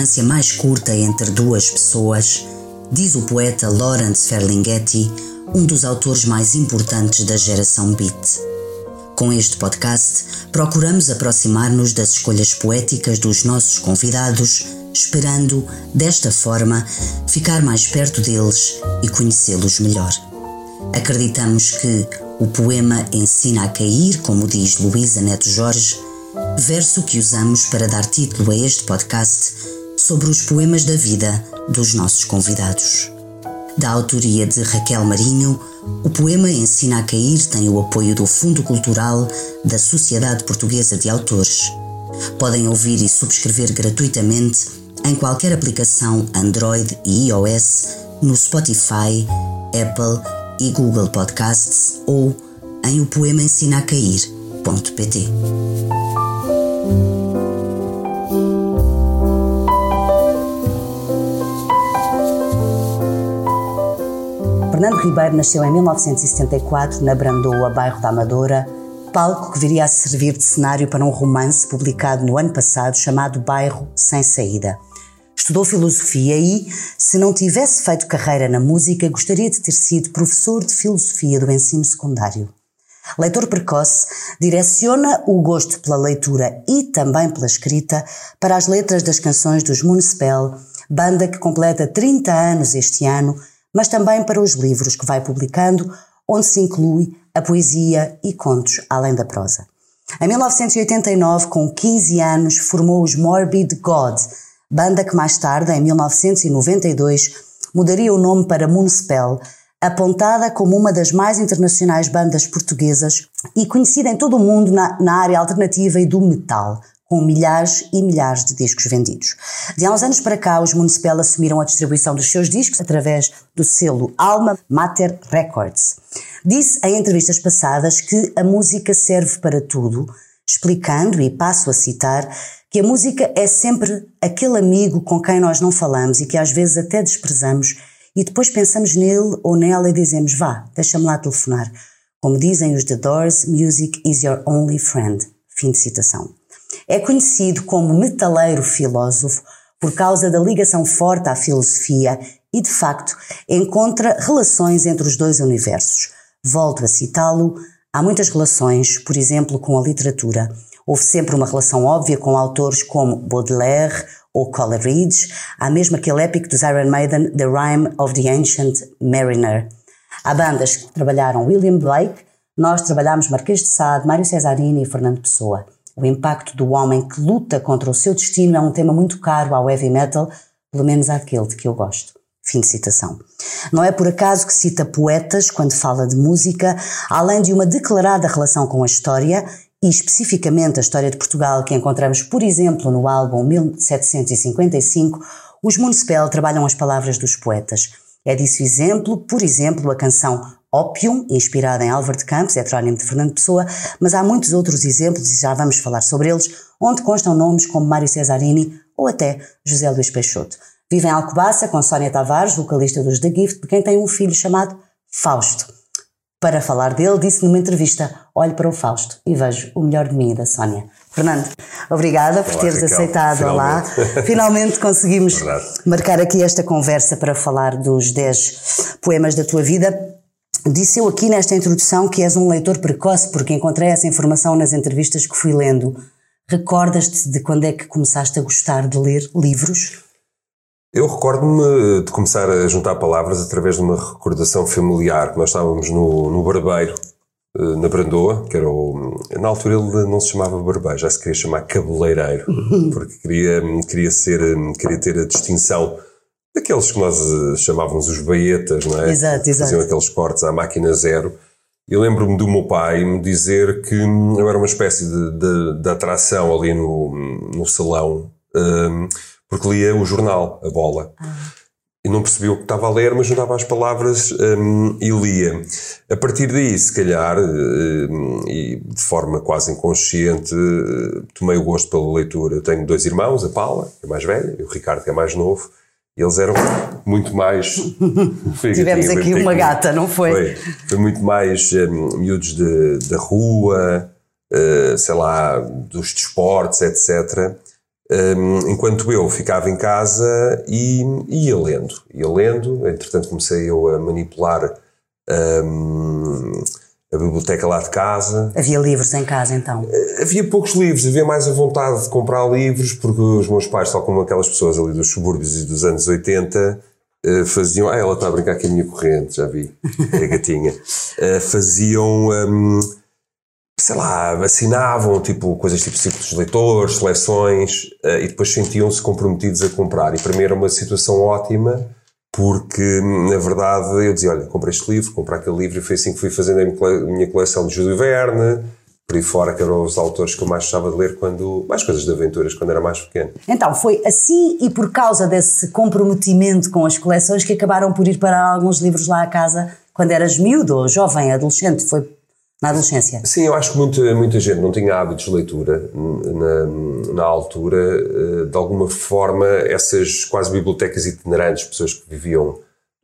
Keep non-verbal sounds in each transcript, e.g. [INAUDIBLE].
distância mais curta entre duas pessoas, diz o poeta Lawrence Ferlinghetti, um dos autores mais importantes da geração beat. Com este podcast, procuramos aproximar-nos das escolhas poéticas dos nossos convidados, esperando, desta forma, ficar mais perto deles e conhecê-los melhor. Acreditamos que o poema ensina a cair, como diz Luísa Neto Jorge, verso que usamos para dar título a este podcast sobre os poemas da vida dos nossos convidados. Da autoria de Raquel Marinho, o poema Ensina a Cair tem o apoio do Fundo Cultural da Sociedade Portuguesa de Autores. Podem ouvir e subscrever gratuitamente em qualquer aplicação Android e iOS no Spotify, Apple e Google Podcasts ou em o poema ensina a cair.pt. Fernando Ribeiro nasceu em 1974 na Brandoa, bairro da Amadora, palco que viria a servir de cenário para um romance publicado no ano passado chamado Bairro Sem Saída. Estudou filosofia e, se não tivesse feito carreira na música, gostaria de ter sido professor de filosofia do ensino secundário. Leitor precoce, direciona o gosto pela leitura e também pela escrita para as letras das canções dos Moonspell, banda que completa 30 anos este ano mas também para os livros que vai publicando, onde se inclui a poesia e contos além da prosa. Em 1989, com 15 anos, formou os Morbid God, banda que mais tarde, em 1992, mudaria o nome para Moonspell, apontada como uma das mais internacionais bandas portuguesas e conhecida em todo o mundo na, na área alternativa e do metal, com milhares e milhares de discos vendidos. De há uns anos para cá, os Municipal assumiram a distribuição dos seus discos através do selo Alma Mater Records. Disse em entrevistas passadas que a música serve para tudo, explicando, e passo a citar, que a música é sempre aquele amigo com quem nós não falamos e que às vezes até desprezamos e depois pensamos nele ou nela e dizemos vá, deixa-me lá telefonar. Como dizem os The Doors, music is your only friend. Fim de citação. É conhecido como metaleiro filósofo por causa da ligação forte à filosofia e, de facto, encontra relações entre os dois universos. Volto a citá-lo, há muitas relações, por exemplo, com a literatura. Houve sempre uma relação óbvia com autores como Baudelaire ou Coleridge, há mesmo aquele épico dos Iron Maiden, The Rime of the Ancient Mariner. Há bandas que trabalharam William Blake, nós trabalhámos Marquês de Sade, Mário Cesarini e Fernando Pessoa. O impacto do homem que luta contra o seu destino é um tema muito caro ao heavy metal, pelo menos àquele de que eu gosto. Fim de citação. Não é por acaso que cita poetas quando fala de música, além de uma declarada relação com a história, e especificamente a história de Portugal, que encontramos, por exemplo, no álbum 1755, os Municipal trabalham as palavras dos poetas. É disso exemplo, por exemplo, a canção Opium, inspirada em Álvaro de Campos, heterónimo de Fernando Pessoa, mas há muitos outros exemplos e já vamos falar sobre eles, onde constam nomes como Mário Cesarini ou até José Luís Peixoto. Vive em Alcobaça com Sónia Tavares, vocalista dos The Gift, de quem tem um filho chamado Fausto. Para falar dele, disse numa entrevista: Olhe para o Fausto e vejo o melhor de mim e da Sónia. Fernando, obrigada por teres Raquel, aceitado finalmente. lá. Finalmente conseguimos [LAUGHS] Verdade. marcar aqui esta conversa para falar dos 10 poemas da tua vida. Disse eu aqui nesta introdução que és um leitor precoce, porque encontrei essa informação nas entrevistas que fui lendo. Recordas-te de quando é que começaste a gostar de ler livros? Eu recordo-me de começar a juntar palavras através de uma recordação familiar. Nós estávamos no, no Barbeiro, eh, na Brandoa, que era o. Na altura ele não se chamava Barbeiro, já se queria chamar Cabeleireiro, porque queria, queria, ser, queria ter a distinção daqueles que nós eh, chamávamos os baetas, não é? Exato, exato. Faziam aqueles cortes à máquina zero. E lembro-me do meu pai me dizer que eu era uma espécie de, de, de atração ali no, no salão, um, porque lia o jornal, a bola. Ah. E não percebia o que estava a ler, mas juntava as palavras um, e lia. A partir daí, se calhar, um, e de forma quase inconsciente, tomei o gosto pela leitura. Eu tenho dois irmãos, a Paula, que é mais velha, e o Ricardo, que é mais novo. Eles eram muito mais. [LAUGHS] Tivemos aqui uma gata, não foi? Foi, foi muito mais um, miúdos da rua, uh, sei lá, dos desportos, etc. um, enquanto eu ficava em casa e ia lendo. Ia lendo, entretanto comecei eu a manipular um, a biblioteca lá de casa. Havia livros em casa então? Eh, havia poucos livros, havia mais a vontade de comprar livros, porque os meus pais, tal como aquelas pessoas ali dos subúrbios e dos anos 80, eh, faziam. Ah, ela está a brincar com a minha corrente, já vi, a [LAUGHS] gatinha. Uh, faziam. Um, sei lá, assinavam tipo, coisas tipo círculos de leitores, seleções, e depois sentiam-se comprometidos a comprar. E para mim era uma situação ótima, porque na verdade eu dizia: olha, comprei este livro, comprei aquele livro, e foi assim que fui fazendo a minha coleção de Júlio Verne por aí fora, que eram os autores que eu mais gostava de ler quando. mais coisas de aventuras, quando era mais pequeno. Então, foi assim e por causa desse comprometimento com as coleções que acabaram por ir para alguns livros lá à casa quando eras miúdo ou jovem, adolescente? Foi na adolescência? Sim, eu acho que muita, muita gente não tinha hábitos de leitura na, na altura. Eh, de alguma forma, essas quase bibliotecas itinerantes, pessoas que viviam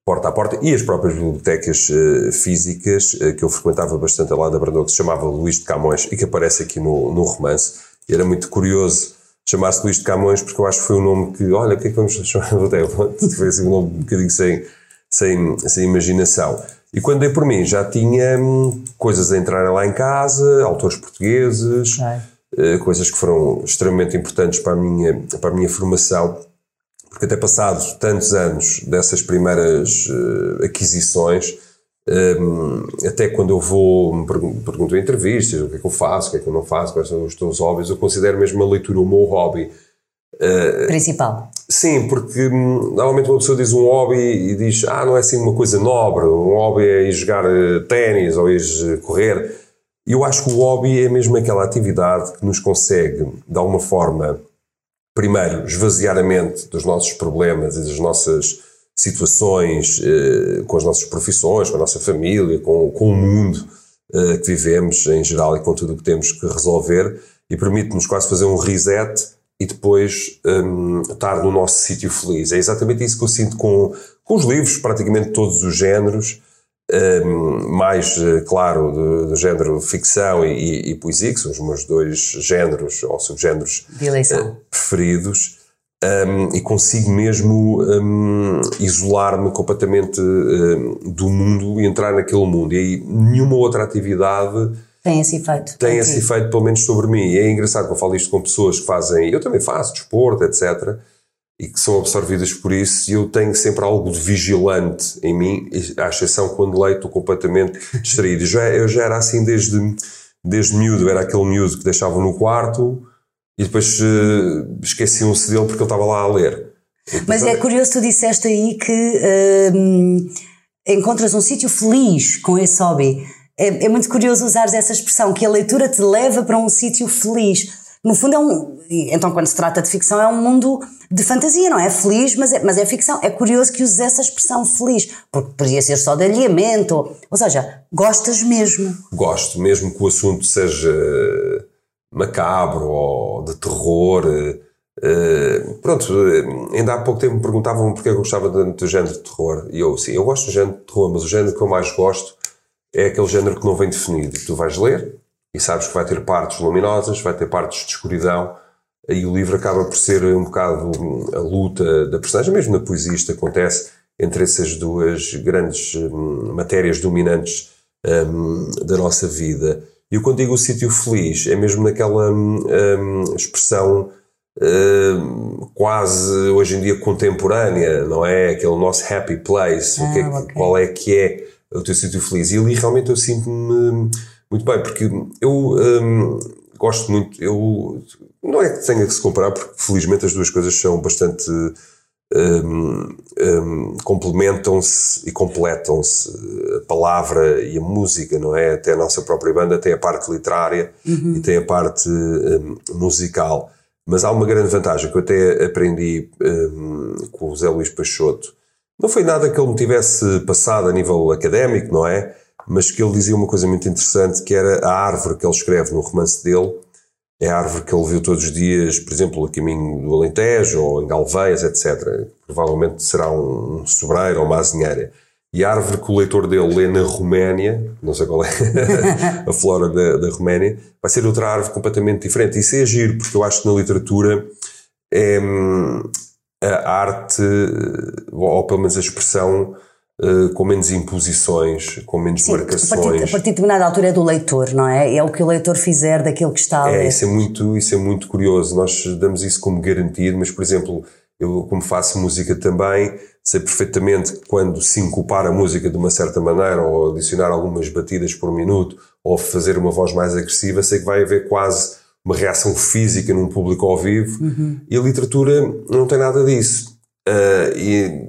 porta a porta, e as próprias bibliotecas uh, físicas, uh, que eu frequentava bastante lá da Brandão, que se chamava Luís de Camões e que aparece aqui no, no romance. E era muito curioso chamar-se Luís de Camões, porque eu acho que foi um nome que, olha, o que é que vamos [LAUGHS] chamar foi assim um nome um bocadinho sem, sem, sem imaginação. E quando dei por mim, já tinha hum, coisas a entrar lá em casa, autores portugueses, uh, coisas que foram extremamente importantes para a minha, para a minha formação porque até passados tantos anos dessas primeiras uh, aquisições, um, ehm, até quando eu vou, me pergunto em entrevistas o que é que eu faço, o que é que eu não faço, quais são os teus hobbies, eu considero mesmo a leitura o meu hobby. Principal. Sim, porque hum, normalmente uma pessoa diz um hobby e diz, ah, não é assim uma coisa nobre, um hobby é ir jogar uh, ténis ou ir correr. E eu acho que o hobby é mesmo aquela atividade que nos consegue, de alguma forma, primeiro, esvaziar a mente dos nossos problemas e das nossas situações, eh, com as nossas profissões, com a nossa família, com, com o mundo eh, que vivemos em geral e com tudo o que temos que resolver, e permite-nos quase fazer um reset e depois um, estar no nosso sítio feliz. É exatamente isso que eu sinto com, com os livros, praticamente todos os géneros, um, mais, eh, claro, do, do, género ficção e, e, e, poesia, que são os meus dois géneros ou subgéneros uh, preferidos, um, e consigo mesmo um, isolar-me completamente do mundo e entrar naquele mundo. E aí nenhuma outra atividade tem esse efeito. Tem esse efeito, pelo menos sobre mim. E é engraçado que eu falo isto com pessoas que fazem, eu também faço desporto, etc e que são absorvidas por isso, e eu tenho sempre algo de vigilante em mim, à exceção quando leio estou completamente [LAUGHS] distraído. Eu já, eu já era assim desde, desde miúdo, era aquele miúdo que deixava no quarto e depois uh, esqueciam-se dele porque ele estava lá a ler. Mas é curioso, tu disseste aí que uh, encontras um sítio feliz com esse hobby. É, é muito curioso usares essa expressão, que a leitura te leva para um sítio feliz no fundo é um. Então, quando se trata de ficção, é um mundo de fantasia, não é? Feliz, mas é, mas é ficção. É curioso que uses essa expressão feliz, porque podia ser só de alinhamento. Ou seja, gostas mesmo. Gosto, mesmo que o assunto seja macabro ou de terror. Uh, pronto, ainda há pouco tempo me perguntavam porque eu gostava do género de terror. E eu, sim, eu gosto do género de terror, mas o género que eu mais gosto é aquele género que não vem definido. Tu vais ler, e sabes que vai ter partes luminosas, vai ter partes de escuridão, e o livro acaba por ser um bocado a luta da personagem, mesmo na poesia isto acontece entre essas duas grandes hum, matérias dominantes hum, da nossa vida. E eu quando digo o sítio feliz, é mesmo naquela hum, hum expressão hum, quase hoje em dia contemporânea, não é? Aquele nosso happy place, ah, que é, okay. qual é que é o teu sítio feliz. E ali realmente eu sinto-me muito bem, porque eu um, gosto muito, eu não é que tenha que se comparar, porque felizmente as duas coisas são bastante um, um, complementam-se e completam-se a palavra e a música, não é? Até a nossa própria banda tem a parte literária uhum. e tem a parte hum, musical. Mas há uma grande vantagem que eu até aprendi hum, com o Zé Luís Peixoto. Não foi nada que ele me tivesse passado a nível académico, não é? mas que ele dizia uma coisa muito interessante, que era a árvore que ele escreve no romance dele, é a árvore que ele viu todos os dias, por exemplo, a caminho do Alentejo, ou em Galveias, etc. Provavelmente será um sobreiro ou uma azinheira. E a árvore que o leitor dele lê na Roménia, não sei qual é [LAUGHS] a flora da, da Roménia, vai ser outra árvore completamente diferente. Isso é giro, porque eu acho que na literatura é hum, a arte, ou pelo menos a expressão, uh, com menos imposições, com menos Sim, marcações. A partir, a partir de determinada altura é do leitor, não é? É o que o leitor fizer daquilo que está a ler. É, isso é muito, isso é muito curioso. Nós damos isso como garantido, mas, por exemplo, eu, como faço música também, sei perfeitamente que quando sincopar a música de uma certa maneira, ou adicionar algumas batidas por minuto, ou fazer uma voz mais agressiva, sei que vai haver quase uma reação física num público ao vivo. Uhum. E a literatura não tem nada disso. Uh, e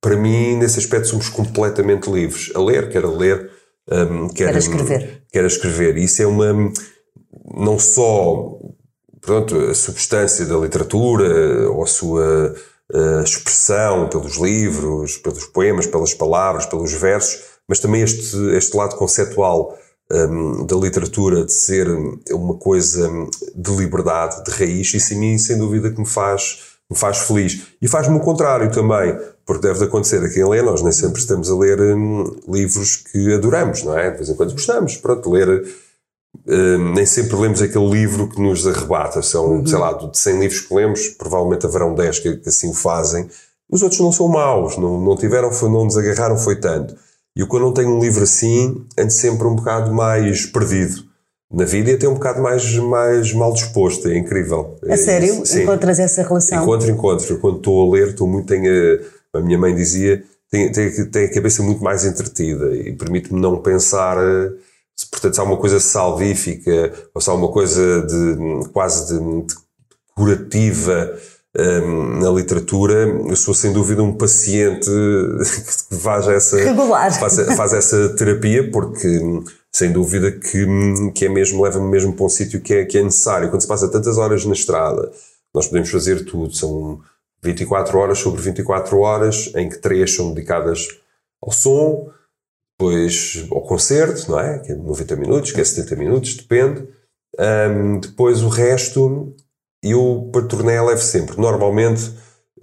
para mim, nesse aspecto, somos completamente livres. A ler, quer a ler, um, quer, quer a escrever. Quer a escrever. Isso é uma. Não só pronto, a substância da literatura, ou a sua uh, expressão pelos livros, pelos poemas, pelas palavras, pelos versos, mas também este, este lado conceptual um, da literatura de ser uma coisa de liberdade, de raiz, isso em mim, sem dúvida, que me faz me faz feliz. E faz-me o contrário também, porque deve de acontecer a quem lê, nós nem sempre estamos a ler hum, livros que adoramos, não é? De vez em quando gostamos, pronto, ler. Hum, nem sempre lemos aquele livro que nos arrebata. São, uhum. sei lá, de 100 livros que lemos, provavelmente haverão 10 que, que assim o fazem. Os outros não são maus, não, não tiveram, foi, não nos agarraram, foi tanto. E eu, quando não tenho um livro assim, ando sempre um bocado mais perdido na vida e até um bocado mais, mais mal disposto. É incrível. A é sério? Sim. Encontras essa relação? Encontro, encontro. Quando estou a ler, estou muito. Tenho a, minha mãe dizia, tem, tem, tem a cabeça muito mais entretida e permite-me não pensar. Portanto, se há uma coisa salvífica ou se há uma coisa de, quase de, de curativa um, na literatura, eu sou sem dúvida um paciente [LAUGHS] que faz essa, Regular. Faz, faz essa terapia, porque sem dúvida que, que é mesmo, leva-me mesmo para um sítio que é, que é necessário. Quando se passa tantas horas na estrada, nós podemos fazer tudo. São 24 horas sobre 24 horas, em que três são dedicadas ao som, depois ao concerto, não é? Que é 90 minutos, que é 70 minutos, depende. Um, depois o resto, eu para turnê levo sempre. Normalmente,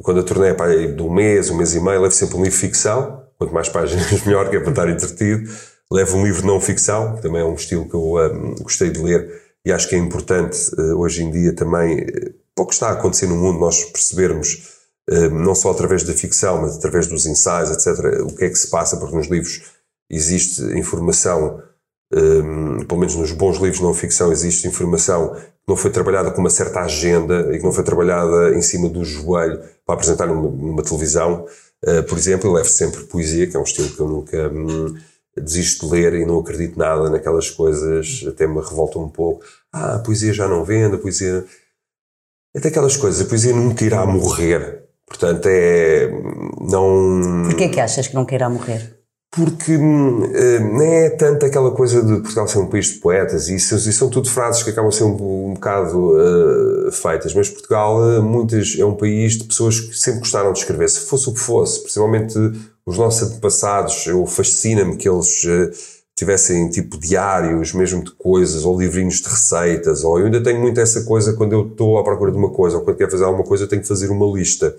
quando a turnê é para de um mês, um mês e meio, levo sempre um livro ficção. Quanto mais páginas, [LAUGHS] melhor, que é para estar entretido levo um livro não ficção, que também é um estilo que eu um, gostei de ler e acho que é importante uh, hoje em dia também, uh, para o que está a acontecer no mundo, nós percebermos, uh, não só através da ficção, mas através dos ensaios, etc., o que é que se passa, porque nos livros existe informação, um, pelo menos nos bons livros de não ficção, existe informação que não foi trabalhada com uma certa agenda e que não foi trabalhada em cima do joelho para apresentar numa, numa televisão. Uh, por exemplo, eu levo sempre poesia, que é um estilo que eu nunca. Um, desisto de ler e não acredito nada naquelas coisas, até me revolta um pouco. Ah, a poesia já não vende, a poesia. É daquelas coisas, a poesia nunca irá morrer. Portanto, é. Não. Porquê é que achas que não irá morrer? Porque uh, nem é tanto aquela coisa de Portugal ser um país de poetas, e isso, são tudo frases que acabam ser um, um bocado uh, feitas, mas Portugal uh, muitas, é um país de pessoas que sempre gostaram de escrever, se fosse o que fosse, principalmente os nossos antepassados, eu fascina-me que eles tivessem tipo diários, mesmo de coisas, ou livrinhos de receitas, ou eu ainda tenho muito essa coisa quando eu estou à procura de uma coisa, ou quando quero fazer alguma coisa, eu tenho que fazer uma lista.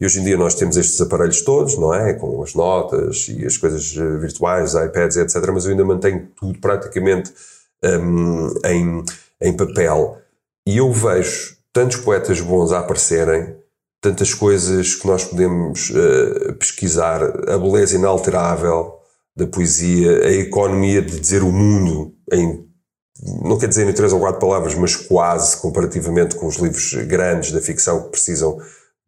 E hoje em dia nós temos estes aparelhos todos, não é? Com as notas e as coisas eh, virtuais, iPads, etc. Mas eu ainda mantenho tudo praticamente um, em, em papel. E eu vejo tantos poetas bons a aparecerem tantas coisas que nós podemos uh, pesquisar, a beleza inalterável da poesia, a economia de dizer o mundo em não quer dizer em três ou quatro palavras, mas quase comparativamente com os livros grandes da ficção que precisam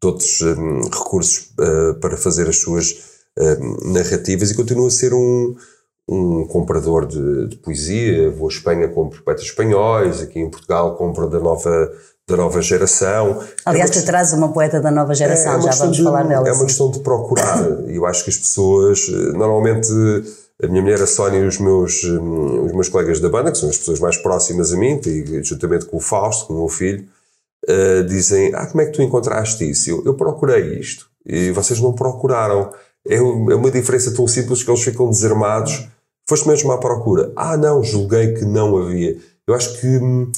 de outros um, recursos uh, para fazer as suas uh, narrativas e continua a ser um, um comprador de, de, poesia. Vou à Espanha, compro poetas espanhóis, aqui em Portugal compro da nova da nova geração. Aliás, é tu trazes uma poeta da nova geração, é, é já vamos de, falar dela. É uma questão de procurar. eu acho que as pessoas, eh, normalmente, a minha mulher, a Sónia e os meus, hum, os meus colegas da banda, que são as pessoas mais próximas a mim, juntamente com o Fausto, com o meu filho, uh, dizem: Ah, como é que tu encontraste isso? Eu, eu procurei isto. E vocês não procuraram. É, é uma diferença tão simples que eles ficam desarmados. Foste mesmo à procura. Ah, não, julguei que não havia. Eu acho que hum,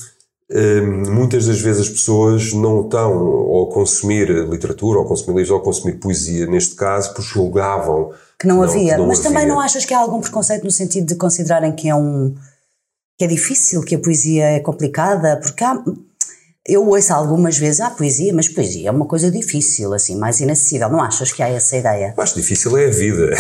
Hum, muitas das vezes as pessoas não estão ou a consumir literatura, ou a consumir livros, ou a consumir poesia, neste caso, porque julgavam que não, não havia. Que não Mas havia. também não achas que há algum preconceito no sentido de considerarem que é um que é difícil, que a poesia é complicada, porque há, eu ouço algumas vezes, ah, poesia, mas poesia é uma coisa difícil, assim, mais inacessível. Não achas que há essa ideia? Acho difícil é a vida.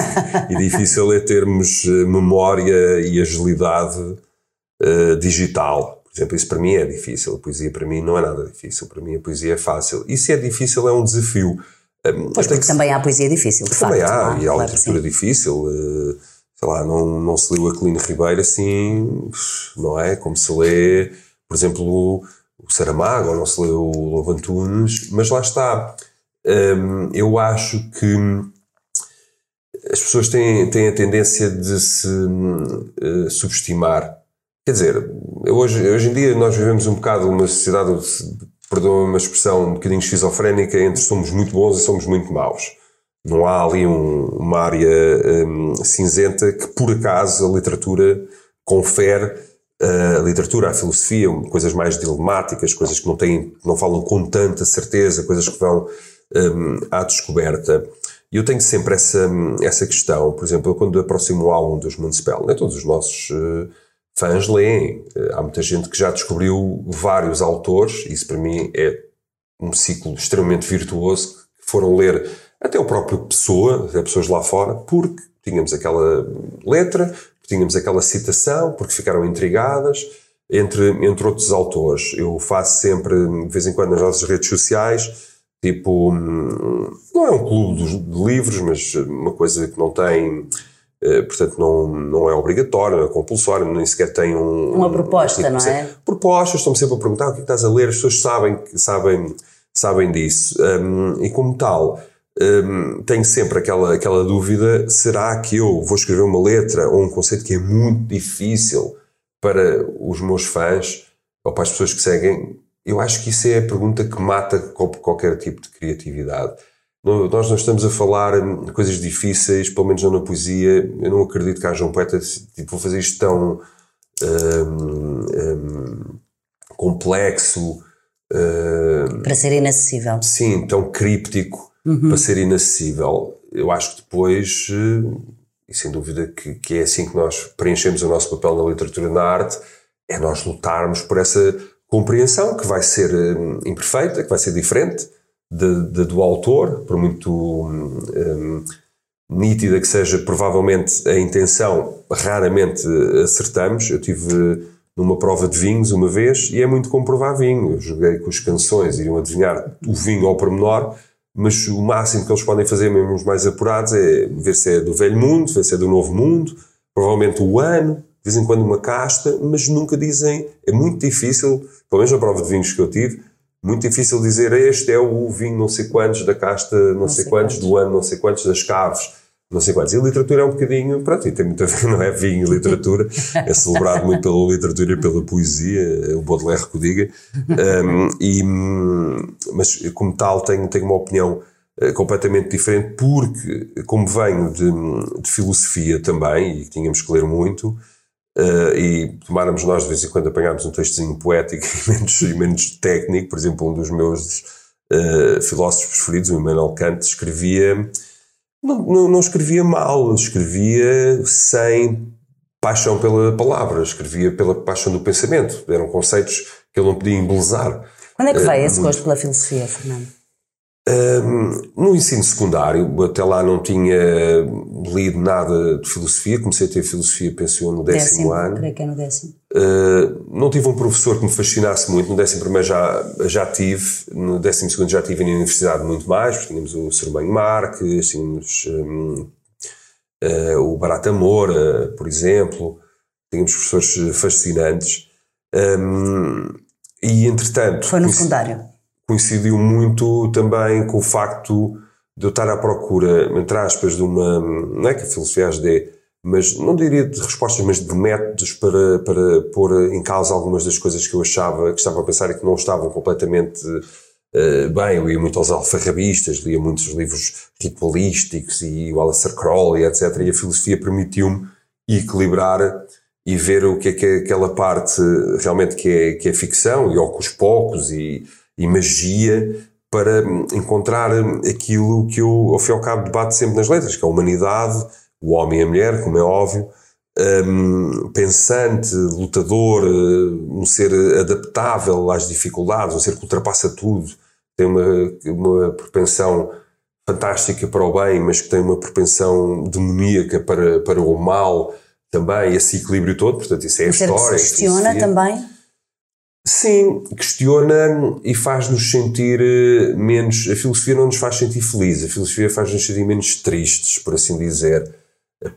[LAUGHS] e difícil é termos eh, memória e agilidade uh, digital. Por exemplo, isso para mim é difícil. A poesia para mim não é nada difícil. Para mim a poesia é fácil. E se é difícil, é um desafio. Um, pois porque que... também há poesia difícil, de também facto. Também há, e há claro literatura difícil. Uh, sei lá, não, não se leu Aquilino Ribeiro assim, não é? Como se lê, por exemplo o Saramago, ou não se leu o Lobo Antunes, mas lá está. Um, eu acho que as pessoas têm, têm a tendência de se uh, subestimar. Quer dizer, hoje, hoje em dia nós vivemos um bocado uma sociedade, perdoa uma expressão um bocadinho esquizofrénica, entre somos muito bons e somos muito maus. Não há ali um, uma área um, cinzenta que, por acaso, a literatura confere a literatura, a filosofia, coisas mais dilemáticas, coisas que não têm, não falam com tanta certeza, coisas que vão um, à descoberta. E eu tenho sempre essa, essa questão, por exemplo, quando aproximo o álbum dos Municipal, nem todos os nossos uh, fãs leem. Uh, há muita gente que já descobriu vários autores, isso para mim é um ciclo extremamente virtuoso, que foram ler até o próprio Pessoa, até pessoas lá fora, porque tínhamos aquela letra, tínhamos aquela citação, porque ficaram intrigadas, entre, entre outros autores. Eu faço sempre, de vez em quando, nas nossas redes sociais, tipo, hum, não é um clube de livros, mas uma coisa que não tem, eh, portanto, não, não é obrigatório, não é compulsório, nem sequer tem um. Uma proposta, tipo, não é? Propostas, estão-me sempre a perguntar o que, é que estás a ler, as pessoas sabem, sabem, sabem disso. Um, e como tal um, tenho sempre aquela, aquela dúvida: será que eu vou escrever uma letra ou um conceito que é muito difícil para os meus fãs ou para as pessoas que seguem? Eu acho que isso é a pergunta que mata qualquer tipo de criatividade. Nós não estamos a falar de coisas difíceis, pelo menos não na poesia. Eu não acredito que haja um poeta tipo, vou fazer isto tão um, um, complexo. para ser inacessível. Sim, tão críptico uhum. para ser inacessível. Eu acho que depois, eh, e sem dúvida que, que é assim que nós preenchemos o nosso papel na literatura e na arte, é nós lutarmos por essa compreensão que vai ser eh, imperfeita, que vai ser diferente de, de, do autor, por muito um, nítida que seja provavelmente a intenção, raramente acertamos. Eu tive numa prova de vinhos uma vez e é muito comprovar vinho. Eu joguei com as canções, iriam adivinhar o vinho ao pormenor mas o máximo que eles podem fazer, mesmo os mais apurados, é ver se é do velho mundo, ver se é do novo mundo, provavelmente o ano, de vez em quando uma casta, mas nunca dizem. É muito difícil, pelo menos na prova de vinhos que eu tive, muito difícil dizer este é o vinho não sei quantos, da casta não, não sei, sei quantos, quantos, do ano não sei quantos, das caves não sei quantos. E a literatura é um bocadinho, pronto, e tem muito a ver, [LAUGHS] não é vinho, literatura, é celebrado muito pela literatura e pela poesia, o Baudelaire que o diga, um, e, mas como tal tenho, tenho uma opinião uh, completamente diferente, porque como venho de, de filosofia também, e tínhamos que ler muito, Uh, e tomáramos nós de vez em quando apanhámos um textozinho poético [LAUGHS] e menos, e menos técnico, por exemplo, um dos meus uh, filósofos preferidos, o Immanuel Kant, escrevia não, não, não escrevia mal, escrevia sem paixão pela palavra, escrevia pela paixão do pensamento. Eram conceitos que ele não podia embelezar. Quando é que veio uh, esse gosto pela filosofia, Fernando? Um, no ensino secundário, até lá não tinha lido nada de filosofia, comecei a ter filosofia, pensou no décimo, décimo ano. Creio que é no décimo. Uh, não tive um professor que me fascinasse muito, no décimo primeiro já, já tive, no décimo segundo já tive na universidade muito mais, porque tínhamos o Sr. Banho Marques, tínhamos um, uh, o Barata Moura, por exemplo, tínhamos professores fascinantes. Um, e entretanto. Foi no secundário? coincidiu muito também com o facto de eu estar à procura, entre aspas, de uma, não é que a filosofia as dê, mas não diria de respostas, mas de métodos para, para pôr em causa algumas das coisas que eu achava, que estava a pensar e que não estavam completamente uh, bem. Eu ia muito aos alfarrabistas, lia muitos livros ritualísticos e o Aleister Crowley, etc. E a filosofia permitiu-me equilibrar e ver o que é que é aquela parte realmente que é, que é ficção e ocos poucos e e magia para encontrar aquilo que eu, ao fim e ao cabo, debato sempre nas letras, que é a humanidade, o homem e a mulher, como é óbvio, um, pensante, lutador, um ser adaptável às dificuldades, um ser que ultrapassa tudo, tem uma, uma propensão fantástica para o bem, mas que tem uma propensão demoníaca para, para o mal também, esse equilíbrio todo, portanto, isso é a história. Se questiona também? Sim, questiona e faz-nos sentir eh, menos. A filosofia não nos faz sentir felizes, a filosofia faz-nos sentir menos tristes, por assim dizer,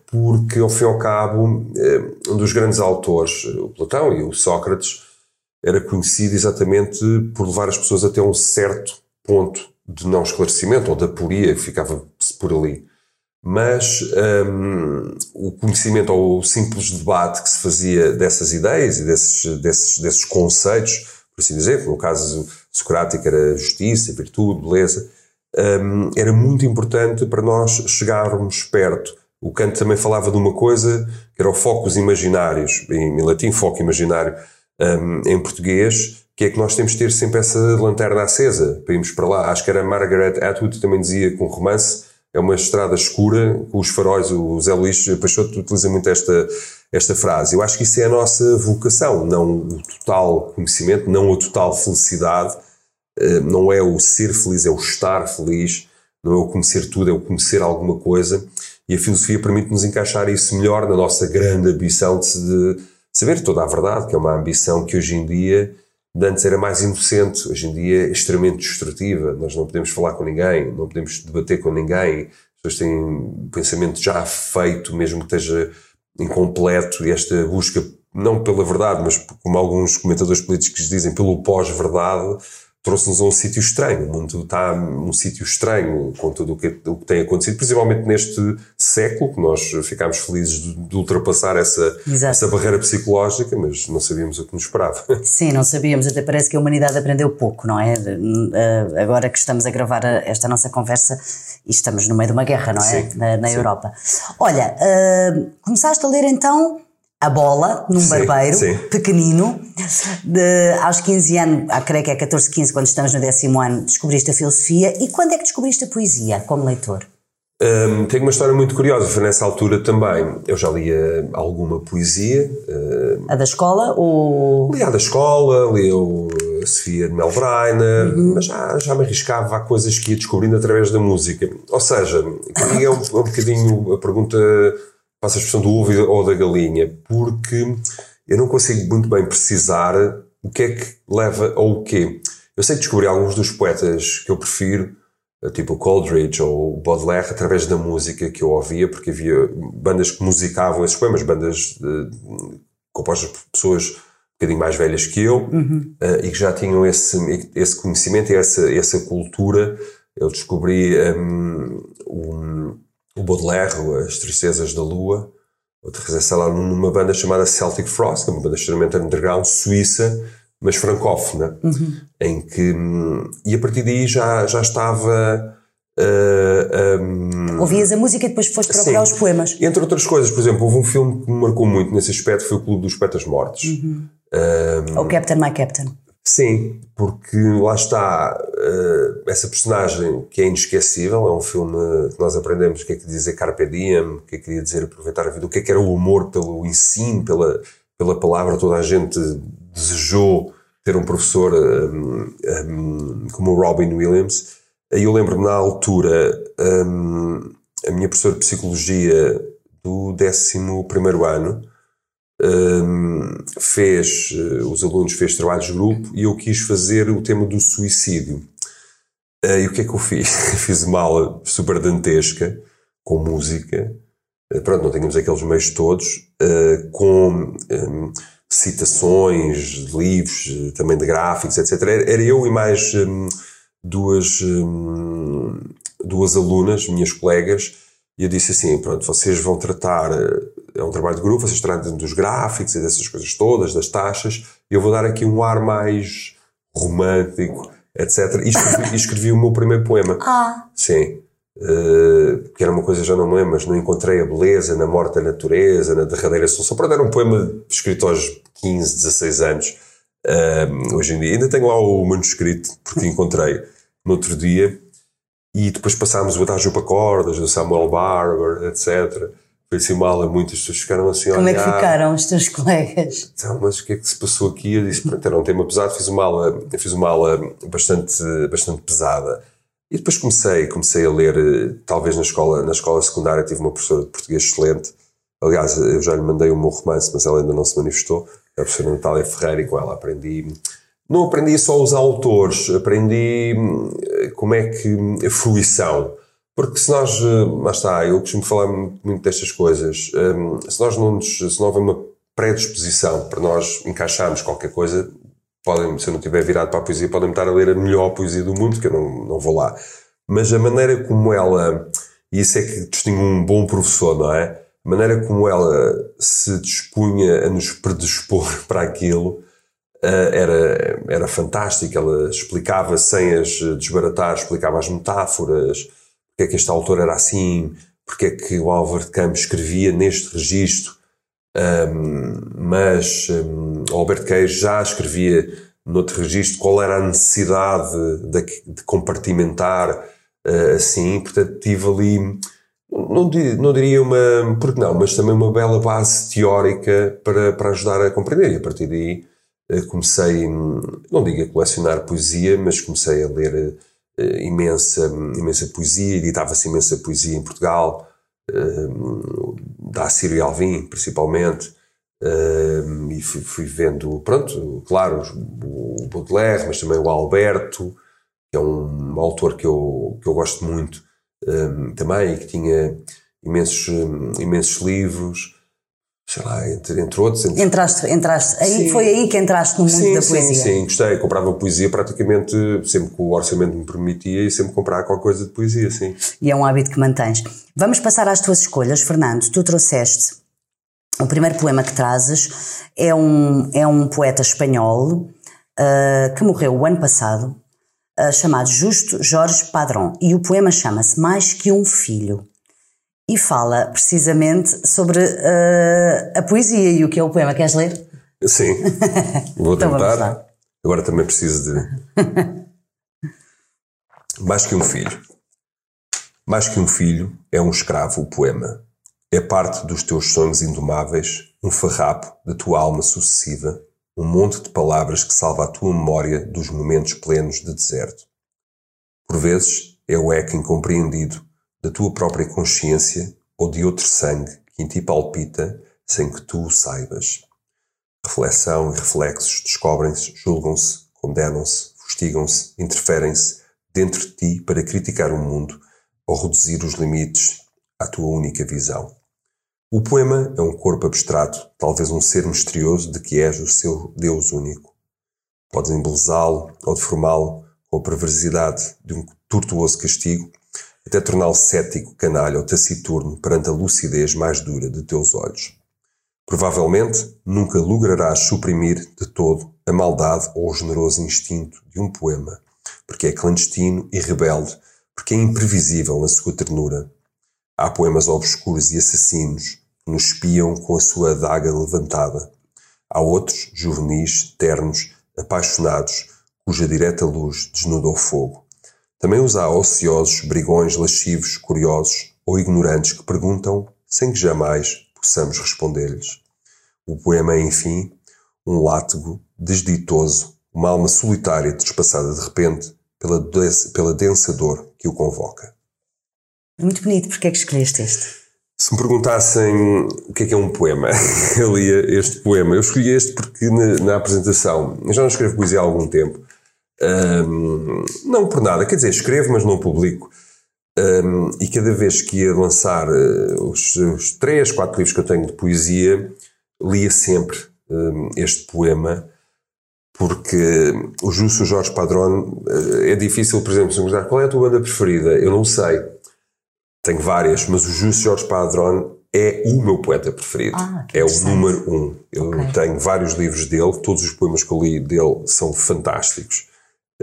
porque, ao fim e ao cabo, eh, um dos grandes autores, o Platão e o Sócrates, era conhecido exatamente por levar as pessoas até um certo ponto de não esclarecimento ou de aporia que ficava por ali. Mas um, o conhecimento ou o simples debate que se fazia dessas ideias e desses, desses, desses conceitos, por assim dizer, no caso socrático era justiça, virtude, beleza, um, era muito importante para nós chegarmos perto. O Kant também falava de uma coisa que era o focos imaginários, em, latim, foco imaginário, um, em português, que é que nós temos de ter sempre essa lanterna acesa para irmos para lá. Acho que era Margaret Atwood também dizia com romance, é uma estrada escura, com os faróis, o Zé Luís Peixoto utiliza muito esta, esta frase. Eu acho que isso é a nossa vocação, não o total conhecimento, não a total felicidade, eh, não é o ser feliz, é o estar feliz, não é o conhecer tudo, é o conhecer alguma coisa. E a filosofia permite-nos encaixar isso melhor na nossa grande ambição de saber toda a verdade, que é uma ambição que hoje em dia de antes era mais inocente, hoje em dia é extremamente destrutiva. Nós não podemos falar com ninguém, não podemos debater com ninguém. As pessoas têm um pensamento já feito, mesmo que esteja incompleto, e esta busca, não pela verdade, mas como alguns comentadores políticos dizem, pelo pós-verdade, trouxe-nos a um sítio estranho. O mundo está um sítio estranho com tudo o que, o que tem acontecido, principalmente neste século, que nós ficámos felizes de, de ultrapassar essa, essa barreira psicológica, mas não sabíamos o que nos esperava. [LAUGHS] Sim, não sabíamos. Até parece que a humanidade aprendeu pouco, não é? Eh, agora que estamos a gravar esta nossa conversa e estamos no meio de uma guerra, não é? Sim, na, na Europa. Olha, uh, começaste a ler então a bola num sim, barbeiro sim. pequenino. De, aos 15 anos, ah, creio que é 14, 15, quando estamos no décimo ano, descobriste a filosofia. E quando é que descobriste a poesia como leitor? Um, tenho uma história muito curiosa, foi nessa altura também. Eu já lia alguma poesia. Um, a da escola ou. Lia a da escola, lia o Sofia de Melbreiner, uhum. mas já, já me arriscava a coisas que ia descobrindo através da música. Ou seja, comigo é um, é um bocadinho a pergunta faço a expressão do ovo ou da galinha, porque eu não consigo muito bem precisar o que é que leva ao quê. Eu sei descobrir alguns dos poetas que eu prefiro, eh, tipo o Coleridge ou o Baudelaire, através da música que eu ouvia, porque havia bandas que musicavam esses poemas, bandas de, compostas por pessoas um bocadinho mais velhas que eu uhum. uh, e que já tinham esse, esse conhecimento e essa, essa cultura. Eu descobri um, um o Baudelaire, As Tristezas da Lua, aterrissei lá numa banda chamada Celtic Frost, que é uma banda extremamente underground, suíça, mas francófona, uhum. em que. E a partir daí já, já estava. Uh, um, Ouvias a música e depois foste procurar sim, os poemas. Entre outras coisas, por exemplo, houve um filme que me marcou muito nesse aspecto, foi o Clube dos Poetas Mortos. Uhum. Um, o Captain My Captain. Sim, porque lá está uh, essa personagem que é inesquecível, é um filme que nós aprendemos o que é que dizer carpe diem, o que é que queria dizer aproveitar a vida, o que é que era o amor pelo ensino, pela, pela palavra, toda a gente desejou ter um professor um, um, como o Robin Williams. E eu lembro-me na altura, um, a minha professora de Psicologia do 11 ano, um, fez, uh, os alunos fez trabalhos de grupo e eu quis fazer o tema do suicídio. Uh, e o que é que eu fiz? [LAUGHS] fiz uma aula super dantesca, com música, uh, pronto, não tínhamos aqueles meios todos, com um, citações de livros, também de gráficos, etc. Era, eu e mais um, duas, duas alunas, minhas colegas, e eu disse assim: pronto, vocês vão tratar é um trabalho de grupo, vocês tratam dos gráficos e dessas coisas todas, das taxas, e eu vou dar aqui um ar mais romântico, etc. E escrevi, escrevi o meu primeiro poema. Ah. Sim. Uh, que era uma coisa, já não me lembro, mas não encontrei a beleza na morte da natureza, na derradeira solução. Pronto, era um poema escrito aos 15, 16 anos. Uh, hoje em dia, ainda tenho lá o manuscrito, porque encontrei no outro dia. E depois passámos o Adágio para Cordas, do Samuel Barber, etc foi assim mal a muitas pessoas ficaram assim a Como olhar. é que ficaram os teus colegas? Então, mas o que é que se passou aqui? Eu disse, pronto, era um tema pesado, fiz uma aula, fiz uma aula bastante, bastante pesada. E depois comecei, comecei a ler, talvez na escola, na escola secundária tive uma professora de português excelente. Aliás, eu já lhe mandei o meu romance, mas ela ainda não se manifestou. É a professora Natália Ferreira e com ela aprendi. Não aprendi só os autores, aprendi hum, como é que a fruição. Porque se nós, eh, lá está, eu costumo falar muito destas coisas, hum, se nós não nos, se não houver uma predisposição para nós encaixarmos qualquer coisa, podem, se eu não estiver virado para a poesia, podem estar a ler a melhor poesia do mundo, que eu não, não vou lá. Mas a maneira como ela, e isso é que distingue um bom professor, não é? A maneira como ela se dispunha a nos predispor [LAUGHS] para aquilo uh, era, era fantástica. Ela explicava sem as desbaratar, explicava as metáforas, porque é que este autor era assim, porque é que o Álvaro de Campos escrevia neste registro, um, mas um, o Alberto Queijo já escrevia noutro registro. Qual era a necessidade de, de compartimentar uh, assim, portanto tive ali, não, não diria uma, porque não, mas também uma bela base teórica para, para ajudar a compreender. E a partir daí uh, comecei, não digo a colecionar poesia, mas comecei a ler uh, imensa, imensa poesia, editava-se imensa poesia em Portugal, da Assírio Alvim, principalmente, e fui, fui, vendo, pronto, claro, o Baudelaire, mas também o Alberto, que é um autor que eu, que eu gosto muito também, que tinha imensos, imensos livros, sei lá, entre, entre outros. Entre... Entraste, entraste, aí, foi aí que entraste no mundo sim, da sim, poesia. Sim, gostei, comprava poesia praticamente sempre que o orçamento me permitia e sempre comprava qualquer coisa de poesia, sim. E é um hábito que mantens. Vamos passar às tuas escolhas, Fernando. Tu trouxeste o primeiro poema que trazes, é um, é um poeta espanhol uh, que morreu o ano passado, uh, chamado Justo Jorge Padrón, e o poema chama-se Mais que um Filho e fala precisamente sobre uh, a poesia e o que é o poema. Queres ler? Sim, [LAUGHS] vou Então tentar. Agora também preciso de. [LAUGHS] Mais que um filho. Mais que um filho é um escravo, o poema. É parte dos teus sonhos indomáveis, um farrapo da tua alma sucessiva, um monte de palavras que salva a tua memória dos momentos plenos de deserto. Por vezes é o eco incompreendido da tua própria consciência ou de outro sangue que em ti palpita sem que tu o saibas. Reflexão e reflexos descobrem-se, julgam-se, condenam-se, fustigam-se, interferem-se dentro de ti para criticar o mundo ou reduzir os limites à tua única visão. O poema é um corpo abstrato, talvez um ser misterioso de que és o seu Deus único. Podes embelezá-lo ou deformá-lo com a perversidade de um tortuoso castigo, até torná-lo cético, canalha ou taciturno perante a lucidez mais dura de teus olhos. Provavelmente nunca lograrás suprimir de todo a maldade ou o generoso instinto de um poema, porque é clandestino e rebelde, porque é imprevisível na sua ternura. Há poemas obscuros e assassinos que nos espiam com a sua adaga levantada. Há outros, juvenis, ternos, apaixonados, cuja direta luz desnuda o fogo. Também os há ociosos, brigões, lascivos, curiosos ou ignorantes que perguntam sem que jamais possamos responder-lhes. O poema é, enfim, um látego desditoso, uma alma solitária trespassada de repente pela, pela densa dor que o convoca. Muito bonito, porque é que escolheste este? Se me perguntassem o que é que é um poema, [LAUGHS] eu lia este poema. Eu escolhi este porque na, na apresentação, eu já não escrevo poesia há algum tempo, Ahm, não por nada, quer dizer, escrevo, mas não publico. Ahm, e cada vez que ia lançar eh, os, os três, quatro livros que eu tenho de poesia, lia sempre ahm, este poema, porque o Justo Jorge Padrón eh, é difícil, por exemplo, se me perguntar qual é a tua banda preferida, eu não sei. Tenho várias, mas o Justo Jorge Padrón é o meu poeta preferido. Ah, é o número um. Eu Ok. tenho vários livros dele, todos os poemas que eu li dele são fantásticos.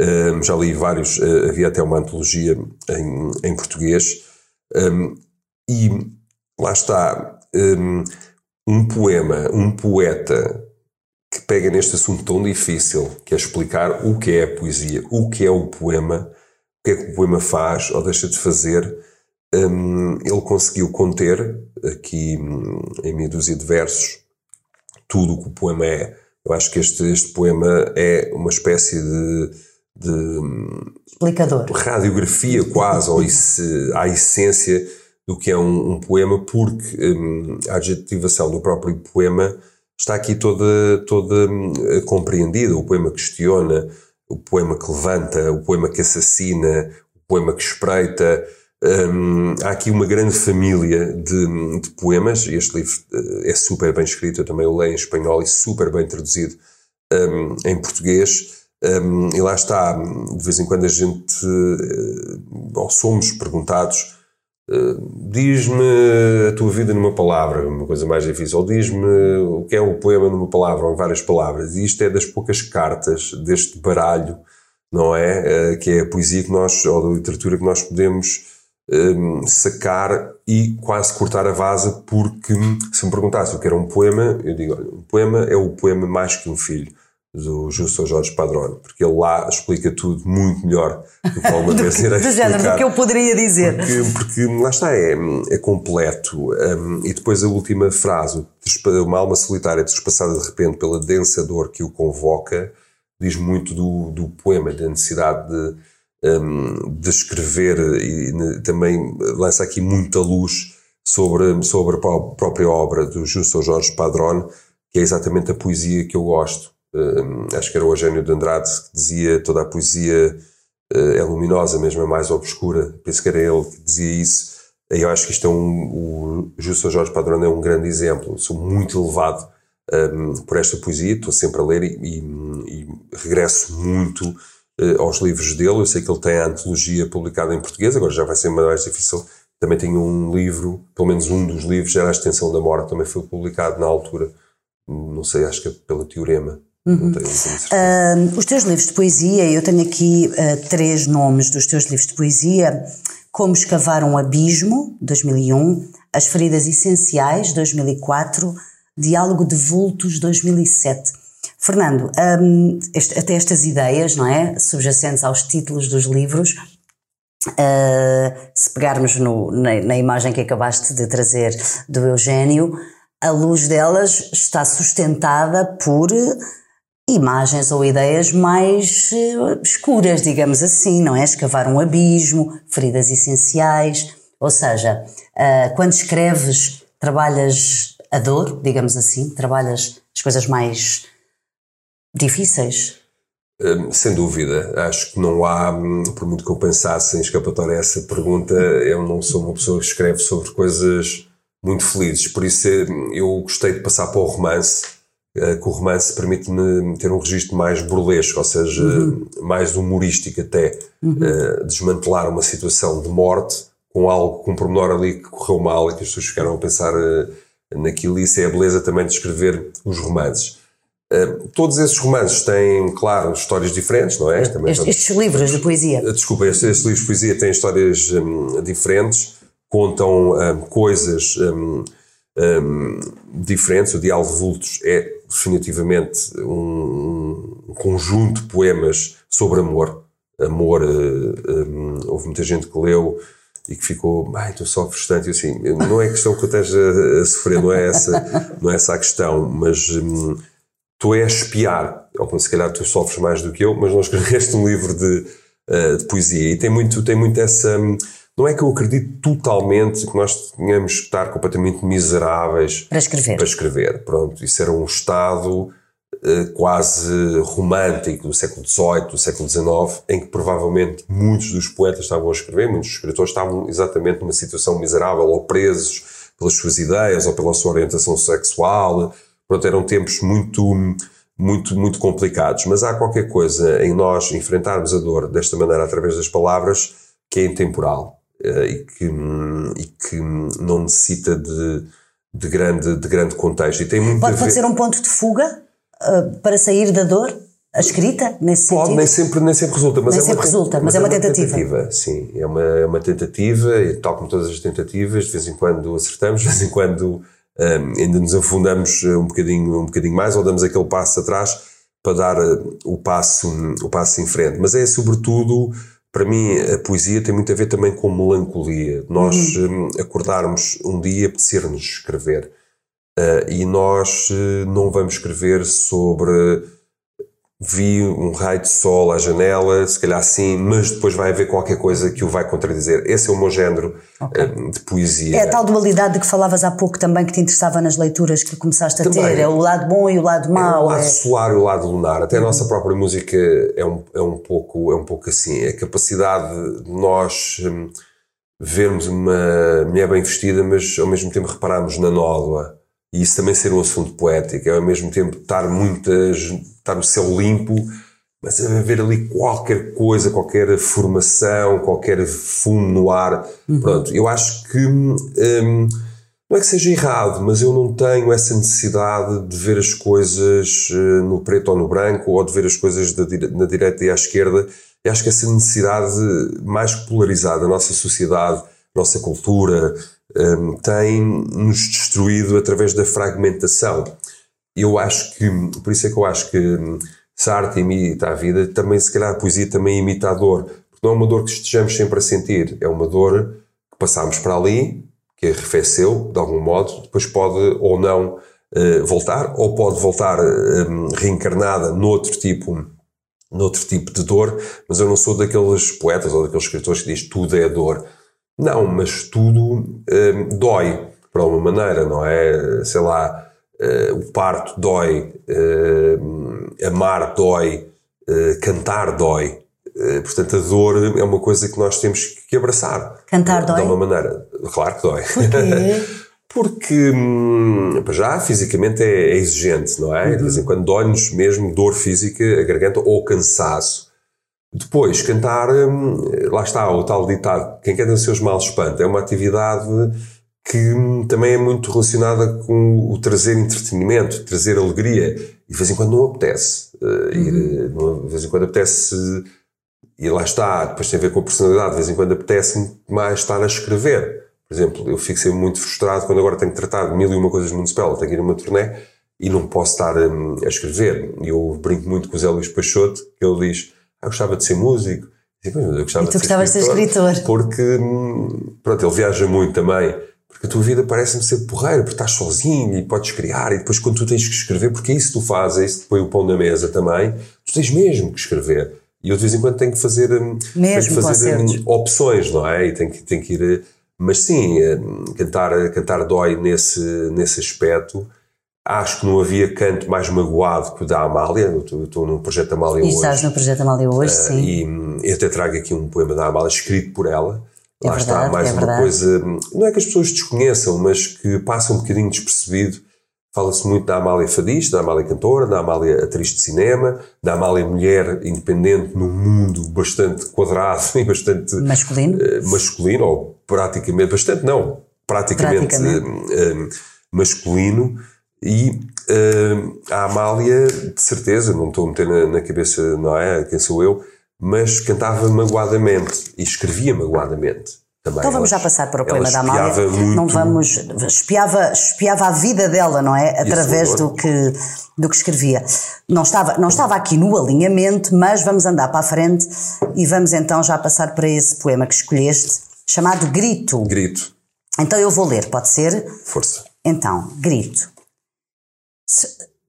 Um, já li vários, uh, havia até uma antologia em, em português. Um, e lá está, um, um poema, um poeta que pega neste assunto tão difícil, que é explicar o que é a poesia, o que é o poema, o que é que o poema faz ou deixa de fazer, ele conseguiu conter aqui hum, em meia dúzia de versos tudo o que o poema é. Eu acho que este, este poema é uma espécie de, de hum, explicador, radiografia quase, ou isso, à essência do que é um, um poema, porque um, a adjetivação do próprio poema está aqui toda, toda hum, compreendida. O poema questiona, o poema que levanta, o poema que assassina, o poema que espreita. Um, há aqui uma grande família de, de, poemas. Este livro eh, é super bem escrito, eu também o leio em espanhol e super bem traduzido um, em português. Um, e lá está, de vez em quando a gente, uh, ou somos perguntados diz-me a tua vida numa palavra, uma coisa mais difícil, ou diz-me o que é um poema numa palavra, ou em várias palavras. E isto é das poucas cartas deste baralho, não é? Eh, que é a poesia que nós, ou da literatura que nós podemos um, sacar e quase cortar a vasa, porque se me perguntasse o que era um poema, eu digo: olha, um poema é o poema mais que um filho do Justo Jorge Padrone, porque ele lá explica tudo muito melhor do que alguma vez irei [LAUGHS] explicar. Do que eu poderia dizer. Porque, porque lá está, é, é completo. Um, e depois a última frase, uma alma solitária trespassada de repente pela densa dor que o convoca, diz muito do, do poema, da necessidade de, um, de escrever e também lança aqui muita luz sobre, sobre a própria obra do Justo Jorge Padrone, que é exatamente a poesia que eu gosto uh, acho que era o Eugênio de Andrade que dizia toda a poesia uh, é luminosa, mesmo a mais obscura. Penso que era ele que dizia isso. Eu acho que isto é um. O Justo Jorge Padrão é um grande exemplo. Sou muito elevado um, por esta poesia, estou sempre a ler e, e, e regresso muito uh, aos livros dele. Eu sei que ele tem a antologia publicada em português, agora já vai ser mais difícil. Também tenho um livro, pelo menos um dos livros, era A Extensão da Morte, também foi publicado na altura, não sei, acho que é pela Teorema. Uhum. Uh, os teus livros de poesia, eu tenho aqui uh, três nomes dos teus livros de poesia: Como Escavar um Abismo, 2001, As Feridas Essenciais, 2004, Diálogo de Vultos, 2007. Fernando, um, este, até estas ideias, não é? Subjacentes aos títulos dos livros, uh, se pegarmos no, na, na imagem que acabaste de trazer do Eugênio, a luz delas está sustentada por imagens ou ideias mais uh, escuras, digamos assim, não é? Escavar um abismo, feridas essenciais, ou seja, uh, quando escreves, trabalhas a dor, digamos assim, trabalhas as coisas mais difíceis. Hum, sem dúvida, acho que não há, hum, por muito que eu pensasse em escapatória a essa pergunta, eu não sou uma pessoa que escreve sobre coisas muito felizes, por isso hum, eu gostei de passar para o romance eh, que o romance permite-me ter um registro mais burlesco, ou seja, uhum. mais humorístico até, uhum. uh, desmantelar uma situação de morte com algo, com um pormenor ali que correu mal e que as pessoas ficaram a pensar uh, naquilo, e isso é a beleza também de escrever os romances. Uh, todos esses romances têm, claro, histórias diferentes, não é? Também estes, estes livros de poesia. Desculpa, estes, estes, livros de poesia têm histórias um, diferentes, contam um, coisas um, hum, diferentes. O Diálogo de Vultos é definitivamente um, um, conjunto de poemas sobre amor. Amor, um, houve muita gente que leu e que ficou, ai, tu sofres tanto, e assim, não é questão que eu esteja a, sofrer, não é essa, não é essa a questão, mas um, tu és espiar, ou se calhar tu sofres mais do que eu, mas não escreveste um livro de, uh, de poesia, e tem muito, tem muito essa, hum, não é que eu acredito totalmente que nós tenhamos que estar completamente miseráveis para escrever. Para escrever. Pronto, isso era um estado uh, quase romântico do século XVIII, do século XIX, em que provavelmente muitos dos poetas estavam a escrever, muitos dos escritores estavam exatamente numa situação miserável ou presos pelas suas ideias ou pela sua orientação sexual. Pronto, eram tempos muito muito, muito complicados, mas há qualquer coisa em nós enfrentarmos a dor desta maneira através das palavras que é intemporal. Eh, e, que, e que não necessita de, de, grande, de grande contexto. E tem muito pode, pode ser um ponto de fuga uh, para sair da dor? A escrita, nesse Pode, sentido? nem sempre, nem sempre resulta. Mas nem é sempre uma, resulta, mas, mas é, uma, é uma tentativa. tentativa. Sim, é uma, é uma tentativa, e tal como todas as tentativas, de vez em quando acertamos, de vez em quando um, ainda nos afundamos um bocadinho, um bocadinho mais, ou damos aquele passo atrás para dar o passo, o passo em frente. Mas é sobretudo para mim, a poesia tem muito a ver também com melancolia. Nós uhum. um, acordarmos um dia, apetecer-nos escrever. Uh, e nós uh, não vamos escrever sobre vi um raio de sol à janela, se calhar sim, mas depois vai haver qualquer coisa que o vai contradizer. Esse é o meu género okay. uh, de poesia. É a tal dualidade de que falavas há pouco também que te interessava nas leituras que começaste a também, ter. É o lado bom e o lado mau. É o lado é... solar e o lado lunar. Até a nossa própria música é um, é um, pouco, é um pouco assim. A capacidade de nós um, vermos uma mulher bem vestida, mas ao mesmo tempo repararmos na nódoa e isso também ser um assunto poético, é ao mesmo tempo estar muitas, estar o céu limpo, mas haver ali qualquer coisa, qualquer formação, qualquer fumo no ar. Uhum. Pronto, eu acho que hum, não é que seja errado, mas eu não tenho essa necessidade de ver as coisas eh, no preto ou no branco, ou de ver as coisas da, na direita e à esquerda. Eu acho que essa necessidade mais polarizada da nossa sociedade, nossa cultura, um, tem nos destruído através da fragmentação. Eu acho que, por isso é que eu acho que hum, se a arte imita a vida, também se calhar a poesia também imita a dor. Porque não é uma dor que estejamos sempre a sentir, é uma dor que passamos para ali, que arrefeceu de algum modo, depois pode ou não uh, voltar, ou pode voltar um, reencarnada noutro tipo, noutro tipo de dor, mas eu não sou daqueles poetas ou daqueles escritores que diz tudo é dor. Não, mas tudo uh, dói, para alguma maneira, não é? Sei lá, uh, o parto dói, uh, amar dói, cantar dói. portanto, a dor é uma coisa que nós temos que abraçar. Cantar dói? De alguma maneira. Claro que dói. Porquê? [LAUGHS] Porque, hum, já, fisicamente é, é, exigente, não é? Uhum. De vez em quando dói-nos mesmo dor física, a garganta ou cansaço. Depois, cantar, hum, lá está o tal ditado, quem canta seus males espanta, é uma atividade que hum, também é muito relacionada com o trazer entretenimento, trazer alegria. E de vez em quando não apetece uh, ir, uhum. de vez em quando apetece, e lá está, depois tem a ver com a personalidade, de vez em quando apetece mais estar a escrever. Por exemplo, eu fico sempre muito frustrado quando agora tenho que tratar de mil e uma coisas municipal, tenho que ir a uma turnê e não posso estar um, a escrever. E eu brinco muito com o Zé Luís Peixoto, que ele diz eu gostava de ser músico. Eu gostava e tu de ser escritor, escritor. Porque, hum, pronto, ele viaja muito também. Porque a tua vida parece-me ser porreira, porque estás sozinho e podes criar, e depois quando tu tens que escrever, porque é isso que tu fazes, é isso que põe o pão na mesa também, tu tens mesmo que escrever. E eu de vez em quando tenho que fazer, hum, tenho que fazer hum, opções, não é? E tenho que, tenho que ir. Mas sim, cantar, cantar dói nesse, nesse aspecto. Acho que não havia canto mais magoado que o da Amália. Eu estou no Projeto Amália e hoje. E estás no Projeto Amália hoje, uh, sim. E hum, eu até trago aqui um poema da Amália escrito por ela. É Lá verdade, está, mais é uma verdade. coisa. Não é que as pessoas desconheçam, mas que passa um bocadinho despercebido. Fala-se muito da Amália fadista, da Amália cantora, da Amália atriz de cinema, da Amália mulher independente num mundo bastante quadrado [LAUGHS] e bastante. Masculino? Uh, masculino, ou praticamente. Bastante, não. Praticamente, praticamente. Uh, uh, masculino e a Amália, de certeza, não estou a meter na, na, cabeça, não é? Quem sou eu, mas cantava magoadamente e escrevia magoadamente. Também. Então vamos já passar para o poema da Amália. Muito... Não vamos. Espiava, espiava a vida dela, não é? Através do que, do que escrevia. Não estava, não estava aqui no alinhamento, mas vamos andar para a frente e vamos então já passar para esse poema que escolheste, chamado Grito. Grito. Então eu vou ler, pode ser? Força. Então, grito.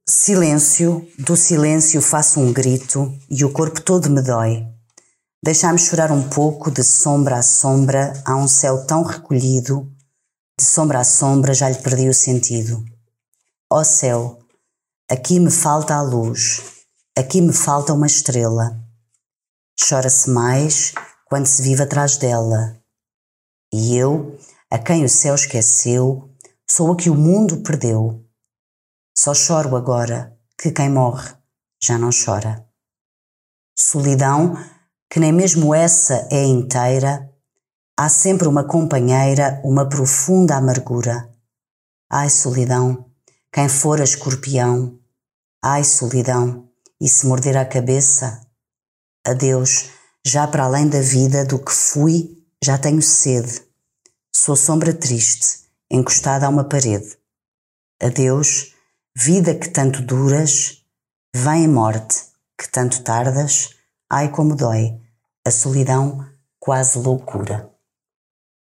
Silêncio, do silêncio faço um grito e o corpo todo me dói. Deixa-me chorar um pouco, de sombra a sombra, há um céu tão recolhido, de sombra a sombra já lhe perdi o sentido. Ó céu, aqui me falta a luz, aqui me falta uma estrela. Chora-se mais quando se vive atrás dela. E eu, a quem o céu esqueceu, sou a que o mundo perdeu. Só choro agora que quem morre já não chora. Solidão, que nem mesmo essa é inteira, há sempre uma companheira, uma profunda amargura. Ai, solidão, quem for a escorpião, ai, solidão, e se morder a cabeça? Adeus, já para além da vida do que fui, já tenho sede. Sou sombra triste, encostada a uma parede. Adeus, Vida que tanto duras, vem morte, que tanto tardas, ai como dói, A solidão, quase loucura.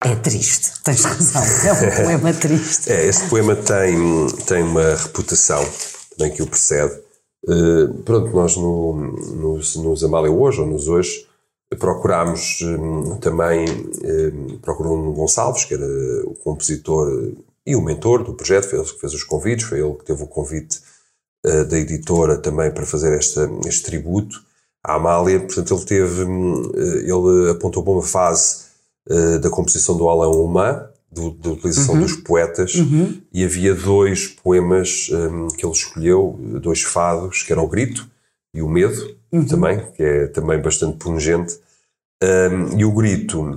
É triste, tens razão, é um [LAUGHS] poema triste. É, este poema tem, tem uma reputação também que o precede. Uh, pronto, nós no, nos, nos Amália hoje, ou nos hoje, procurámos um, também, um, procurou um Gonçalves, que era o compositor e o mentor do projeto, foi ele que fez os convites, foi ele que teve o convite uh, da editora também para fazer esta, este tributo à Amália. Portanto, ele teve, uh, ele apontou para uma fase uh, da composição do Alain Humã, da utilização uhum. dos poetas, uhum. e havia dois poemas um, que ele escolheu, dois fados, que eram o Grito e o Medo, uhum. também, que é também bastante pungente. Um, e o Grito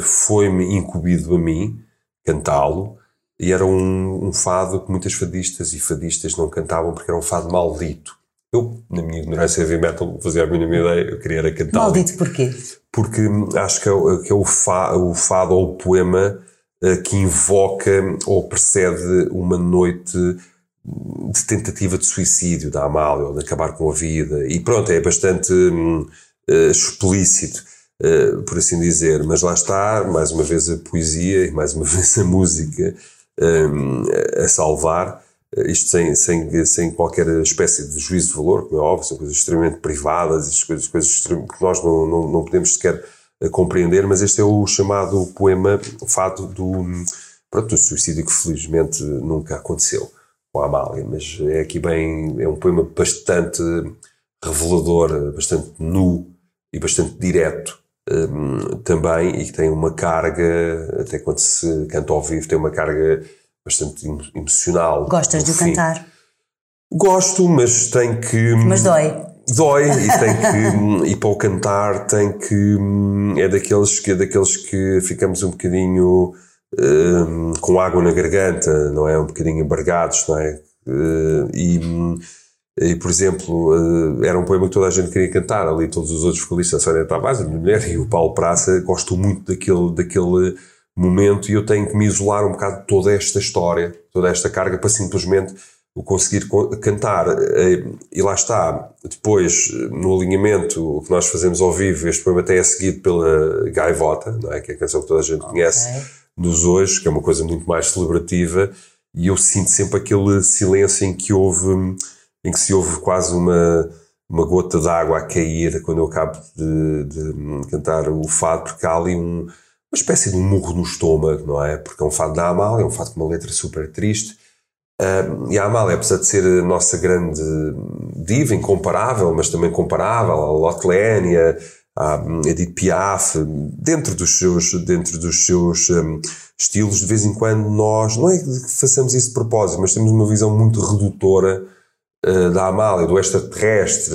foi-me incumbido a mim cantá-lo, e era um, um, fado que muitas fadistas e fadistas não cantavam porque era um fado maldito. Eu, na minha ignorância heavy metal, fazia a mínima ideia, eu queria era cantar. Maldito porquê? Porque acho que é, que é o, fa, o fado ou o poema uh, que invoca ou precede uma noite de tentativa de suicídio da Amália, ou de acabar com a vida. E pronto, é bastante uh, explícito, uh, por assim dizer. Mas lá está, mais uma vez a poesia e mais uma [LAUGHS] vez a música a salvar, eh, isto sem, sem, sem qualquer espécie de juízo de valor, como é óbvio, são coisas extremamente privadas, coisas, coisas que nós não, não, não podemos sequer eh, compreender, mas este é o chamado poema, o fado do, pronto, do suicídio que felizmente nunca aconteceu com a Amália, mas é aqui bem, é um poema bastante revelador, bastante nu e bastante direto um, também e que tem uma carga, até quando se canta ao vivo, tem uma carga bastante emocional. Gostas de cantar? Gosto, mas tem que. Mas dói. Dói e tem que. [LAUGHS] e para o cantar tem que. É daqueles que, é daqueles que ficamos um bocadinho um, com água na garganta, não é? Um bocadinho embargados, não é? Uh, e e, por exemplo, eh, era um poema que toda a gente queria cantar, ali todos os outros vocalistas, a Sónia Tavares, a minha mulher e o Paulo Praça, gosto muito daquele, daquele momento e eu tenho que me isolar um bocado de toda esta história, toda esta carga, para simplesmente o conseguir cantar. Eh, e lá está, depois, no alinhamento que nós fazemos ao vivo, este poema até é seguido pela Gaivota, não é? que é a canção que toda a gente okay. conhece dos hoje, que é uma coisa muito mais celebrativa, e eu sinto sempre aquele silêncio em que houve em que se ouve quase uma, uma gota de água a cair quando eu acabo de, de cantar o fado, porque há ali um, uma espécie de um murro no estômago, não é? Porque é um fado da Amália, é um fado com uma letra super triste. Uh, e a Amália, apesar de ser a nossa grande diva, incomparável, mas também comparável, a Lotte Lenya, a Edith Piaf, dentro dos seus, dentro dos seus um, estilos, de vez em quando nós, não é que façamos isso de propósito, mas temos uma visão muito redutora uh, da Amália, do extraterrestre,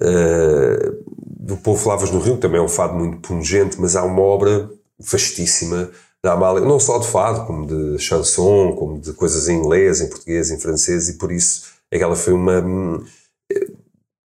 uh, do Povo Lavas no Rio, também é um fado muito pungente, mas há uma obra vastíssima da Amália, não só de fado, como de chanson, como de coisas em inglês, em português, em francês, e por isso é que ela foi uma.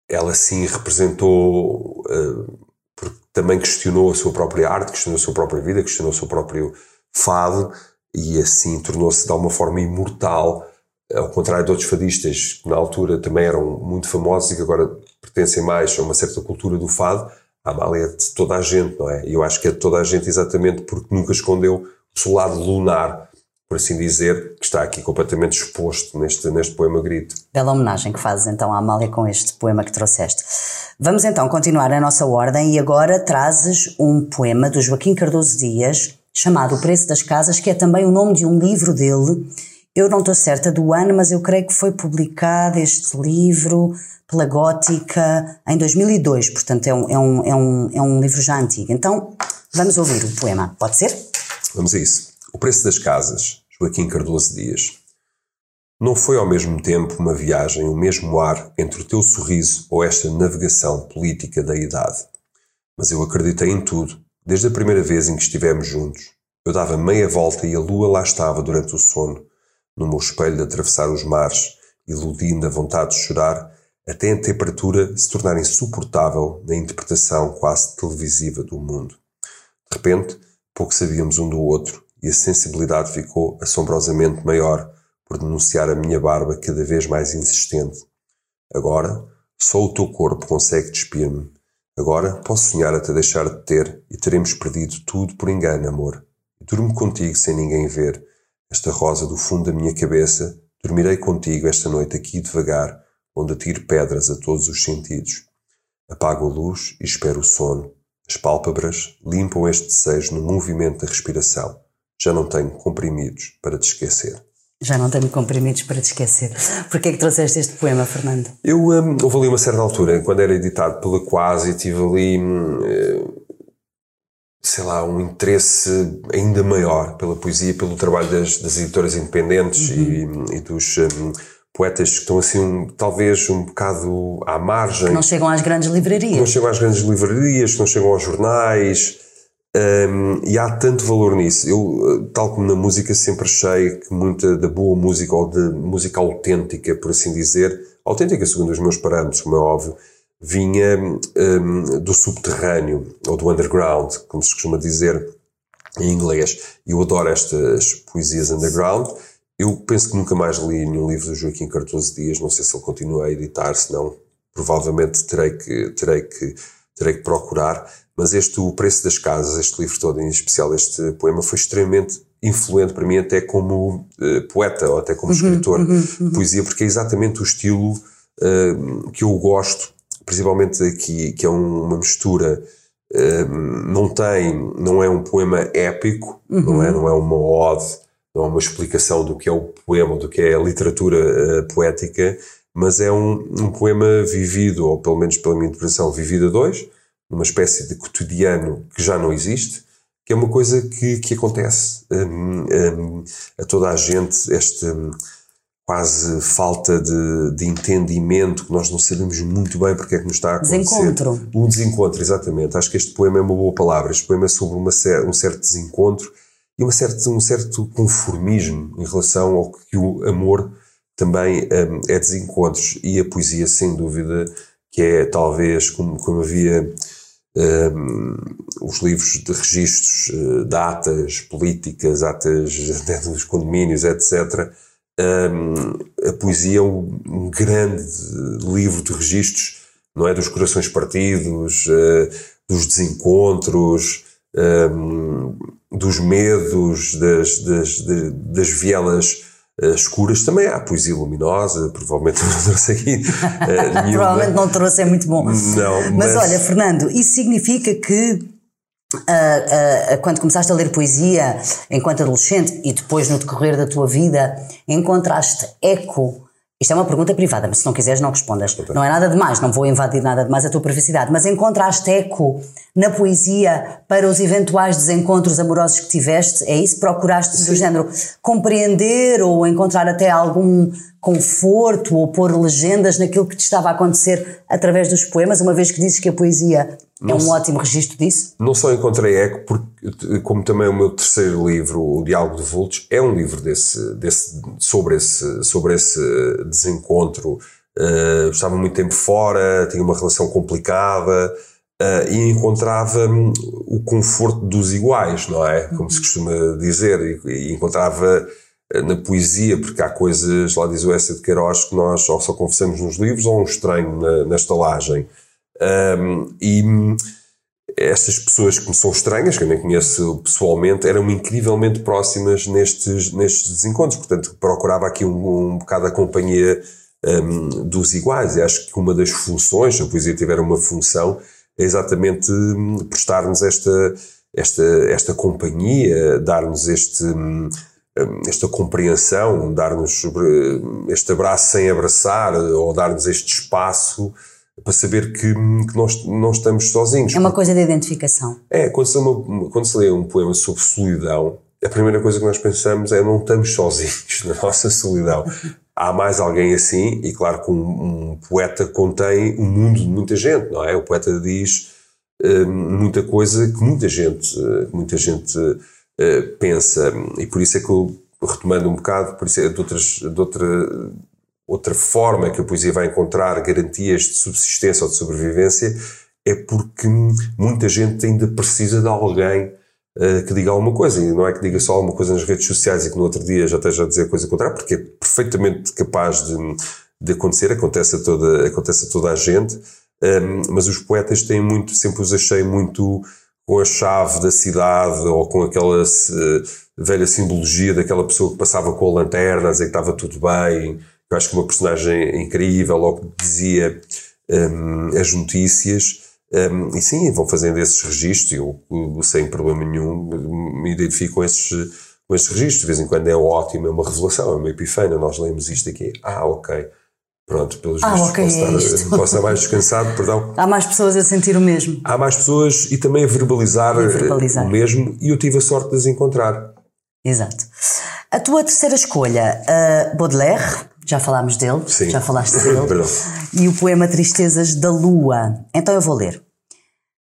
Ela sim representou, uh, porque também questionou a sua própria arte, questionou a sua própria vida, questionou o seu próprio fado, e assim tornou-se de alguma forma imortal ao contrário de outros fadistas que na altura também eram muito famosos e que agora pertencem mais a uma certa cultura do fado, a Amália é de toda a gente, não é? E eu acho que é de toda a gente exatamente porque nunca escondeu o seu lado lunar, por assim dizer, que está aqui completamente exposto neste, neste poema Grito. Bela homenagem que fazes então à Amália com este poema que trouxeste. Vamos então continuar a nossa ordem e agora trazes um poema do Joaquim Cardoso Dias chamado O Preço das Casas, que é também o nome de um livro dele eu não estou certa do ano, mas eu creio que foi publicado este livro pela Gótica em 2002, portanto é um, é um, é um, é um livro já antigo. Então vamos ouvir o poema, pode ser? Vamos a isso. O Preço das Casas, Joaquim Cardoso Dias. Não foi ao mesmo tempo uma viagem, o mesmo ar entre o teu sorriso ou esta navegação política da idade. Mas eu acreditei em tudo, desde a primeira vez em que estivemos juntos. Eu dava meia volta e a lua lá estava durante o sono, no meu espelho de atravessar os mares, iludindo a vontade de chorar, até a temperatura se tornar insuportável na interpretação quase televisiva do mundo. De repente, pouco sabíamos um do outro e a sensibilidade ficou assombrosamente maior por denunciar a minha barba cada vez mais insistente. Agora, só o teu corpo consegue despir-me. Agora posso sonhar até deixar de ter e teremos perdido tudo por engano, amor. Durmo contigo sem ninguém ver. Esta rosa do fundo da minha cabeça, dormirei contigo esta noite aqui devagar, onde atiro pedras a todos os sentidos. Apago a luz e espero o sono. As pálpebras limpam este desejo no movimento da respiração. Já não tenho comprimidos para te esquecer. Já não tenho comprimidos para te esquecer. [LAUGHS] Porquê é que trouxeste este poema, Fernando? Eu um, houve ali uma certa altura, quando era editado pela Quase, tive ali, hum, sei lá, um interesse ainda maior pela poesia, pelo trabalho das, das editoras independentes uhum. e, e, dos um, poetas que estão assim, um, talvez um bocado à margem. Que não chegam às grandes livrarias. Que não chegam às grandes livrarias, que não chegam aos jornais um, e há tanto valor nisso. Eu, tal como na música, sempre achei que muita da boa música, ou de música autêntica, por assim dizer, autêntica segundo os meus parâmetros, como é óbvio, vinha um, do subterrâneo, ou do underground, como se costuma dizer em inglês. Eu adoro estas poesias underground. Eu penso que nunca mais li nenhum livro do Joaquim Cardoso Dias, não sei se ele continua a editar, senão provavelmente terei que, terei que, terei que procurar mas este O Preço das Casas, este livro todo, em especial este poema, foi extremamente influente para mim até como uh, poeta ou até como uhum, escritor uhum, uhum. de poesia, porque é exatamente o estilo uh, que eu gosto, principalmente aqui, que é um, uma mistura, uh, não tem, não é um poema épico, não é, uhum. não é uma ode, não é uma explicação do que é o poema, do que é a literatura poética, mas é um, um poema vivido, ou pelo menos pela minha interpretação, vivido a dois, numa espécie de cotidiano que já não existe, que é uma coisa que, que acontece um, um, a toda a gente, esta um, quase falta de, de, entendimento, que nós não sabemos muito bem porque é que nos está a acontecer. Desencontro. Um desencontro, exatamente. Acho que este poema é uma boa palavra. Este poema é sobre uma, um certo desencontro e uma certa, um certo conformismo em relação ao que o amor também hum, é desencontros. E a poesia, sem dúvida, que é talvez como, como havia um, os livros de registros, uh, datas políticas, atas [LAUGHS] dos condomínios, etc. A poesia é um, grande livro de registros, não é? Dos corações partidos, uh, dos desencontros, dos medos, das, das, das vielas uh, escuras. Também há poesia luminosa, provavelmente não [LAUGHS] trouxe aqui [LAUGHS] uh, Provavelmente não trouxe, é muito bom. Não, mas, mas olha, Fernando, isso significa que Uh, uh, quando começaste a ler poesia enquanto adolescente e depois no decorrer da tua vida encontraste eco isto é uma pergunta privada, mas se não quiseres não respondas. Não é nada demais, não vou invadir nada demais a tua privacidade, mas encontraste eco na poesia para os eventuais desencontros amorosos que tiveste? É isso? Procuraste Sim. do género compreender ou encontrar até algum conforto ou pôr legendas naquilo que te estava a acontecer através dos poemas, uma vez que dizes que a poesia não é um ótimo registro disso? Não só encontrei eco, porque, como também o meu terceiro livro, O Diálogo de Vultos, é um livro desse, desse, sobre, esse, sobre esse desencontro. Uh, estava muito tempo fora, tinha uma relação complicada uh, e encontrava hum, o conforto dos iguais, não é? Como uhum. se costuma dizer, e, e encontrava na poesia, porque há coisas, lá diz o Essa de Queiroz, que nós ou só confessamos nos livros ou um estranho na, na estalagem. Um, e essas pessoas que me são estranhas, que eu nem conheço pessoalmente, eram incrivelmente próximas nestes, nestes desencontros. Portanto, procurava aqui um, um bocado a companhia um, dos iguais. E acho que uma das funções, se a poesia tiver uma função, é exatamente hum, prestar-nos esta, esta, esta companhia, dar-nos este hum, hum, esta compreensão, dar-nos este abraço sem abraçar, ou dar-nos este espaço para saber que, que nós não estamos sozinhos. É uma coisa de identificação. É, quando se, uma, quando se lê um poema sobre solidão, a primeira coisa que nós pensamos é não estamos sozinhos [LAUGHS] na nossa solidão. Há mais alguém assim, e claro que um, um poeta contém um mundo de muita gente, não é? O poeta diz muita coisa que muita gente, uh, muita gente uh, pensa, e por isso é que eu, retomando um bocado, por isso é de, outras, de outra outra forma que a poesia vai encontrar garantias de subsistência ou de sobrevivência é porque muita gente ainda precisa de alguém uh, que diga alguma coisa. E não é que diga só alguma coisa nas redes sociais e que no outro dia já esteja a dizer coisa contrária, porque é perfeitamente capaz de, de acontecer, acontece a, toda, acontece a toda a gente. Um, mas os poetas têm muito, sempre os achei muito com a chave da cidade ou com aquela uh, velha simbologia daquela pessoa que passava com a lanterna a dizer que estava tudo bem. Eu acho que uma personagem incrível, que dizia um, as notícias. Um, e sim, vão fazendo esses registros, eu, eu, sem problema nenhum me identifico com esses, com esses registros. De vez em quando é ótimo, é uma revelação, é uma epifânia. Nós lemos isto aqui, ah, ok. Pronto, pelos ah, vistos, okay, posso, é estar, [LAUGHS] posso estar mais descansado, perdão. Há mais pessoas a sentir o mesmo. Há mais pessoas e também a verbalizar, verbalizar. o mesmo, e eu tive a sorte de as encontrar. Exato. A tua terceira escolha, uh, Baudelaire, já falámos dele, Sim. já falaste [LAUGHS] dele, e o poema Tristezas da Lua. Então eu vou ler.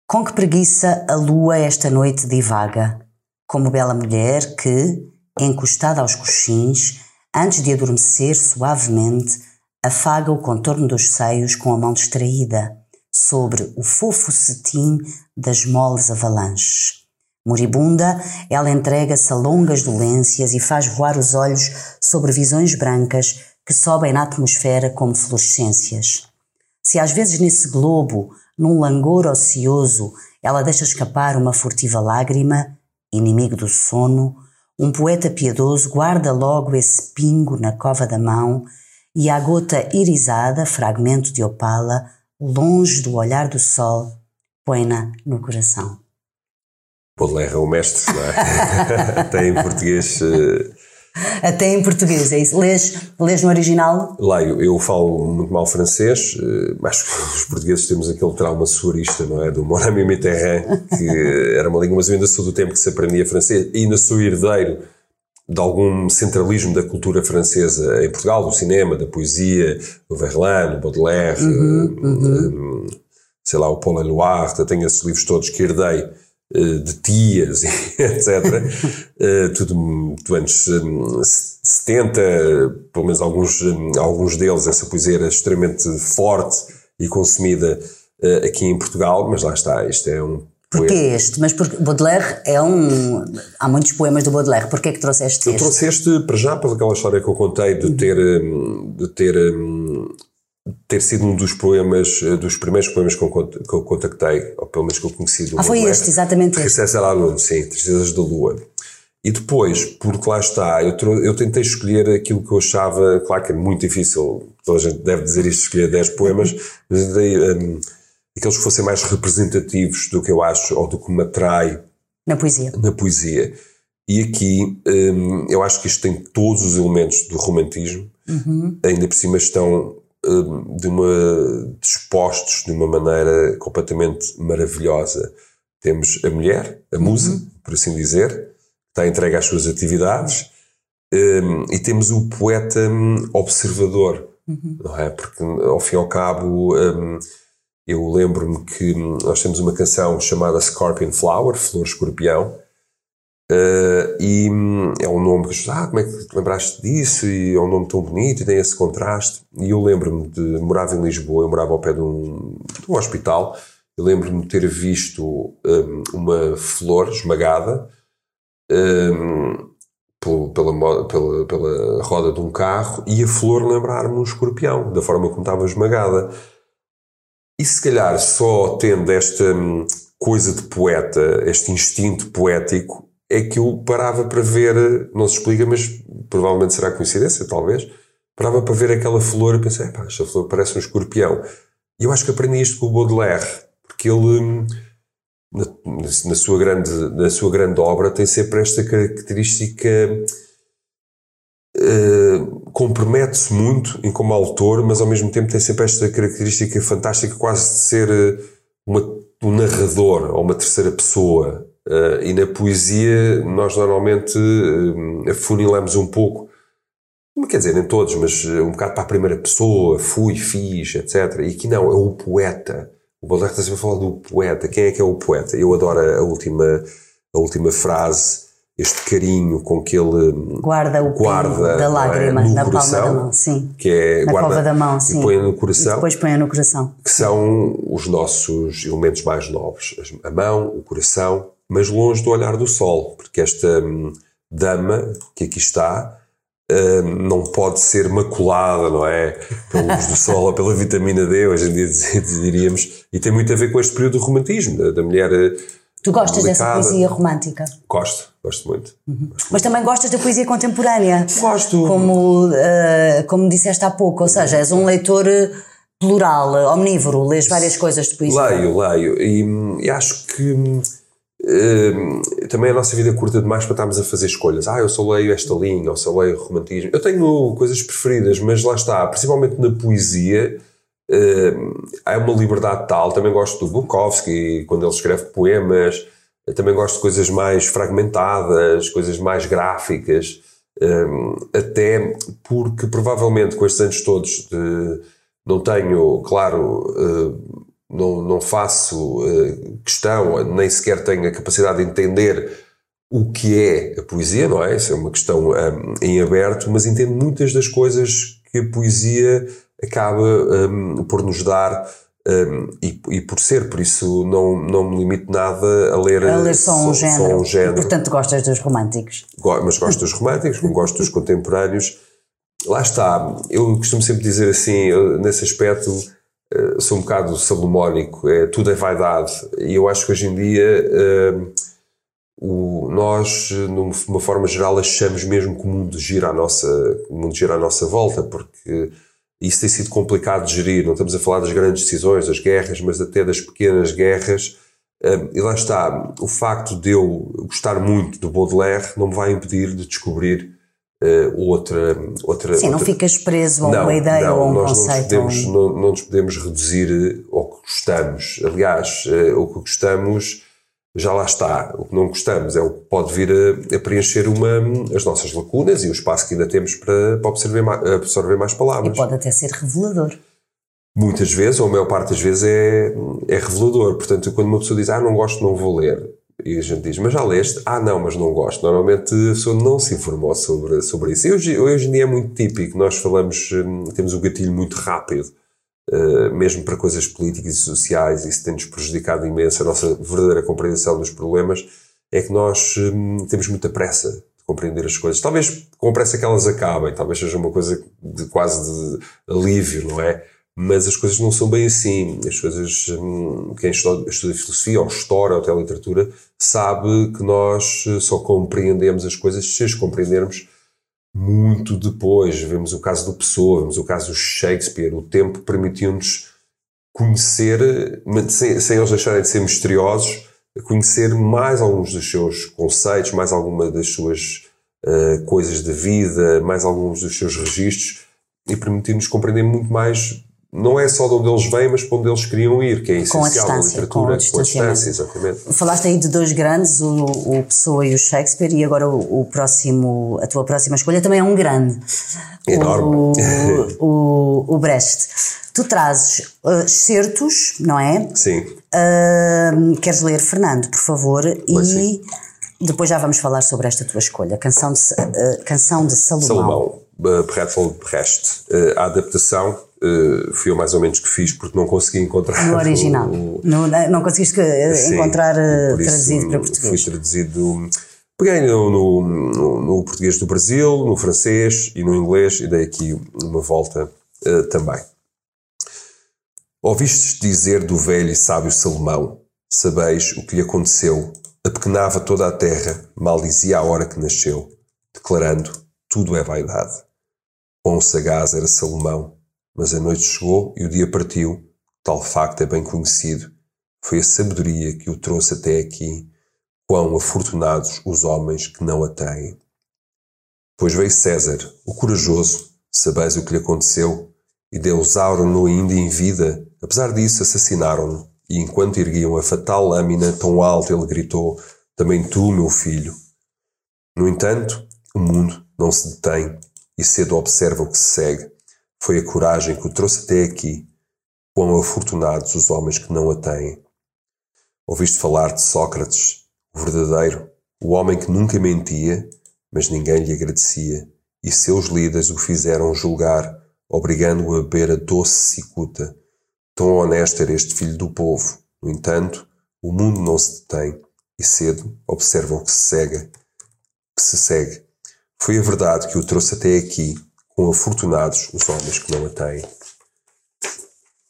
Com que preguiça a lua esta noite divaga, como bela mulher que, encostada aos coxins, antes de adormecer suavemente, afaga o contorno dos seios com a mão distraída, sobre o fofo cetim das moles avalanches. Moribunda, ela entrega-se a longas dolências e faz voar os olhos sobre visões brancas que sobem na atmosfera como fluorescências. Se às vezes nesse globo, num langor ocioso, ela deixa escapar uma furtiva lágrima, inimigo do sono, um poeta piedoso guarda logo esse pingo na cova da mão e a gota irisada, fragmento de opala, longe do olhar do sol, põe-na no coração. Baudelaire é o mestre, não é? [LAUGHS] Até em português. Uh... Até em português, é isso? Lês, lês no original? Leio, eu falo muito mal francês, uh, mas [LAUGHS] os portugueses temos aquele trauma suarista, não é? Do Mon ami Mitterrand, que era uma língua, mas eu ainda sou do tempo que se aprendia francês, e ainda sou herdeiro de algum centralismo da cultura francesa em Portugal, do cinema, da poesia, do Verlaine, do Baudelaire, uhum, uhum. sei lá, o Paul Eluard, tenho esses livros todos que herdei eh, de tias, [LAUGHS] etc. Eh, tudo, tudo anos 70, pelo menos alguns, alguns deles, essa poesia era extremamente forte e consumida eh, aqui em Portugal, mas lá está, isto é um Porquê este? Mas porque Baudelaire é um. Há muitos poemas do Baudelaire. Porquê é que trouxeste eu este? Eu trouxe este para já, pela aquela história que eu contei de ter, de ter, ter sido um dos poemas, dos primeiros poemas que eu, que eu contactei, ou pelo menos que eu conheci do Ah, foi este, exatamente este. Tristeza da Lua, sim, Tristezas da Lua. E depois, porque lá está, eu, eu tentei escolher aquilo que eu achava, claro que é muito difícil, toda a gente deve dizer isto, escolher 10 poemas, [LAUGHS] mas tentei. Um, aqueles que fossem mais representativos do que eu acho ou do que me atrai na poesia. Na poesia. E aqui hum, eu acho que isto tem todos os elementos do romantismo, uhum. ainda por cima estão hum, de uma, dispostos de uma maneira completamente maravilhosa. Temos a mulher, a musa, uhum. por assim dizer, que está entregue às suas atividades, hum, e temos o poeta observador, uhum. não é? Porque ao fim e ao cabo eu lembro-me que nós temos uma canção chamada Scorpion Flower, Flor Escorpião, uh, e é um nome que ah, como é que te lembraste disso? E é um nome tão bonito e tem esse contraste. E eu lembro-me de, morava em Lisboa, eu morava ao pé de um, de um hospital, eu lembro-me de ter visto um, uma flor esmagada um, pela, pela, pela roda de um carro e a flor lembrar-me um escorpião, da forma como estava esmagada. E se calhar só tendo esta hum, coisa de poeta, este instinto poético, é que eu parava para ver, não se explica, mas provavelmente será coincidência, talvez, parava para ver aquela flor e pensei, pá, esta flor parece um escorpião. E eu acho que aprendi isto com o Baudelaire, porque ele, hum, na, na, sua grande, na sua grande obra, tem sempre esta característica Uh, compromete-se muito em como autor, mas ao mesmo tempo tem sempre esta característica fantástica quase de ser eh, uma, um narrador ou uma terceira pessoa. Uh, e na poesia nós normalmente uh, afunilamos um pouco, quer dizer nem todos, mas um bocado para a primeira pessoa, fui, fiz, etc. E aqui não, é o poeta. O Baudelaire está sempre a falar do poeta. Quem é que é o poeta? Eu adoro a última, a última frase este carinho com que ele guarda o guarda, da lágrima é, na coração, palma da mão, sim. Que é na guarda, cova da mão, sim. E põe no coração. E depois põe no coração. Que são os nossos elementos mais nobres. A mão, o coração, mas longe do olhar do sol, porque esta hum, dama que aqui está uh, não pode ser maculada, não é? Pela luz do sol ou pela vitamina D, hoje em dia [LAUGHS] diríamos, e tem muito a ver com este período do romantismo, da, da mulher. Tu gostas delicada. dessa poesia romântica? Gosto, gosto muito. Uhum. Gosto Mas muito. também gostas da poesia contemporânea? Gosto. Como, uh, como disseste há pouco, ou seja, és um leitor plural, omnívoro, lês várias coisas de poesia. Leio, leio, e, e acho que Uh, também a nossa vida é curta demais para estarmos a fazer escolhas. Ah, eu só leio esta linha, ou só leio romantismo. Eu tenho coisas preferidas, mas lá está, principalmente na poesia, uh, há uma liberdade tal. Também gosto do Bukowski, quando ele escreve poemas. Eu também gosto de coisas mais fragmentadas, coisas mais gráficas. Uh, até porque, provavelmente, com estes anos todos de. Não tenho, claro eh, não, não faço uh, questão, nem sequer tenho a capacidade de entender o que é a poesia, não é? Isso é uma questão um, em aberto, mas entendo muitas das coisas que a poesia acaba um, por nos dar um, e, e, por ser, por isso não, não me limito nada a ler, a ler só, um, só, género. Só um género. E, portanto, gostas dos românticos. Mas gosto dos românticos, como gosto dos contemporâneos. Lá está, eu costumo sempre dizer assim, nesse aspecto, eh, sou um bocado salomónico, é, tudo é vaidade. E eu acho que hoje em dia uh, o, nós, de uma forma geral, achamos mesmo que o mundo gira à nossa, o mundo gira à nossa volta, porque isso tem sido complicado de gerir. Não estamos a falar das grandes decisões, das guerras, mas até das pequenas guerras. Uh, e lá está, o facto de eu gostar muito do Baudelaire não me vai impedir de descobrir uh, outra, outra. Sim, outra... não ficas preso a uma não, ideia não, ou a um nós conceito. Não nos, podemos, não, não nos podemos reduzir ao que gostamos. Aliás, uh, o que gostamos já lá está. O que não gostamos é o que pode vir a, a, preencher uma, as nossas lacunas e o espaço que ainda temos para, para absorver, mais, absorver mais palavras. E pode até ser revelador. Muitas vezes, ou a maior parte das vezes, é, é revelador. Portanto, quando uma pessoa diz, ah, não gosto, não vou ler, e a gente diz, mas já leste? Ah, não, mas não gosto. Normalmente a pessoa não se informou sobre, sobre isso. E hoje, hoje em dia é muito típico. Nós falamos, hum, temos o gatilho muito rápido, uh, mesmo para coisas políticas e sociais, isso tem-nos prejudicado imenso. A nossa verdadeira compreensão dos problemas é que nós um, temos muita pressa de compreender as coisas. Talvez com a pressa que elas acabem, talvez seja uma coisa de quase de alívio, não é? mas as coisas não são bem assim. As coisas, hum, quem estuda, estuda filosofia, ou história, ou até literatura, sabe que nós eh, só compreendemos as coisas se as compreendermos muito depois. Vemos o caso do Pessoa, vemos o caso do Shakespeare. O tempo permitiu-nos conhecer, sem, sem eles deixarem de ser misteriosos, conhecer mais alguns dos seus conceitos, mais alguma das suas uh, coisas de vida, mais alguns dos seus registros e permitiu-nos compreender muito mais não é só de onde eles vêm, mas para onde eles queriam ir, que é essencial na literatura, com a, com a distância, exatamente. Falaste aí de dois grandes, o, o Pessoa e o Shakespeare, e agora o, o, próximo, a tua próxima escolha também é um grande. Enorme. O, [LAUGHS] o, o Brecht. Tu trazes uh, certos, não é? Sim. Uh, queres ler, Fernando, por favor? Pois e sim. depois já vamos falar sobre esta tua escolha. Canção de, uh, canção de Salomão. Salomão, Bertolt Brecht. Uh, a adaptação uh, fui eu mais ou menos que fiz porque não consegui encontrar no [LAUGHS] original. o, não conseguiste sim, encontrar uh, traduzido para português. fui traduzido peguei no, no, no, português do Brasil no francês e no inglês e dei aqui uma volta uh, também. Ouvistes dizer do velho e sábio Salomão sabeis o que lhe aconteceu apequenava toda a terra maldizia a hora que nasceu declarando tudo é vaidade. Quão sagaz era Salomão, mas a noite chegou e o dia partiu. Tal facto é bem conhecido. Foi a sabedoria que o trouxe até aqui. Quão afortunados os homens que não a têm. Pois veio César, o corajoso, sabeis o que lhe aconteceu, e deusaram-no ainda em vida. Apesar disso, assassinaram-no. E enquanto erguiam a fatal lâmina, tão alto ele gritou: Também tu, meu filho. No entanto, o mundo não se detém e cedo observa o que se segue. Foi a coragem que o trouxe até aqui. Quão afortunados os homens que não a têm. Ouviste falar de Sócrates, o verdadeiro, o homem que nunca mentia, mas ninguém lhe agradecia, e seus líderes o fizeram julgar, obrigando-o a beber a doce cicuta. Tão honesto era este filho do povo. No entanto, o mundo não se detém, e cedo observa o que se segue, que se segue. Foi a verdade que o trouxe até aqui, com afortunados os homens que não a têm.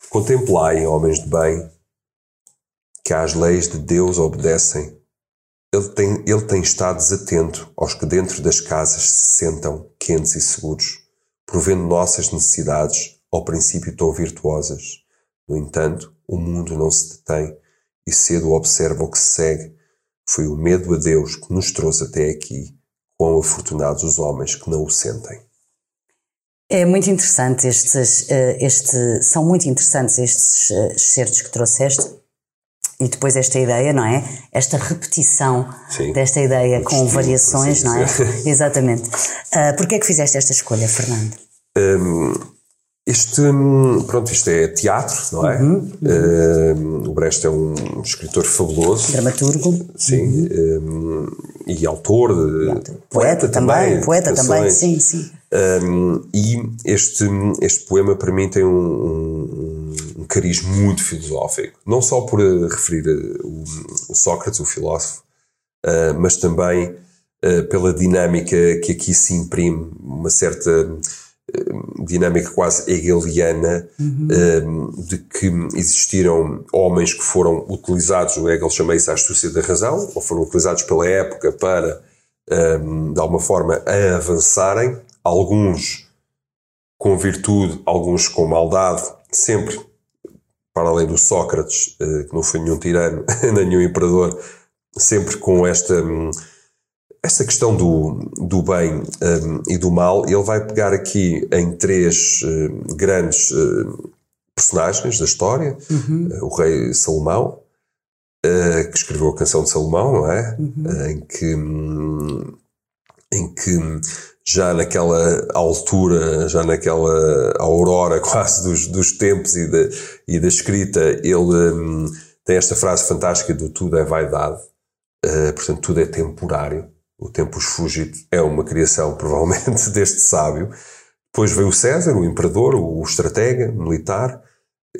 Contemplai, homens de bem, que às leis de Deus obedecem. Ele tem, ele tem estado desatento aos que dentro das casas se sentam quentes e seguros, provendo nossas necessidades, ao princípio tão virtuosas. No entanto, o mundo não se detém e cedo observa o que se segue. Foi o medo a Deus que nos trouxe até aqui, quão afortunados os homens que não o sentem. É muito interessante estes, eh, este, são muito interessantes estes eh, certos que trouxeste e depois esta ideia, não é? Esta repetição Sim. desta ideia com estilo, variações, não é? [LAUGHS] Exatamente. Uh, Porquê é que fizeste esta escolha, Fernando? Um, este, pronto, isto é teatro, não é? Uhum, uhum. Um, o Brecht é um escritor fabuloso. Dramaturgo. Sim. Uhum. Um, e autor. De, poeta, poeta também. poeta também, sim, sim. e este, este poema para mim tem um, um, um cariz muito filosófico. Não só por uh, referir uh, o, o, Sócrates, o filósofo, uh, mas também pela dinâmica que aqui se imprime, uma certa dinâmica quase hegeliana uhum. um, de que existiram homens que foram utilizados, o Hegel chama isso a astúcia da razão, ou foram utilizados pela época para, um, de alguma forma, avançarem, alguns com virtude, alguns com maldade, sempre para além do Sócrates, uh, que não foi nenhum tirano, [LAUGHS] nenhum imperador, sempre com esta... Esta questão do, do bem um, e do mal, ele vai pegar aqui em três uh, grandes uh, personagens da história: uhum. uh, o rei Salomão, que escreveu a canção de Salomão, não é? Uhum. em, que, um, em que já naquela altura, já naquela aurora [LAUGHS] quase dos, dos tempos e da, e da escrita, ele um, tem esta frase fantástica do tudo é vaidade, portanto, tudo é temporário o Tempus Fugit é uma criação, [LAUGHS] provavelmente, deste sábio. Depois veio o César, o imperador, o estratega militar,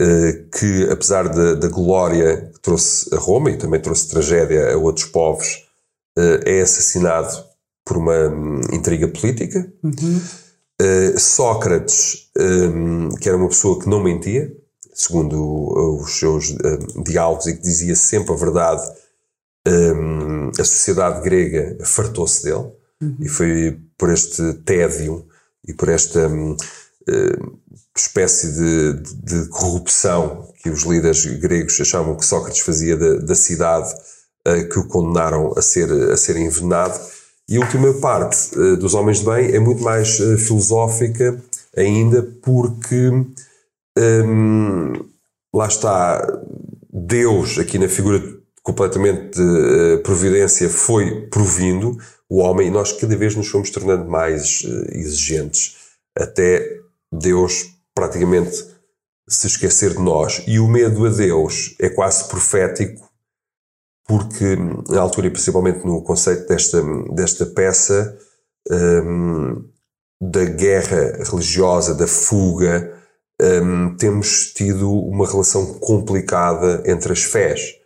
eh, que, apesar da, da glória que trouxe a Roma e também trouxe tragédia a outros povos, eh, é assassinado por uma hum, intriga política. Uhum. Eh, Sócrates, hum, que era uma pessoa que não mentia, segundo os seus hum, diálogos, e que dizia sempre a verdade um, a sociedade grega fartou-se dele uhum. e foi por este tédio e por esta um, uh, espécie de, de, corrupção que os líderes gregos achavam que Sócrates fazia da, da cidade uh, que o condenaram a ser, a ser envenenado. E a última parte uh, dos Homens de Bem é muito mais filosófica ainda porque um, lá está Deus aqui na figura completamente de uh, providência foi provindo o homem e nós cada vez nos fomos tornando mais uh, exigentes até Deus praticamente se esquecer de nós. E o medo a Deus é quase profético porque na altura e principalmente no conceito desta, desta peça um, da guerra religiosa, da fuga, um, temos tido uma relação complicada entre as fés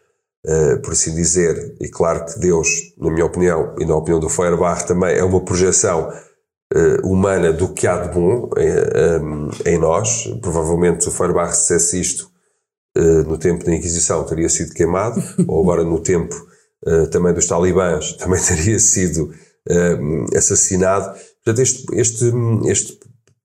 uh, por assim dizer. E claro que Deus, na minha opinião, e na opinião do Feuerbach também, é uma projeção uh, humana do que há de bom em, eh, um, em nós. Provavelmente o Feuerbach dissesse isto uh, no tempo da Inquisição, teria sido queimado, [LAUGHS] ou agora no tempo também dos talibãs, [LAUGHS] também teria sido assassinado. Portanto, este, este, este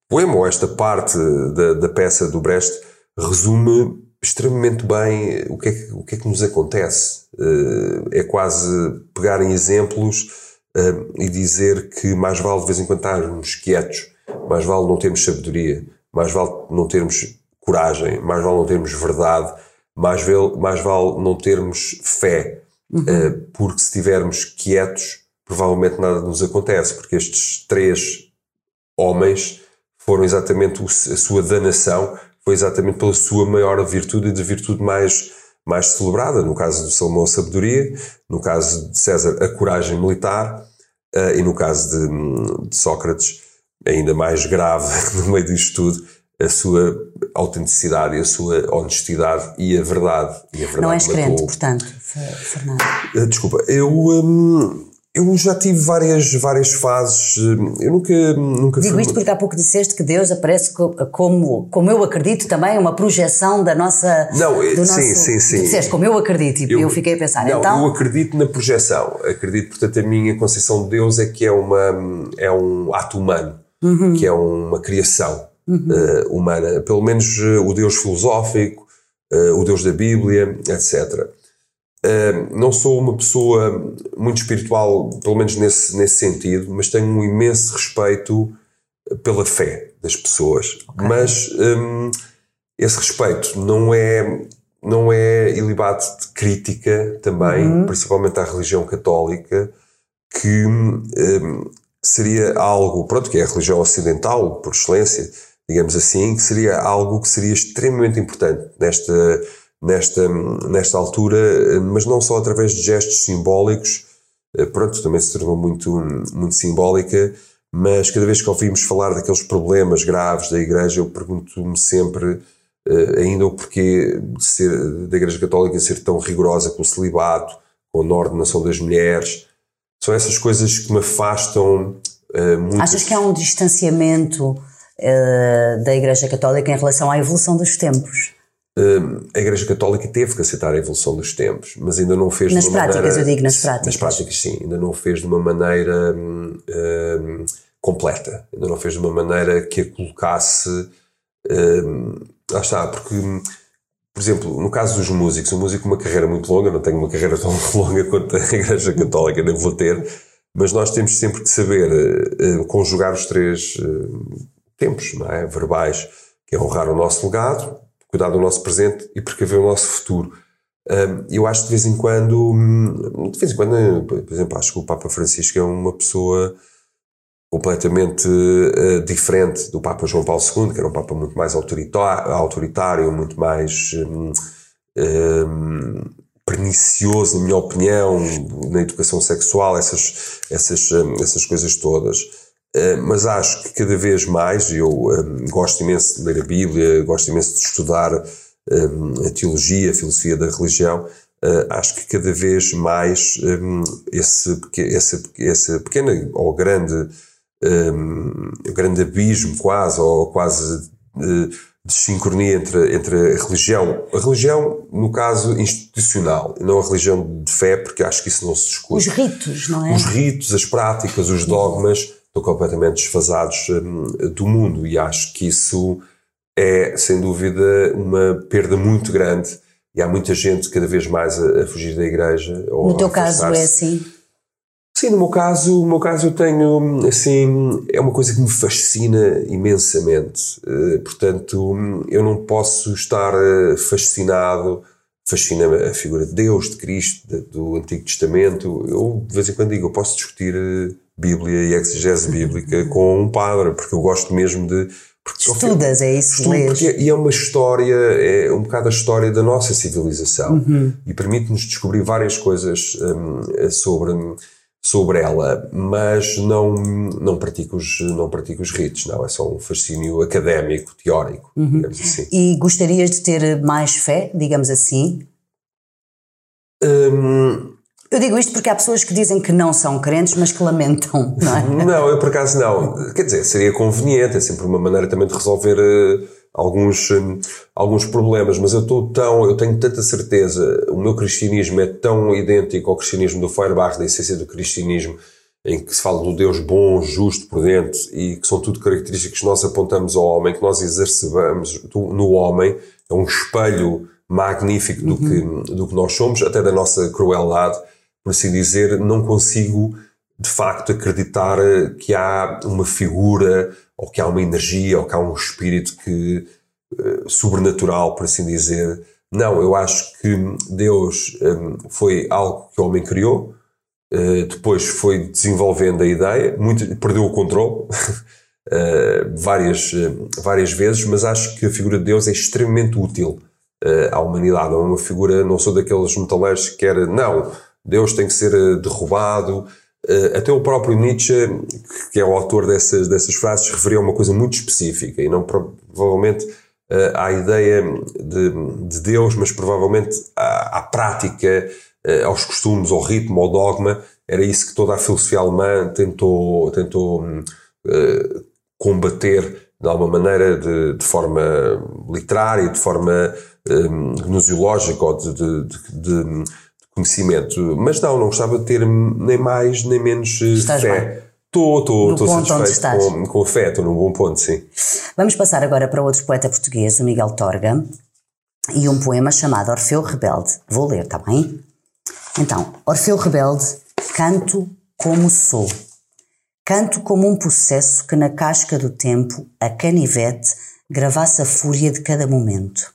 poema, ou esta parte da, da peça do Brecht, resume extremamente bem o que é que, o que, é que nos acontece. Uh, é quase pegar em exemplos uh, e dizer que mais vale de vez em quando estarmos quietos, mais vale não termos sabedoria, mais vale não termos coragem, mais vale não termos verdade, mais vale, mais vale não termos fé, uhum. uh, porque se estivermos quietos, provavelmente nada nos acontece, porque estes três homens foram exatamente a sua danação foi exatamente pela sua maior virtude e de virtude mais, mais celebrada. No caso de Salomão, a sabedoria, no caso de César, a coragem militar, uh, e no caso de, de, Sócrates, ainda mais grave [LAUGHS] no meio disto tudo, a sua autenticidade, a sua honestidade e a verdade. E a verdade Não és crente, portanto, Fernando? Uh, desculpa, eu. Um, Eu já tive várias, várias fases. Eu nunca, nunca Digo fui... isto porque há pouco disseste que Deus aparece como, como eu acredito também, uma projeção da nossa. Não, do sim, nosso, sim, sim. Disseste como eu acredito e eu, eu, fiquei a pensar. Não, então, eu acredito na projeção. Acredito, portanto, a minha concepção de Deus é que é, uma, é um ato humano, uhum. que é uma criação uhum. uh, humana. Pelo menos uh, o Deus filosófico, uh, o Deus da Bíblia, etc. Uh, não sou uma pessoa muito espiritual, pelo menos nesse, nesse sentido, mas tenho um imenso respeito pela fé das pessoas. Okay. Mas um, esse respeito não é, não é ilibado de crítica também, uhum. principalmente à religião católica, que um, seria algo, pronto, que é a religião ocidental, por excelência, digamos assim, que seria algo que seria extremamente importante nesta nesta, nesta altura, mas não só através de gestos simbólicos, eh, pronto, também se tornou muito, muito simbólica, mas cada vez que ouvimos falar daqueles problemas graves da Igreja, eu pergunto-me sempre eh, ainda o porquê de ser, da Igreja Católica ser tão rigorosa com o celibato, com a ordenação das mulheres. São essas coisas que me afastam uh, muito. Achas que há um distanciamento uh, da Igreja Católica em relação à evolução dos tempos? Hum, a Igreja Católica teve que aceitar a evolução dos tempos, mas ainda não fez nas de uma práticas, maneira. eu digo nas práticas. Nas práticas, sim, ainda não fez de uma maneira hum, hum, completa, ainda não fez de uma maneira que a colocasse. Hum, lá está, porque, por exemplo, no caso dos músicos, um músico uma carreira muito longa, não tenho uma carreira tão [LAUGHS] longa quanto a Igreja Católica, nem vou ter, mas nós temos sempre que saber uh, conjugar os três uh, tempos, não é? Verbais, que é honrar o nosso legado cuidar do nosso presente e precaver o nosso futuro. eu acho que de vez em quando, hum, de vez em quando, por exemplo, acho que o Papa Francisco é uma pessoa completamente uh, diferente do Papa João Paulo II, que era um Papa muito mais autoritário, muito mais um, um, pernicioso, na minha opinião, na educação sexual, essas, essas, hum, essas coisas todas. Eh, mas acho que cada vez mais, eu um, gosto imenso de ler a Bíblia, gosto imenso de estudar um, a teologia, a filosofia da religião, uh, acho que cada vez mais um, esse, esse, esse pequeno ou grande, grande abismo quase, ou quase de, de sincronia entre, entre a religião, a religião no caso institucional, não a religião de fé, porque acho que isso não se discute. Os ritos, não é? Os ritos, as práticas, os dogmas estão completamente desfasados um, do mundo e acho que isso é, sem dúvida, uma perda muito grande e há muita gente cada vez mais a, a fugir da igreja. no teu caso é assim? Sim, no meu caso, no meu caso eu tenho, assim, é uma coisa que me fascina imensamente. Uh, portanto, eu não posso estar uh, fascinado, fascina-me a figura de Deus, de Cristo, do Antigo Testamento. Eu, de vez em quando digo, eu posso discutir uh, Bíblia e exegese bíblica com um padre, porque eu gosto mesmo de. Porque, Estudas, é isso estudo porque, é, E é uma história, é um bocado a história da nossa civilização uhum. e permite-nos descobrir várias coisas um, sobre, sobre ela, mas não, não, pratico os, não pratico os ritos, não, é só um fascínio académico, teórico, uhum. digamos assim. E gostarias de ter mais fé, digamos assim? Um, eu digo isto porque há pessoas que dizem que não são crentes, mas que lamentam, não é? Não, eu por acaso não. Quer dizer, seria conveniente, é sempre uma maneira também de resolver uh, alguns, um, alguns problemas, mas eu estou tão, eu tenho tanta certeza, o meu cristianismo é tão idêntico ao cristianismo do Feuerbach, da essência do cristianismo, em que se fala do Deus bom, justo, prudente, e que são tudo características que nós apontamos ao homem, que nós exercemos no homem, é um espelho magnífico do, uhum. que, do que nós somos, até da nossa crueldade, por assim dizer, não consigo de facto acreditar que há uma figura ou que há uma energia ou que há um espírito que uh, sobrenatural, por assim dizer. Não, eu acho que Deus um, foi algo que o homem criou, depois foi desenvolvendo a ideia, muito, perdeu o controle [LAUGHS] várias, várias vezes, mas acho que a figura de Deus é extremamente útil à humanidade. Não é uma figura, não sou daqueles metaleiros que quer, não, Deus tem que ser eh, derrubado. Eh, até o próprio Nietzsche, que é o autor dessas, dessas frases, referia a uma coisa muito específica e não provavelmente eh, à ideia de, de Deus, mas provavelmente à, à prática, aos costumes, ao ritmo, ao dogma, era isso que toda a filosofia alemã tentou, tentou uh, combater de alguma maneira de, de forma literária, de forma um, gnoseológica ou de, de, de, conhecimento. Mas não, não gostava de ter nem mais nem menos eh, Estás fé. Estou, estou, estou satisfeito com, com fé, estou num bom ponto, sim. Vamos passar agora para outro poeta português, o Miguel Torga, e um poema chamado Orfeu Rebelde. Vou ler, está bem? Então, Orfeu Rebelde, canto como sou. Canto como um processo que na casca do tempo, a canivete, gravasse a fúria de cada momento.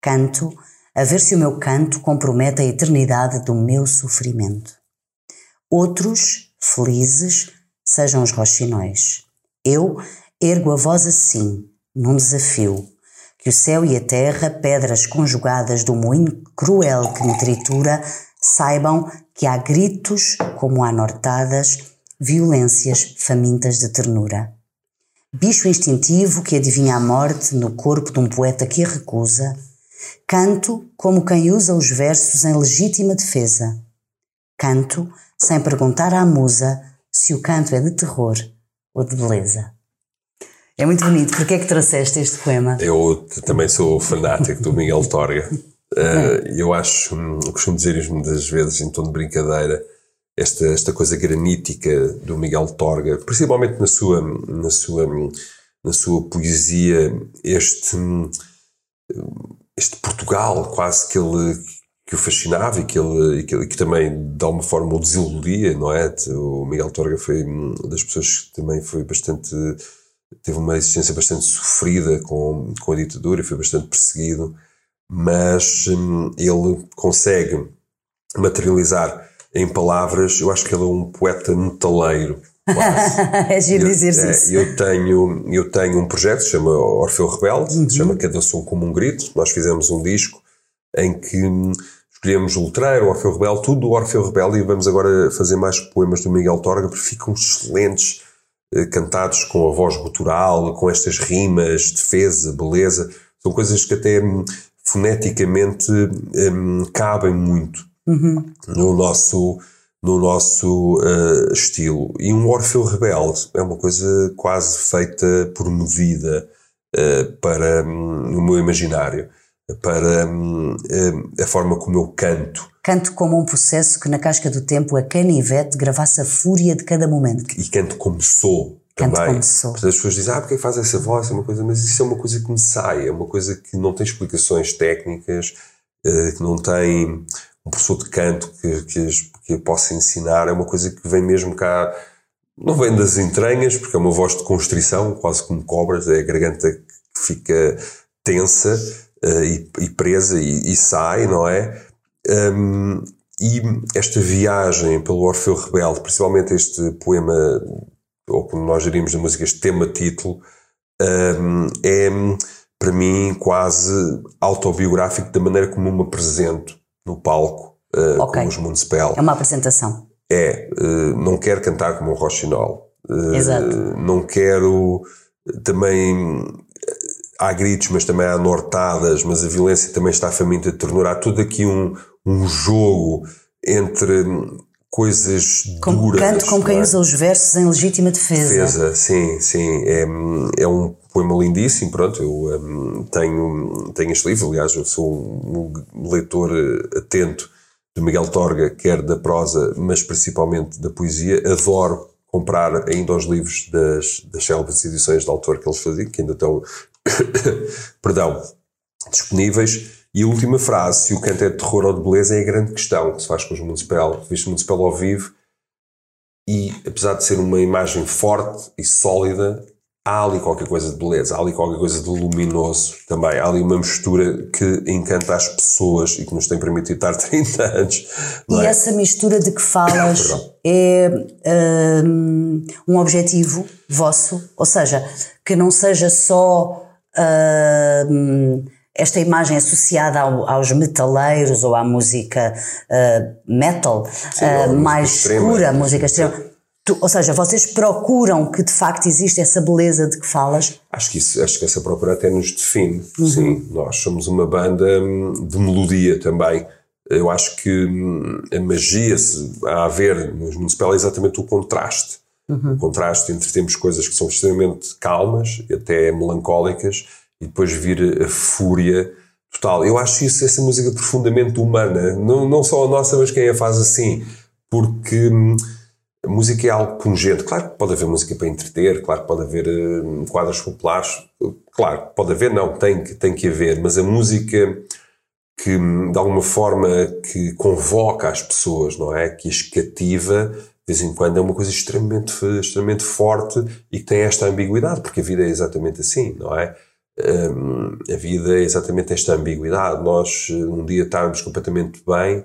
Canto a ver se o meu canto compromete a eternidade do meu sofrimento. Outros, felizes, sejam os roxinóis. Eu ergo a voz assim, num desafio, que o céu e a terra, pedras conjugadas do moinho cruel que me tritura, saibam que há gritos como há nortadas, violências famintas de ternura. Bicho instintivo que adivinha a morte no corpo de um poeta que a recusa, canto como quem usa os versos em legítima defesa. Canto sem perguntar à musa se o canto é de terror ou de beleza. É muito bonito. Porquê é que trouxeste este poema? Eu também sou fanático do Miguel Torga. [LAUGHS] Uh, eu acho, hum, costumo dizer isto muitas vezes em tom de brincadeira, esta, esta coisa granítica do Miguel Torga, principalmente na sua, na sua, na sua poesia, este, este Portugal quase que ele que o fascinava e que ele, que, que, também de alguma forma o desiludia, não é? O Miguel Torga foi das pessoas que também foi bastante teve uma existência bastante sofrida com, com a ditadura, foi bastante perseguido, mas hum, ele consegue materializar em palavras, eu acho que ele é um poeta metaleiro. [LAUGHS] é giro dizer é, isso. Eu tenho, eu tenho um projeto que se chama Orfeu Rebelde, uhum. se chama Cada Som Como um Grito. Nós fizemos um disco em que escolhemos o Letreiro, o Orfeu Rebelde, tudo do Orfeu Rebelde e vamos agora fazer mais poemas do Miguel Torga porque ficam excelentes, eh, cantados com a voz gutural, com estas rimas, defesa, beleza. São coisas que até hum, foneticamente hum, cabem muito uhum. no nosso, no nosso uh, estilo. E um Orfeu Rebelde é uma coisa quase feita por medida uh, para um, o meu imaginário, para um, uh, a forma como eu canto. Canto como um processo que na casca do tempo a canivete gravasse a fúria de cada momento. E canto como sou. Canto também. como sou. As pessoas dizem, ah, porque faz essa voz? É uma coisa, mas isso é uma coisa que me sai, é uma coisa que não tem explicações técnicas, que não tem um professor de canto que, que, que possa ensinar, é uma coisa que vem mesmo cá, não vem das entranhas, porque é uma voz de constrição, quase como cobras, é a garganta que fica tensa uh, e, e, presa e, e, sai, não é? Um, e esta viagem pelo Orfeu Rebelde, principalmente este poema, ou como nós diríamos na música, este tema-título, um, é para mim quase autobiográfico da maneira como me apresento no palco uh, okay. como os Municipal. É uma apresentação. É, uh, não quero cantar como um Rochinol. Uh, Exato. Não quero também. Há gritos, mas também há nortadas, mas a violência também está faminta de tornar tudo aqui um, um jogo entre coisas como duras. Canto como quem é? usa os versos em legítima defesa. Defesa, sim, sim. É, é um poema lindíssimo, pronto, eu um, tenho, tenho este livro, aliás, eu sou um, leitor eh, atento de Miguel Torga, quer da prosa, mas principalmente da poesia, adoro comprar ainda os livros das, das célebres edições de autor que eles faziam, que ainda estão, [COUGHS] perdão, disponíveis, e a última frase, se o canto é de terror ou de beleza, é a grande questão que se faz com os Municipal. Viste o Municipal ao vivo. E, apesar de ser uma imagem forte e sólida, há ali qualquer coisa de beleza, há ali qualquer coisa de luminoso também. Há ali uma mistura que encanta as pessoas e que nos tem permitido estar [LAUGHS] 30 anos. E é? essa mistura de que falas [COUGHS] é um, um objetivo vosso? Ou seja, que não seja só. Um, esta imagem associada ao, aos metaleiros ou à música uh, metal, Sim, uh, mais escura, música extrema. Tu, ou seja, vocês procuram que de facto existe essa beleza de que falas? Acho que, isso, acho que essa procura até nos define. Uhum. Sim, nós somos uma banda hum, de melodia também. Eu acho que hum, a magia se a haver nos municipal é exatamente o contraste. Uhum. O contraste entre termos coisas que são extremamente calmas, até melancólicas, e depois vir a fúria total. Eu acho isso, essa música profundamente humana. Não, não só a nossa, mas quem a faz assim. Porque hum, a música é algo pungente. Claro que pode haver música para entreter, claro que pode haver uh, quadros populares, claro, pode haver, não, tem que, tem que haver, mas a música que de alguma forma que convoca as pessoas, não é? Que as cativa, de vez em quando é uma coisa extremamente, extremamente forte e que tem esta ambiguidade, porque a vida é exatamente assim, não é? Um, a vida é exatamente esta ambiguidade. Nós, um dia, estarmos completamente bem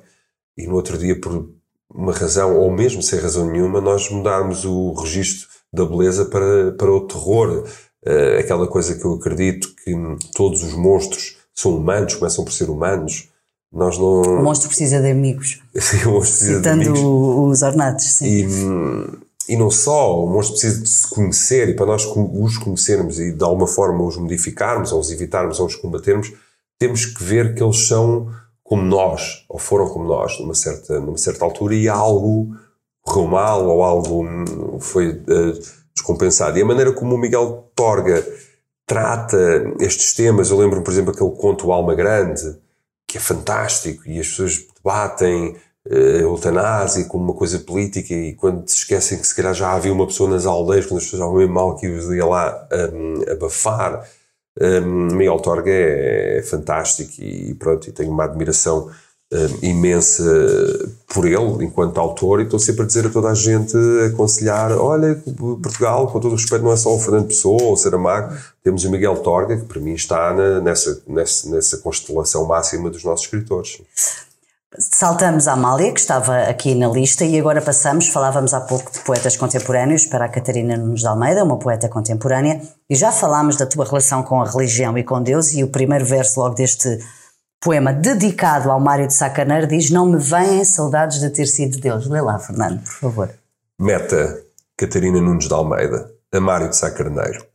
e no outro dia, por uma razão, ou mesmo sem razão nenhuma, nós mudarmos o registro da beleza para, para o terror. Uh, aquela coisa que eu acredito que todos os monstros são humanos, começam por ser humanos. Nós não... O monstro precisa de amigos. [LAUGHS] o monstro precisa Citando de amigos. os ornatos, sim. E, e não só, o monstro precisa de se conhecer e para nós os conhecermos e de alguma forma os modificarmos, ou os evitarmos, ou os combatermos, temos que ver que eles são como nós, ou foram como nós, numa certa, numa certa altura, e algo correu mal, ou algo foi uh, descompensado. E a maneira como o Miguel Torga trata estes temas, eu lembro, por exemplo, aquele conto Alma Grande, que é fantástico, e as pessoas debatem uh, eutanásia como uma coisa política, e quando se esquecem que se calhar já havia uma pessoa nas aldeias, quando as pessoas estavam mal, que ia lá um, abafar um, Miguel Torga é, é, fantástico e pronto, e tenho uma admiração um, imensa por ele enquanto autor e estou sempre a dizer a toda a gente, a aconselhar, olha, Portugal, com todo o respeito, não é só o Fernando Pessoa ou o Saramago, temos o Miguel Torga, que para mim está na, nessa, nessa, nessa constelação máxima dos nossos escritores. Saltamos a Amália, que estava aqui na lista, e agora passamos, falávamos há pouco de poetas contemporâneos, para a Catarina Nunes de Almeida, uma poeta contemporânea, e já falámos da tua relação com a religião e com Deus, e o primeiro verso logo deste poema dedicado ao Mário de Sacaneiro diz Não me vêm saudades de ter sido Deus. Lê lá, Fernando, por favor. Meta, Catarina Nunes de Almeida, a Mário de Sacarneiro.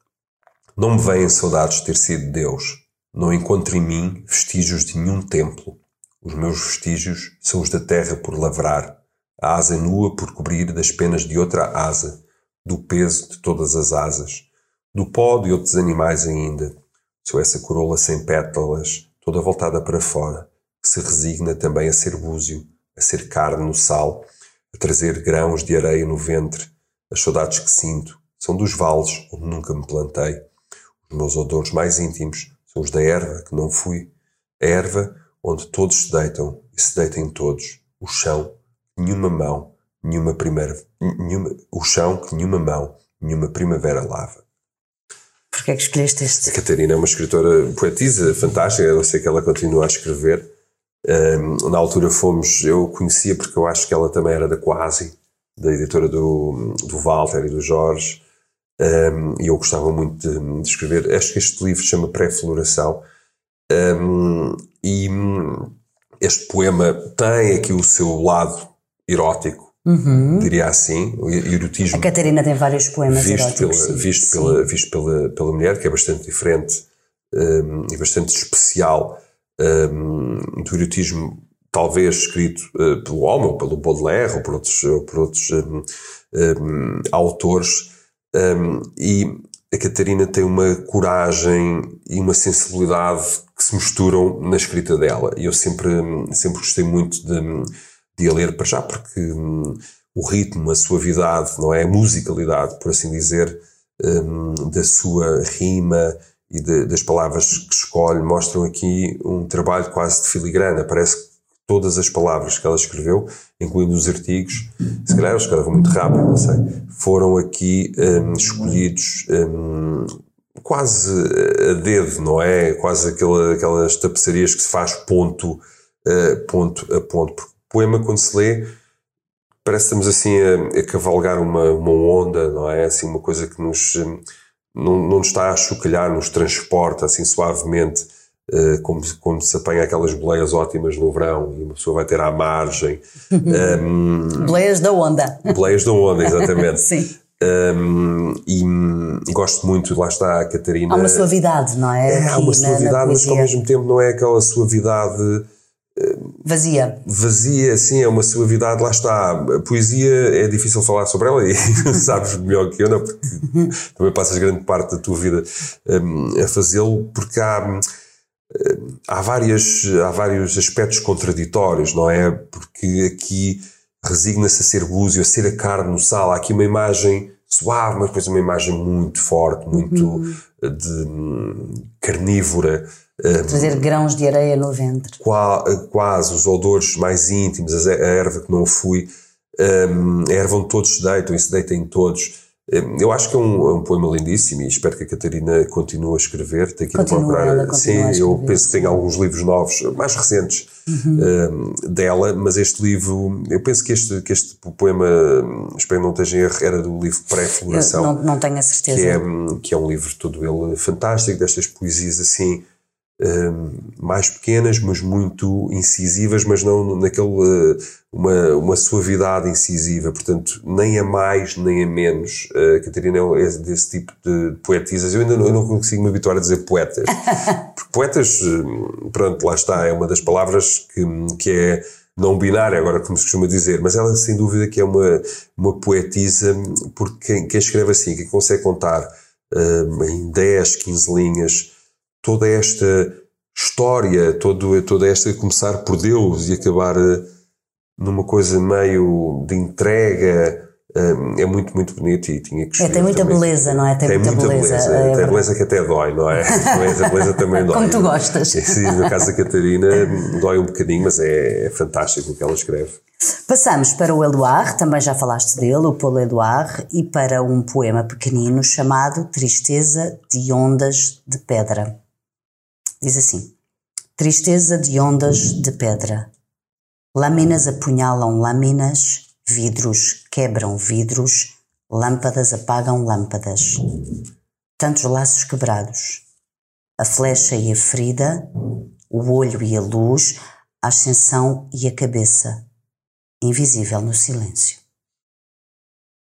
Não me vêm saudades de ter sido Deus. Não encontro em mim vestígios de nenhum templo os meus vestígios são os da terra por lavrar, a asa nua por cobrir das penas de outra asa, do peso de todas as asas, do pó de outros animais ainda. Sou essa corola sem pétalas, toda voltada para fora, que se resigna também a ser búzio, a ser carne no sal, a trazer grãos de areia no ventre. As saudades que sinto são dos vales onde nunca me plantei. Os meus odores mais íntimos são os da erva que não fui. A erva onde todos se deitam e se deitem todos, o chão, nenhuma mão, nenhuma primeira, nenhuma, o chão que nenhuma mão, nenhuma primavera lava. Porquê é que escolheste este? A Catarina é uma escritora poetisa fantástica, eu sei que ela continua a escrever. Um, na altura fomos, eu conhecia porque eu acho que ela também era da Quasi, da editora do, do Walter e do Jorge, um, e eu gostava muito de, de, escrever. Acho que este livro se chama Pré-Floração, um, e hum, este poema tem aqui o seu lado erótico, uhum. diria assim, o erotismo. A Catarina tem vários poemas visto eróticos. Pela, visto, sim. Pela, visto pela, pela mulher, que é bastante diferente um, e bastante especial um, do erotismo, talvez escrito uh, pelo homem, ou pelo Baudelaire, ou por outros, ou por outros um, hum, autores. Hum, e a Catarina tem uma coragem e uma sensibilidade que se misturam na escrita dela. E eu sempre, sempre gostei muito de, de a ler para já, porque um, o ritmo, a suavidade, não é? A musicalidade, por assim dizer, um, da sua rima e de, das palavras que escolhe mostram aqui um trabalho quase de filigrana. Parece que todas as palavras que ela escreveu, incluindo os artigos, se calhar ela escreveu muito rápido, não sei, foram aqui um, escolhidos um, quase a dedo, não é? Quase aquela, aquelas tapeçarias que se faz ponto, uh, ponto a ponto. Porque o poema, quando se lê, parece que estamos assim a, a, cavalgar uma, uma onda, não é? Assim, uma coisa que nos, hum, não, não nos está a chocalhar, nos transporta assim suavemente como, como se apanha aquelas boleias ótimas no verão e uma pessoa vai ter à margem. [LAUGHS] Um, boleias da onda. Boleias da onda, exatamente. [LAUGHS] Sim. Um, e gosto muito, lá está a Catarina. Há uma suavidade, não é? É, há uma suavidade, na, na mas que ao mesmo tempo não é aquela suavidade Vazia. Vazia, sim, é uma suavidade, lá está. A poesia é difícil falar sobre ela [LAUGHS] e sabes melhor que eu, não? Porque também passas grande parte da tua vida um, a fazê-lo, porque há, há, várias, há vários aspectos contraditórios, não é? Porque aqui resigna-se a ser búzio, a ser a carne no sal. Há aqui uma imagem suave, mas depois uma imagem muito forte, muito uhum. de, carnívora. Trazer grãos de areia no ventre. Quase, os odores mais íntimos, a erva que não fui, um, a erva onde todos se deitam e se deitem todos. Eu acho que é um, é um, poema lindíssimo e espero que a Catarina continue a escrever. Tem que procurar. Sim, eu penso que tem alguns livros novos, mais recentes uhum. um, dela, mas este livro, eu penso que este, que este poema, espero que não esteja em erro, era do livro Pré-Floração. Não, não tenho a certeza. Que é, que é um livro todo ele fantástico, destas poesias assim mais pequenas, mas muito incisivas, mas não naquele uma, uma suavidade incisiva, portanto, nem a mais nem a menos. A Catarina é desse tipo de poetisas. Eu ainda não, eu não consigo me habituar a dizer poetas. [LAUGHS] Porque poetas, pronto, lá está, é uma das palavras que, que é não binária, agora como se costuma dizer, mas ela sem dúvida que é uma, uma poetisa, porque quem, quem escreve assim, quem consegue contar em 10, 15 linhas toda esta história, todo, toda esta começar por Deus e acabar eh, numa coisa meio de entrega. Eh, é muito, muito bonito e tinha que é, Tem muita também. beleza, não é? Tem, tem muita, muita beleza. beleza. É tem beleza que até dói, não é? [LAUGHS] A beleza também dói. Como tu gostas. [LAUGHS] Sim, no caso da Catarina dói um bocadinho, mas é, é fantástico o que ela escreve. Passamos para o Eloire, também já falaste dele, o Paulo Eloire, e para um poema pequenino chamado Tristeza de Ondas de Pedra. Diz assim: Tristeza de ondas de pedra. Lâminas apunhalam lâminas, vidros quebram vidros, lâmpadas apagam lâmpadas. Tantos laços quebrados. A flecha e a ferida, o olho e a luz, a ascensão e a cabeça, invisível no silêncio.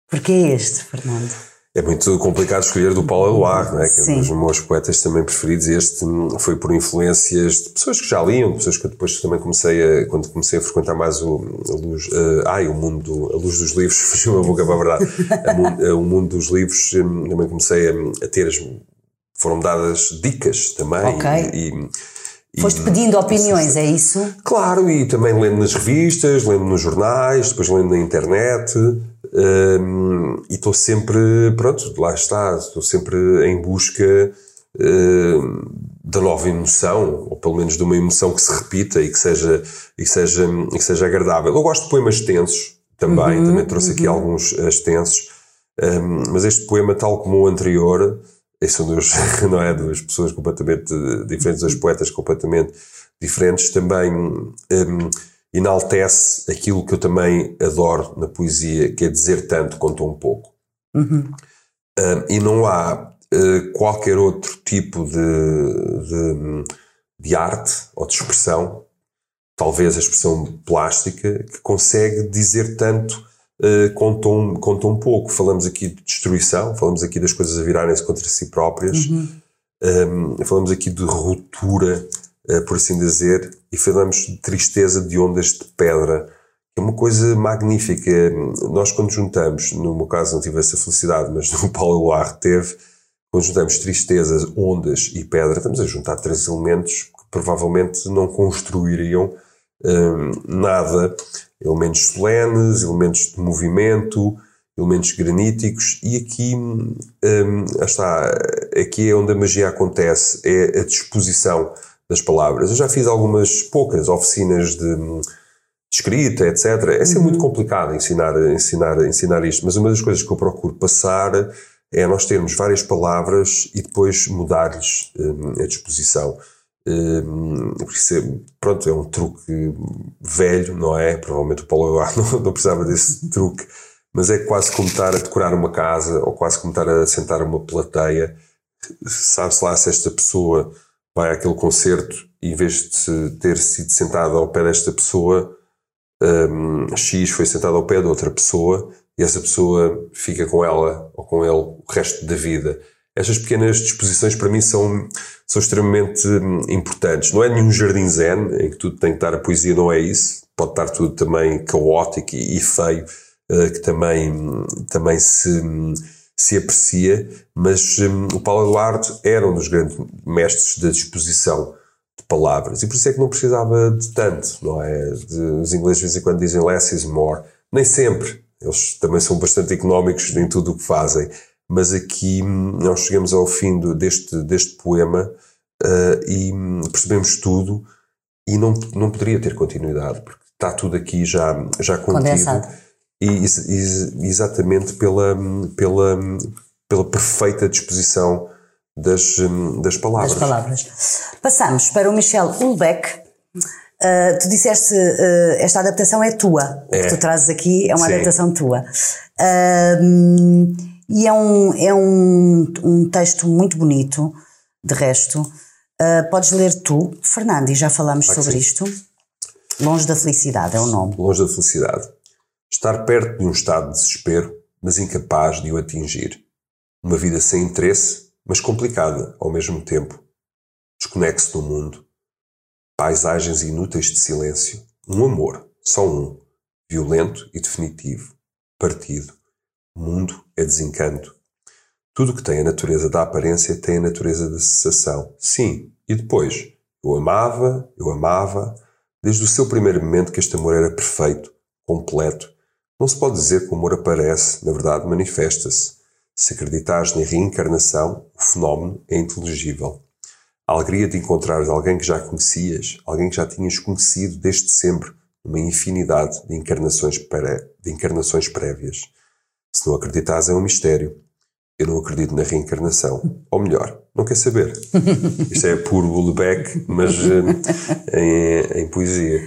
Porquê este, Fernando? É muito complicado escolher do Paulo Eluard, né, que é um dos meus poetas também preferidos. Este foi por influências de pessoas que já liam, pessoas que depois também comecei a, quando comecei a frequentar mais o, a luz, uh, ai, o mundo, a luz dos livros, [LAUGHS] fugiu a boca para a verdade, o mundo dos livros, hum, também comecei a, a ter, foram dadas dicas também. Ok. E, e, Foste pedindo opiniões, é isso? Claro, e também lendo nas revistas, lendo nos jornais, depois lendo na internet. E estou sempre, pronto, lá está, estou sempre em busca uh, da nova emoção, ou pelo menos de uma emoção que se repita e que seja, e que seja, e que seja agradável. Eu gosto de poemas tensos também, uhum, também trouxe uhum. aqui alguns extensos, um, mas este poema, tal como o anterior, são duas, [LAUGHS] não é, duas pessoas completamente diferentes, dois poetas completamente diferentes, também. Um, enaltece aquilo que eu também adoro na poesia, que é dizer tanto com tão pouco. Uhum. Uh, e não há uh, qualquer outro tipo de, de, de, arte ou de expressão, talvez a expressão plástica, que consegue dizer tanto uh, com, tão, com tão pouco. Falamos aqui de destruição, falamos aqui das coisas a virarem-se contra si próprias, uhum. um, falamos aqui de ruptura por assim dizer, e falamos de tristeza de ondas de pedra, é uma coisa magnífica. Nós, quando juntamos, no meu caso não tive essa felicidade, mas [LAUGHS] no Paulo Loire teve, quando juntamos tristezas, ondas e pedra, estamos a juntar três elementos que provavelmente não construiriam hum, nada. Elementos solenes, elementos de movimento, elementos graníticos, e aqui hum, está, aqui é onde a magia acontece, é a disposição das palavras. Eu já fiz algumas poucas oficinas de, de escrita, etc. É sempre uhum. muito complicado ensinar, ensinar, ensinar isto, mas uma das coisas que eu procuro passar é nós termos várias palavras e depois mudar-lhes um, a disposição. Um, porque isso é, pronto, é um truque velho, não é? Provavelmente o Paulo Eduardo [LAUGHS] não, não precisava desse truque, mas é quase como estar a decorar uma casa ou quase como estar a sentar uma plateia. Sabe-se lá se esta pessoa vai àquele concerto e em vez de ter sido sentado ao pé desta pessoa, um, X foi sentado ao pé de outra pessoa e essa pessoa fica com ela ou com ele o resto da vida. estas pequenas disposições para mim são, são extremamente hum, importantes. Não é nenhum jardim zen em que tudo tem que estar, a poesia não é isso. Pode estar tudo também caótico e, e feio, uh, que também, também se, hum, se aprecia, mas um, o Paulo Eduardo era um dos grandes mestres da disposição de palavras e por isso é que não precisava de tanto, não é? De, os ingleses de vez em quando dizem less is more. Nem sempre. Eles também são bastante económicos em tudo o que fazem mas aqui hum, nós chegamos ao fim do, deste, deste poema uh, e hum, percebemos tudo e não, não poderia ter continuidade, porque está tudo aqui já, já contido. E, e, exatamente pela, pela, pela perfeita disposição das, das palavras. Das palavras. Passamos para o Michel Ulbeck. Uh, tu disseste, uh, esta adaptação é tua. O é. que tu trazes aqui é uma Sim. adaptação tua. Uh, e é um, é um, um texto muito bonito, de resto. Uh, podes ler tu, Fernando, e já falamos sobre sim. isto. Longe da felicidade é o nome. Longe da felicidade. Estar perto de um estado de desespero, mas incapaz de o atingir. Uma vida sem interesse, mas complicada ao mesmo tempo. Desconexo do mundo. Paisagens inúteis de silêncio. Um amor, só um. Violento e definitivo. Partido o mundo é desencanto. Tudo o que tem a natureza da aparência tem a natureza da cessação. Sim, e depois? Eu amava, eu amava, desde o seu primeiro momento que este amor era perfeito, completo. Não se pode dizer que o amor aparece, na verdade manifesta-se. Se acreditares na reencarnação, o fenómeno é inteligível. A alegria de encontrares alguém que já conhecias, alguém que já tinhas conhecido desde sempre, numa infinidade de encarnações, pré, de encarnações prévias. Se não acreditas, é um mistério. Eu não acredito na reencarnação. Ou melhor, não quer saber. [LAUGHS] Isto é puro Ulbeck, mas uh, em, em, poesia.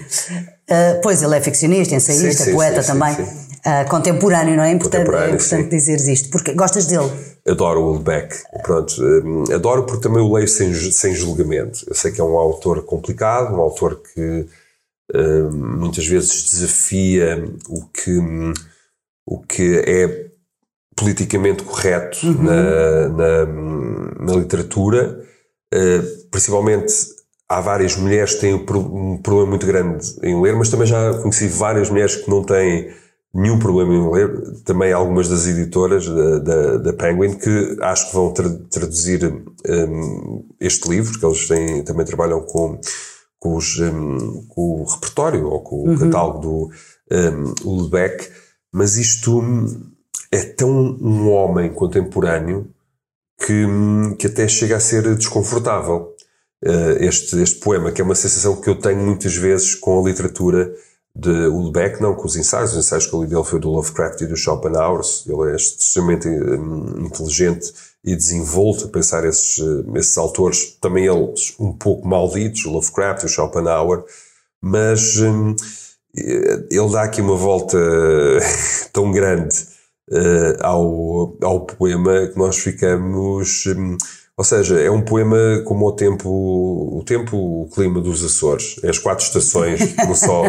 Uh, pois, ele é ficcionista, ensaísta, sim, sim, poeta sim, também. Uh, contemporâneo, não é? Importante, é importante dizeres isto. Porque gostas dele? Adoro o Ulbeck. Pronto, adoro porque também o leio sem, sem julgamento. Eu sei que é um autor complicado, um autor que muitas vezes desafia o que o que é politicamente correto uhum. na, na, na, literatura, uh, principalmente há várias mulheres que têm um problema muito grande em ler, mas também já conheci várias mulheres que não têm nenhum problema em ler, também algumas das editoras da, da, da Penguin que acho que vão tra traduzir um, este livro, que eles têm, também trabalham com, com, os, um, com o repertório ou com o uhum. catálogo do um, Lebec mas isto é tão um homem contemporâneo que, que até chega a ser desconfortável. Uh, este, este poema, que é uma sensação que eu tenho muitas vezes com a literatura de Ulbeck, não com os ensaios, os ensaios que eu li dele foi do Lovecraft e do Schopenhauer, ele é extremamente um, inteligente e desenvolto a pensar esses, esses autores, também eles um pouco malditos, o Lovecraft e o Schopenhauer, mas um, ele dá aqui uma volta [LAUGHS] tão grande ao, ao poema que nós ficamos. Um, ou seja, é um poema como o tempo, o tempo, o clima dos Açores, é as quatro estações no só,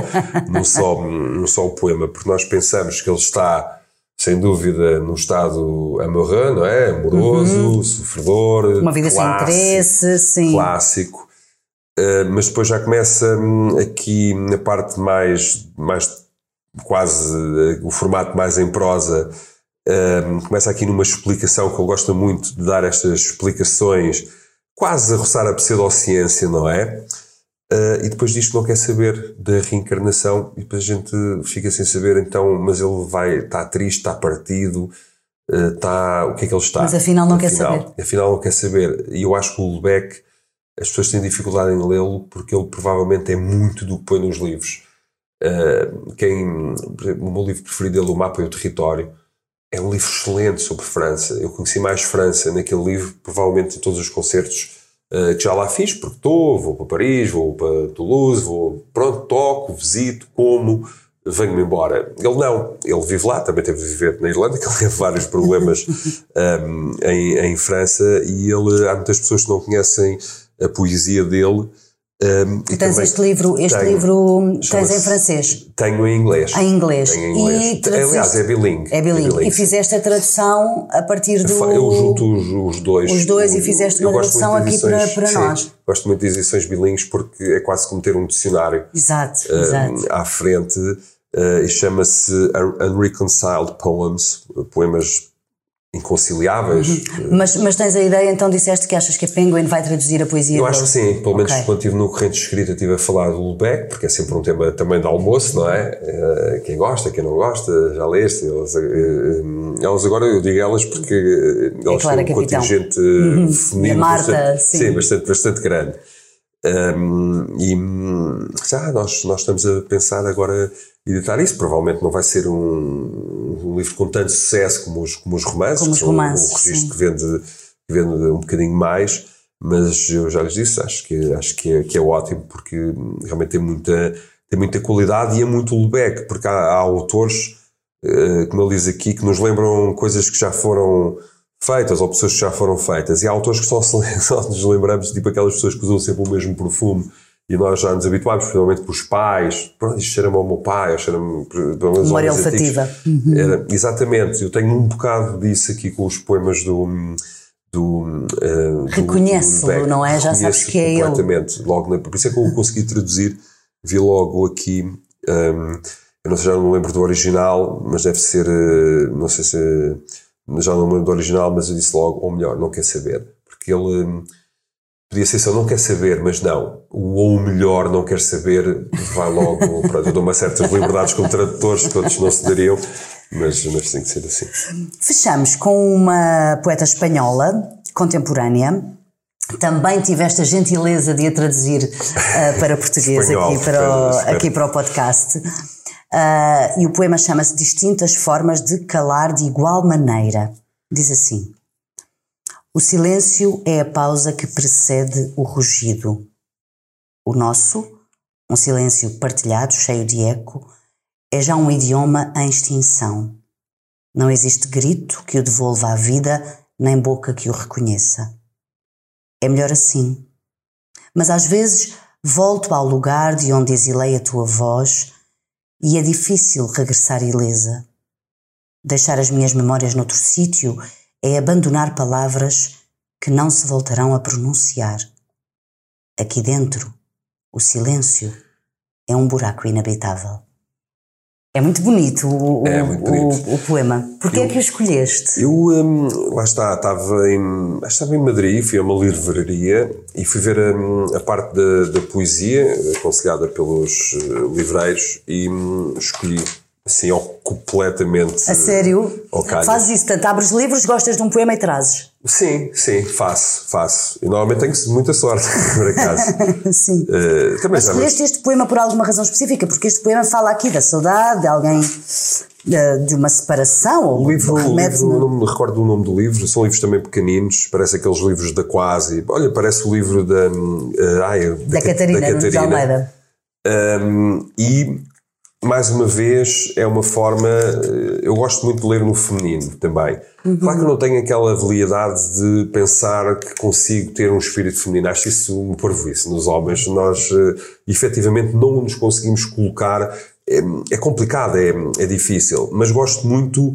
no só, no só o poema, porque nós pensamos que ele está, sem dúvida, num estado amoureux, não é? Amoroso, uhum. sofredor, uma vida clássico, sem interesse, sim. clássico. Eh, mas depois já começa hum, aqui na parte mais, mais quase uh, o formato mais em prosa, uh, começa aqui numa explicação que eu gosto muito de dar estas explicações, quase a roçar a pseudociência, não é? Uh, e depois diz que não quer saber da reencarnação e depois a gente fica sem saber então, mas ele vai, está triste, está partido, está, o que é que ele está? Mas afinal não afinal, quer saber. Afinal não quer saber. E eu acho que o Lebec as pessoas têm dificuldade em lê-lo porque ele provavelmente é muito do que põe nos livros. Uh, quem, o meu livro preferido dele, O Mapa e o Território, é um livro excelente sobre França. Eu conheci mais França naquele livro, provavelmente em todos os concertos uh, que já lá fiz, porque estou, vou para Paris, vou para Toulouse, vou, pronto, toco, visito, como, venho-me embora. Ele não, ele vive lá, também teve de viver na Irlanda, [LAUGHS] que ele teve vários problemas um, em, em França, e ele, há muitas pessoas que não conhecem a poesia dele, Um, e tens este livro, este tenho, livro tens em francês? Tenho em inglês. Em inglês. Tenho em inglês. E Aliás, é bilingue. É bilingue. E fizeste a tradução a partir do. Eu junto os, os dois. Os dois o, e fizeste uma tradução aqui para, para sim, nós. Gosto muito de edições bilingues porque é quase como ter um dicionário. Exato, uh, exato. À frente. Uh, e chama-se Unreconciled Poems, poemas inconciliáveis. Uhum. Mas, mas tens a ideia, então disseste que achas que a Penguin vai traduzir a poesia Eu acho que sim, pelo menos okay. quando estive no Corrente Escrita estive a falar do Lubeck, porque é sempre um tema também de almoço, não é? Uh, quem gosta, quem não gosta, já leste. Elas, elas agora, eu digo elas porque elas é têm um contingente uhum. feminino Marta, bastante, sim. sim, bastante, bastante grande. Um, e já nós, nós estamos a pensar agora editar isso. Provavelmente não vai ser um, um livro com tanto sucesso como os, como os romances, como os romances, um, um registro que vende, que vende um bocadinho mais, mas eu já lhes disse, acho que, acho que, é, que é ótimo porque realmente tem muita, tem muita qualidade e é muito Lubeck, porque há, há autores, uh, como ele diz aqui, que nos lembram coisas que já foram feitas ou pessoas que já foram feitas, e há autores que só, [LAUGHS] só nos lembramos, tipo aquelas pessoas que usam sempre o mesmo perfume e nós já nos habituámos, principalmente pelos pais. Pronto, isto cheira-me ao meu pai, cheira-me. Memória olfativa. Uhum. exatamente, eu tenho um bocado disso aqui com os poemas do. do uh, Reconhece-lo, não é? Já sabes que é ele. Completamente. Logo na, por isso é que eu consegui traduzir, vi logo aqui. Um, eu não sei, já não me lembro do original, mas deve ser. Uh, não sei se. Já não me lembro do original, mas eu disse logo, ou melhor, não quer saber. Porque ele. Um, Podia ser só não quer saber, mas não. O ou melhor não quer saber, vai logo. [LAUGHS] pronto, eu dou uma certas liberdades como tradutores, que todos não se dariam, mas, mas tem que ser assim. Fechamos com uma poeta espanhola, contemporânea. Também tiveste a gentileza de a traduzir uh, para português Espanhol, aqui, para o, aqui para o podcast. Uh, e o poema chama-se Distintas Formas de Calar de Igual Maneira. Diz assim. O silêncio é a pausa que precede o rugido. O nosso, um silêncio partilhado, cheio de eco, é já um idioma em extinção. Não existe grito que o devolva à vida, nem boca que o reconheça. É melhor assim. Mas às vezes volto ao lugar de onde exilei a tua voz e é difícil regressar ilesa. Deixar as minhas memórias noutro sítio é abandonar palavras que não se voltarão a pronunciar. Aqui dentro, o silêncio é um buraco inabitável. É muito bonito o, é muito bonito. o, o poema. Porquê eu, é que o escolheste? Eu, um, lá está, estava em, estava em Madrid, fui a uma livraria e fui ver um, a parte da, da, poesia, aconselhada pelos uh, livreiros, e um, escolhi assim, completamente. A sério? Fazes isso, portanto, abres livros, gostas de um poema e trazes. Sim, sim, faço, faço. E normalmente tenho muita sorte, [LAUGHS] por acaso. [LAUGHS] sim. Uh, também Mas escolheste este poema por alguma razão específica? Porque este poema fala aqui da saudade, de alguém, de, de uma separação, ou o livro, o livro não me recordo do nome do livro, são livros também pequeninos, parece aqueles livros da Quase. Olha, parece o livro da, uh, ai, da, da, Catarina, da Catarina. De Almeida. Um, e mais uma vez, é uma forma. Eh, eu gosto muito de ler no feminino também. Uhum. Claro que eu não tenho aquela habilidade de pensar que consigo ter um espírito feminino. Acho isso um parvoíce nos homens. Nós, uh, efetivamente, não nos conseguimos colocar. É, é complicado, é, é difícil. Mas gosto muito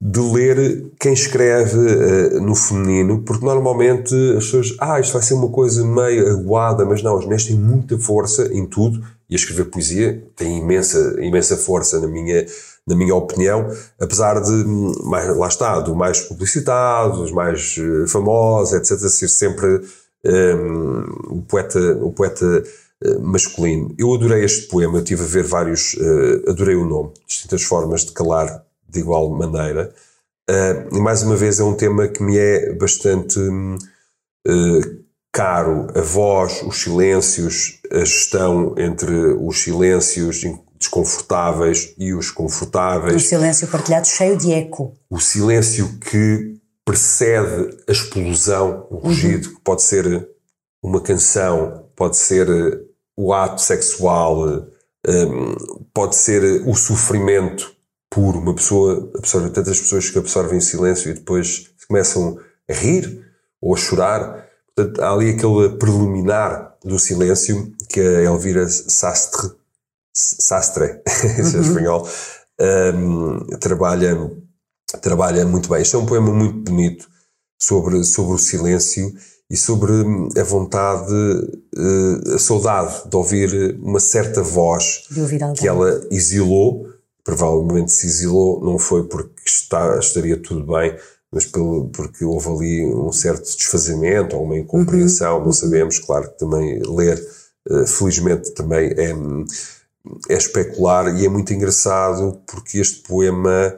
de ler quem escreve uh, no feminino, porque normalmente as pessoas. Ah, isto vai ser uma coisa meio aguada, mas não, as mulheres têm muita força em tudo e a escrever poesia tem imensa, imensa força na minha, na minha opinião, apesar de, mais, lá está, do mais publicitado, dos mais eh, famosos, etc., ser sempre um, o poeta, o poeta eh, masculino. Eu adorei este poema, eu estive a ver vários, uh, adorei o nome, distintas formas de calar de igual maneira. Uh, e mais uma vez é um tema que me é bastante uh, caro a voz, os silêncios, a gestão entre os silêncios desconfortáveis e os confortáveis. O silêncio partilhado cheio de eco. O silêncio que precede a explosão, o rugido, uhum. que pode ser uma canção, pode ser o ato sexual, hum, pode ser o sofrimento puro. Uma pessoa absorve, tantas pessoas que absorvem o silêncio e depois começam a rir ou a chorar Portanto, há ali aquele preliminar do silêncio que a Elvira Sastre, Sastre, [LAUGHS] uhum. espanhol, um, trabalha, trabalha muito bem. Este é um poema muito bonito sobre, sobre o silêncio e sobre a vontade, eh, a saudade de ouvir uma certa voz que ela exilou, provavelmente se exilou, não foi porque está, estaria tudo bem, mas pelo, porque houve ali um certo desfazimento ou uma incompreensão, uhum. não sabemos, claro que também ler, eh, felizmente também é, é especular e é muito engraçado porque este poema,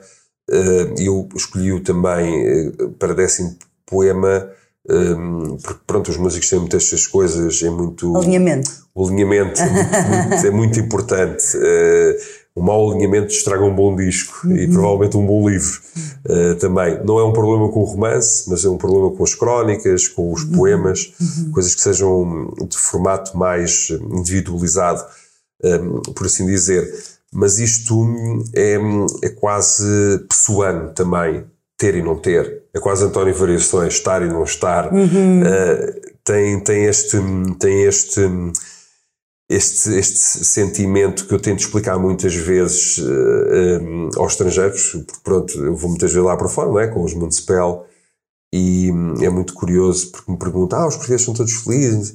eh, eu escolhi-o também para décimo poema, um, porque pronto, os músicos têm muitas estas coisas, é muito. Alinhamento. O alinhamento é muito, é muito [LAUGHS] importante. Um mau alinhamento estraga um bom disco uhum. e provavelmente um bom livro uh, também. Não é um problema com o romance, mas é um problema com as crónicas, com os uhum. poemas, uhum. coisas que sejam de formato mais individualizado, um, por assim dizer. Mas isto é, é quase pessoano também ter e não ter. É quase António Variações, estar e não estar. Uhum. Uh, tem, tem este, tem este, este, este sentimento que eu tento explicar muitas vezes uh, eh, um, eh, aos estrangeiros, porque pronto, eu vou muitas vezes lá para fora, não é? Com os Municipal, e é muito curioso porque me perguntam, ah, os portugueses são todos felizes.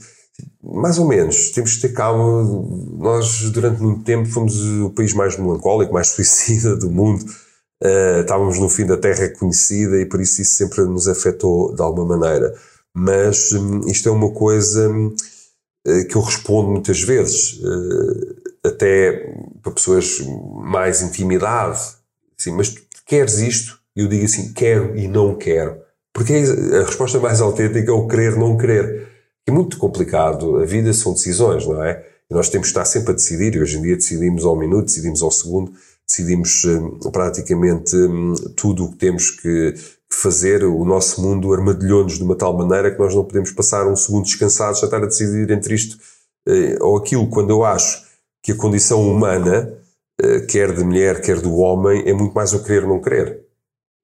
Mais ou menos, temos que ter calma. Nós, durante muito tempo, fomos o país mais melancólico, mais [LAUGHS] suicida do mundo Uh, estávamos no fim da Terra conhecida e por isso isso sempre nos afetou de alguma maneira. Mas um, isto é uma coisa uh, que eu respondo muitas vezes, uh, até para pessoas mais intimidade. Assim, mas tu queres isto? E eu digo assim, quero e não quero. Porque a resposta mais autêntica é o querer, não querer. É muito complicado. A vida são decisões, não é? E nós temos que estar sempre a decidir, e hoje em dia decidimos ao minuto, decidimos ao segundo decidimos eh, praticamente hum, tudo o que temos que fazer. O nosso mundo armadilhou-nos de uma tal maneira que nós não podemos passar um segundo descansados a estar a decidir entre isto eh, ou aquilo. Quando eu acho que a condição humana, eh, quer de mulher, quer do homem, é muito mais o querer não querer.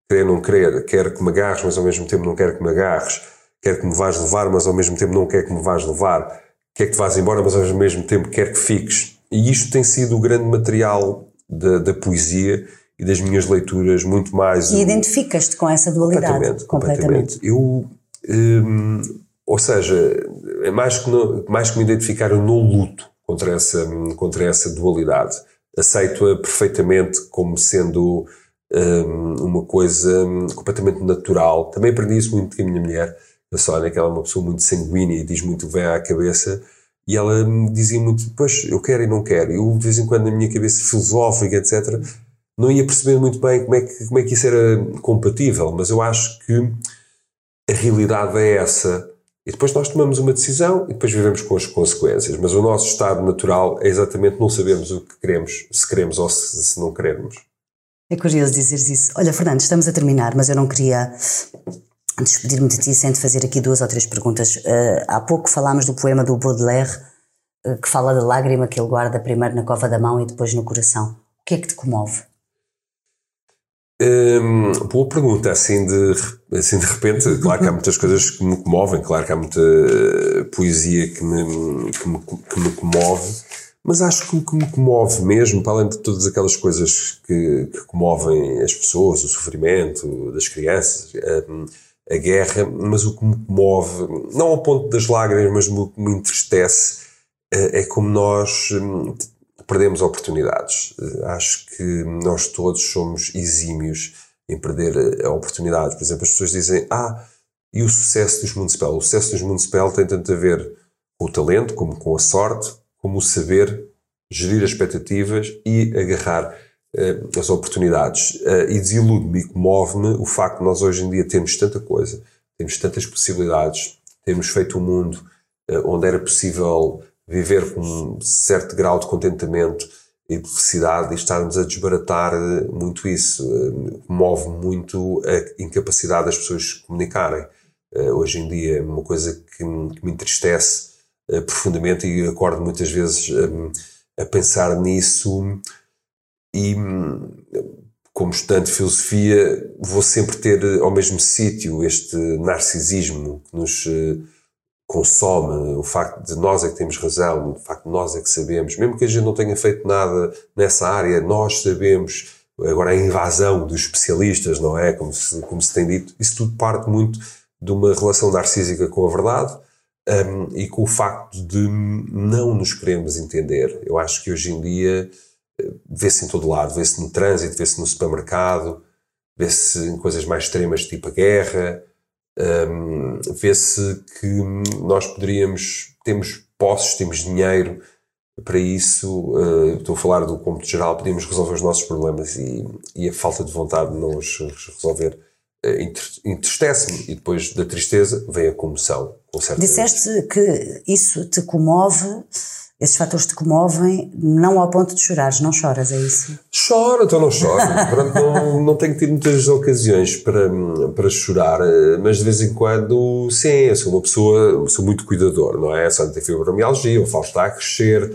Querer não querer. Quer que me agarres, mas ao mesmo tempo não quer que me agarres. Quer que me vás levar, mas ao mesmo tempo não quer que me vás levar. Quer que vás embora, mas ao mesmo tempo quer que fiques. E isto tem sido o grande material da, da poesia e das minhas leituras muito mais. E identificas-te com essa dualidade? Completamente. completamente. Eu, hum, ou seja, é mais que, não, mais que me identificar, eu não luto contra essa, contra essa dualidade. Aceito-a perfeitamente como sendo hum, uma coisa completamente natural. Também aprendi isso muito com a minha mulher, a Sónia, que ela é uma pessoa muito sanguínea e diz muito vem à cabeça e ela me dizia muito, pois, eu quero e não quero. Eu, de vez em quando, na minha cabeça filosófica, etc., não ia perceber muito bem como é, que, como é que isso era compatível, mas eu acho que a realidade é essa. E depois nós tomamos uma decisão e depois vivemos com as consequências. Mas o nosso estado natural é exatamente não sabermos o que queremos, se queremos ou se, se não queremos. É curioso dizeres isso. Olha, Fernando, estamos a terminar, mas eu não queria despedir-me de ti sem te fazer aqui duas ou três perguntas. Uh, há pouco falámos do poema do Baudelaire, uh, que fala da lágrima que ele guarda primeiro na cova da mão e depois no coração. O que é que te comove? Hum, boa pergunta, assim de, assim de repente, claro que há muitas coisas que me comovem, claro que há muita poesia que me, que me, que me comove, mas acho que o que me comove mesmo, para além de todas aquelas coisas que, que comovem as pessoas, o sofrimento das crianças, hum, a guerra, mas o que me comove, não ao ponto das lágrimas, mas o que me entristece, eh, é como nós hum, perdemos oportunidades. Eh, acho que nós todos somos exímios em perder eh, oportunidades. Por exemplo, as pessoas dizem: Ah, e o sucesso dos Municipal? O sucesso dos Municipal tem tanto a ver com o talento, como com a sorte, como o saber gerir as expectativas e agarrar as oportunidades. Uh, e desilude-me e comove-me o facto de nós hoje em dia termos tanta coisa, temos tantas possibilidades, temos feito um mundo uh, onde era possível viver com um certo grau de contentamento e de felicidade e estarmos a desbaratar muito isso. Move muito a incapacidade das pessoas comunicarem. Hoje em dia é uma coisa que me entristece profundamente e acordo muitas vezes a pensar nisso e como estudante de filosofia vou sempre ter ao mesmo sítio este narcisismo que nos, consome, o facto de nós é que temos razão, o facto de nós é que sabemos, mesmo que a gente não tenha feito nada nessa área, nós sabemos, agora a invasão dos especialistas, não é? Como se, como se tem dito, isso tudo parte muito de uma relação narcísica com a verdade um, e com o facto de não nos queremos entender. Eu acho que hoje em dia eh, vê-se em todo lado, vê-se no trânsito, vê-se no supermercado, vê-se em coisas mais extremas, tipo a guerra, um, vê-se que nós poderíamos, temos posses, temos dinheiro para isso, uh, estou a falar do cômputo geral, podíamos resolver os nossos problemas e, e a falta de vontade de não os resolver uh, entristece-me e depois da tristeza vem a comoção. Disseste que isso te comove esses fatores te comovem, não ao ponto de chorares, não choras, é isso? Choro, então não choro. [LAUGHS] Pronto, não, não tenho tido muitas ocasiões para, para chorar, mas de vez em quando, sim, eu sou uma pessoa, sou muito cuidador, não é? Só tenho fibromialgia, o Fausto está a crescer,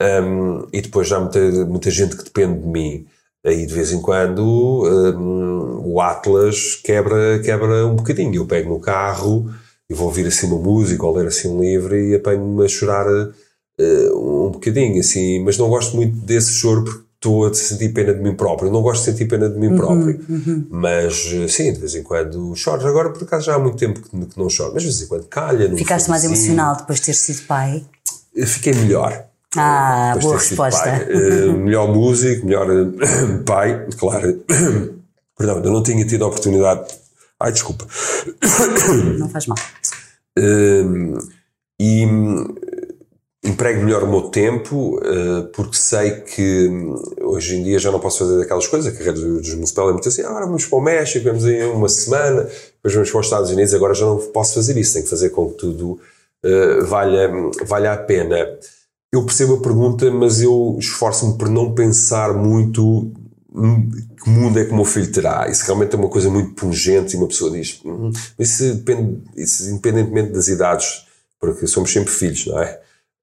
um, e depois já há muita, muita gente que depende de mim. Aí de vez em quando um, o Atlas quebra, quebra um bocadinho. Eu pego no carro e vou ouvir assim uma música ou ler assim um livro e apanho-me a chorar uh, um bocadinho, assim, mas não gosto muito desse choro porque estou a sentir pena de mim próprio. não gosto de sentir pena de mim uhum, próprio. Uhum. Mas, eh, sim, de vez em quando choro. Agora, por acaso, já há muito tempo que, que não choro, mas de vez em quando calha. Ficaste mais emocional depois de ter sido pai? Fiquei melhor. Ah, boa resposta. Uh, [LAUGHS] melhor músico, melhor pai, claro. [COUGHS] Perdão, eu não tinha tido a oportunidade. Ai, desculpa. Não faz mal. Uh, [COUGHS] e emprego melhor o meu tempo, uh, porque sei que hum, hoje em dia já não posso fazer aquelas coisas. A carreira dos municipais é muito assim: agora vamos para o México, vamos em uma semana, depois vamos para os Estados Unidos. Agora já não posso fazer isso, tenho que fazer com que tudo uh, valha, valha a pena. Eu percebo a pergunta, mas eu esforço-me por não pensar muito hum, que mundo é que o meu filho terá. Isso realmente é uma coisa muito pungente e uma pessoa diz: hum, isso, depende, isso independentemente das idades, porque somos sempre filhos, não é?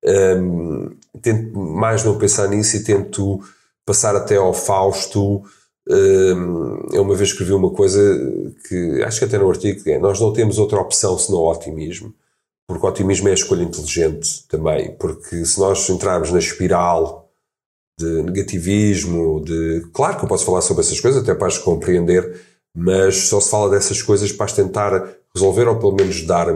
Um, tento mais não pensar nisso e tento passar até ao Fausto. Um, eu uma vez escrevi uma coisa que acho que até no artigo é: nós não temos outra opção senão o otimismo, porque o otimismo é a escolha inteligente também. Porque se nós entrarmos na espiral de negativismo, de. Claro que eu posso falar sobre essas coisas, até para as compreender, mas só se fala dessas coisas para as tentar resolver ou pelo menos dar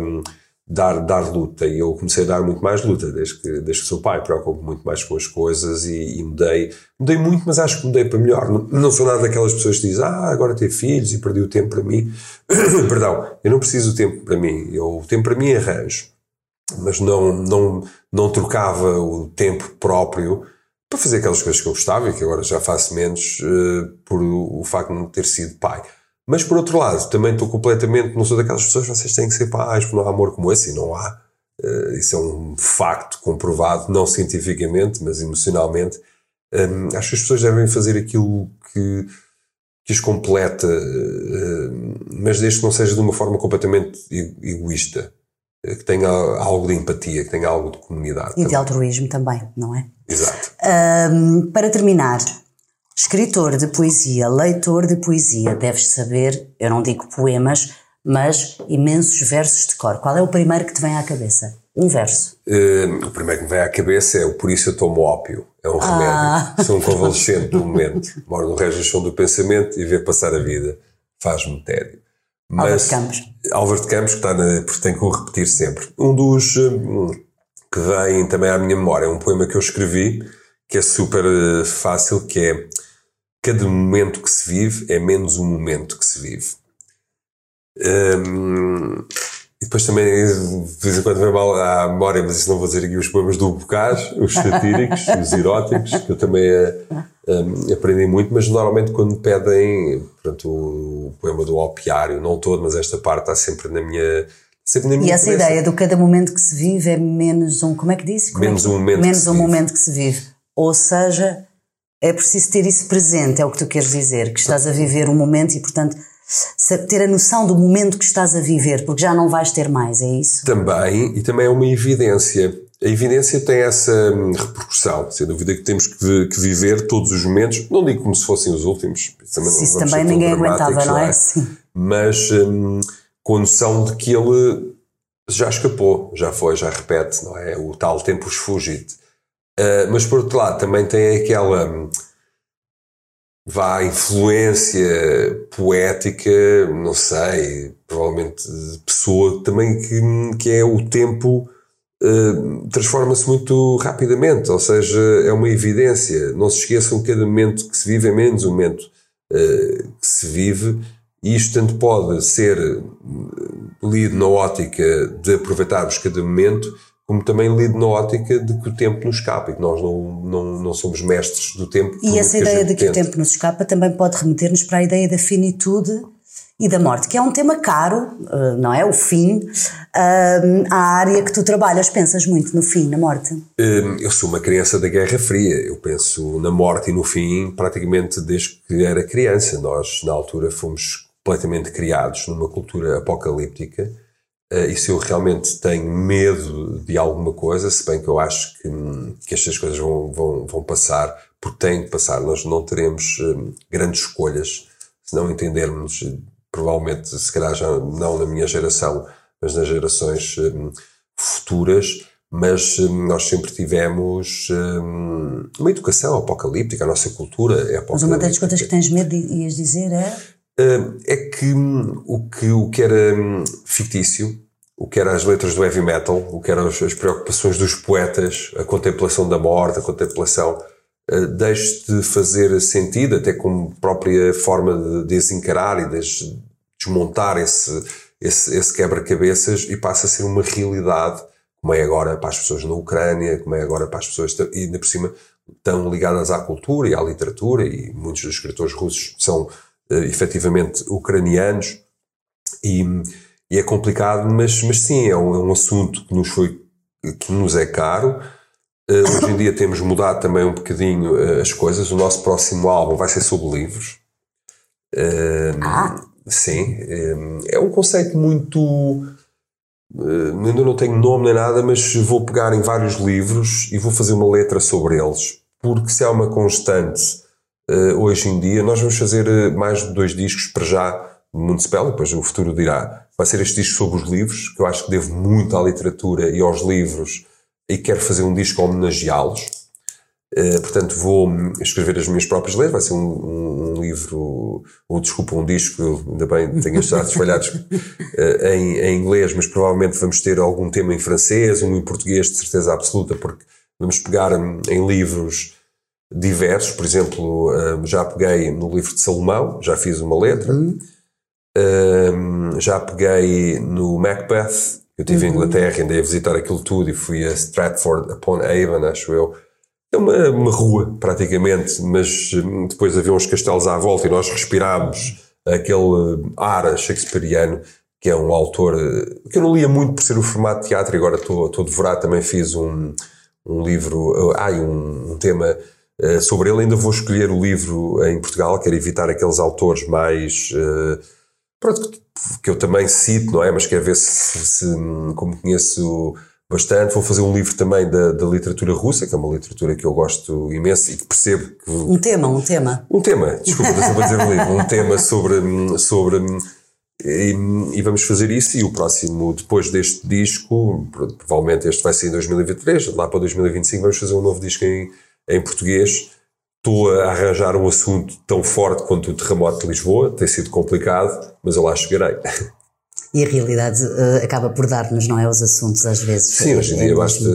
dar, dar luta. E eu comecei a dar muito mais luta desde que, desde que sou pai. Preocupo muito mais com as coisas e, e mudei. Mudei muito, mas acho que mudei para melhor. Não, não sou nada daquelas pessoas que dizem, ah, agora ter filhos e perdi o tempo para mim. [COUGHS] Perdão, eu não preciso do tempo para mim. Eu, o tempo para mim arranjo. Mas não, não, não trocava o tempo próprio para fazer aquelas coisas que eu gostava e que agora já faço menos uh, por o, o facto de não ter sido pai. Mas por outro lado, também estou completamente, não sou daquelas pessoas, vocês têm que ser pais, porque não há amor como esse, e não há. Uh, isso é um facto comprovado, não cientificamente, mas emocionalmente. Um, acho que as pessoas devem fazer aquilo que, que as completa, uh, mas desde que não seja de uma forma completamente egoísta, uh, que tenha algo de empatia, que tenha algo de comunidade. E também. de altruísmo também, não é? Exato. Um, para terminar, Escritor de poesia, leitor de poesia, deves saber, eu não digo poemas, mas imensos versos de cor. Qual é o primeiro que te vem à cabeça? Um verso. Uh, o primeiro que me vem à cabeça é o Por isso eu tomo ópio. É um ah. remédio. [LAUGHS] Sou um convalescente do momento. Moro no região do pensamento e ver passar a vida. Faz-me tédio. Mas, Álvaro de Campos. Álvaro de Campos, que está na, porque tenho que o repetir sempre. Um dos um, que vem também à minha memória é um poema que eu escrevi, que é super eh, fácil, que é cada momento que se vive é menos um momento que se vive. Um, e depois também, de vez em quando vem mal à memória, mas isso não vou dizer aqui, os poemas do Bocage, os satíricos, [LAUGHS] os eróticos, que eu também um, aprendi muito, mas normalmente quando pedem, portanto, o poema do Alpiário, não todo, mas esta parte está sempre na minha, Sempre na minha e essa cabeça. ideia do cada momento que se vive é menos um, como é que disse? Como é menos é um momento menos um vive. momento que se vive. Ou seja, é preciso ter isso presente, é o que tu queres dizer, que estás a viver um momento e, portanto, ter a noção do momento que estás a viver, porque já não vais ter mais, é isso? Também, e também é uma evidência. A evidência tem essa hum, repercussão, sem dúvida que temos que, que, viver todos os momentos, não digo como se fossem os últimos, também, não, isso também ninguém aguentava, não é? é? Mas hum, com a noção de que ele já escapou, já foi, já repete, não é? O tal tempus fugit. Uh, mas por outro lado, também tem aquela vá influência poética, não sei, provavelmente pessoa também que, que é o tempo uh, transforma-se muito rapidamente, ou seja, é uma evidência. Não se esqueçam que cada momento que se vive é menos o momento uh, que se vive, e isto tanto pode ser lido na ótica de aproveitarmos cada momento, como também lido na ótica de que o tempo nos escapa e que nós não, não, não somos mestres do tempo. E essa ideia de que tenta. o tempo nos escapa também pode remeter-nos para a ideia da finitude e da morte, que é um tema caro, eh, não é? O fim. Eh, a área que tu trabalhas, pensas muito no fim, na morte? Eh, eu sou uma criança da Guerra Fria. Eu penso na morte e no fim praticamente desde que era criança. Nós, na altura, fomos completamente criados numa cultura apocalíptica e se eu realmente tenho medo de alguma coisa, se bem que eu acho que, que estas coisas vão, vão, vão passar, porque têm que passar, nós não teremos um, grandes escolhas se não entendermos, provavelmente, se calhar já não na minha geração, mas nas gerações futuras, mas nós sempre tivemos uma educação apocalíptica, a nossa cultura é apocalíptica. Mas uma das coisas que tens medo, ias dizer, é? É que hum, o que, o que era hum, fictício, o que eram as letras do heavy metal, o que eram as preocupações dos poetas, a contemplação da morte, a contemplação, uh, deixe de fazer sentido, até como própria forma de desencarar e de desmontar esse, esse, esse quebra-cabeças e passa a ser uma realidade, como é agora para as pessoas na Ucrânia, como é agora para as pessoas, e ainda por cima, estão ligadas à cultura e à literatura, e muitos dos escritores russos são efetivamente ucranianos e, e, é complicado, mas, mas sim, é um, é um assunto que nos, foi, que nos é caro. Uh, hoje em dia temos mudado também um bocadinho uh, as coisas. O nosso próximo álbum vai ser sobre livros. Uh, ah. Sim, é um conceito muito. ainda não tenho nome nem nada, mas vou pegar em vários livros e vou fazer uma letra sobre eles. Porque se há uma constante hoje em dia. Nós vamos fazer uh, mais de dois discos para já no Municipal, depois o futuro dirá. Vai ser este disco sobre os livros, que eu acho que devo muito à literatura e aos livros, e quero fazer um disco homenageá-los. Uh, portanto, vou escrever as minhas próprias letras. Vai ser um, um, um livro, ou desculpa, um disco. Ainda bem, tenho os dados espalhados uh, [LAUGHS] em, em, inglês, mas provavelmente vamos ter algum tema em francês, um em português, de certeza absoluta, porque vamos pegar um, em livros diversos, por exemplo, hum, já peguei no livro de Salomão, já fiz uma letra, uhum. um, já peguei no Macbeth, eu estive uhum. em Inglaterra, andei a visitar aquilo tudo e fui a Stratford upon Avon, acho eu. É uma, uma rua, praticamente, mas hum, depois havia uns castelos à volta e nós respirámos aquele ar shakespeariano, que é um autor que eu não lia muito por ser o formato de teatro e agora estou, estou a devorar, também fiz um, um livro, ai, um, um tema sobre ele ainda vou escolher o livro em Portugal, quero evitar aqueles autores mais. Uh, pronto, que eu também cito, não é? Mas quero ver se, se, como conheço bastante, vou fazer um livro também da, da, literatura russa, que é uma literatura que eu gosto imenso e que percebo que. Um tema, um tema. Um tema, desculpa, estou a dizer um livro, um tema sobre. sobre e, e, vamos fazer isso. E o próximo, depois deste disco, provavelmente este vai ser em 2023, lá para 2025, vamos fazer um novo disco em em português. Estou a arranjar um assunto tão forte quanto o terremoto de Lisboa, tem sido complicado, mas eu lá chegarei. E a realidade uh, acaba por dar-nos, não é? Os assuntos às vezes. Sim, hoje em dia é basta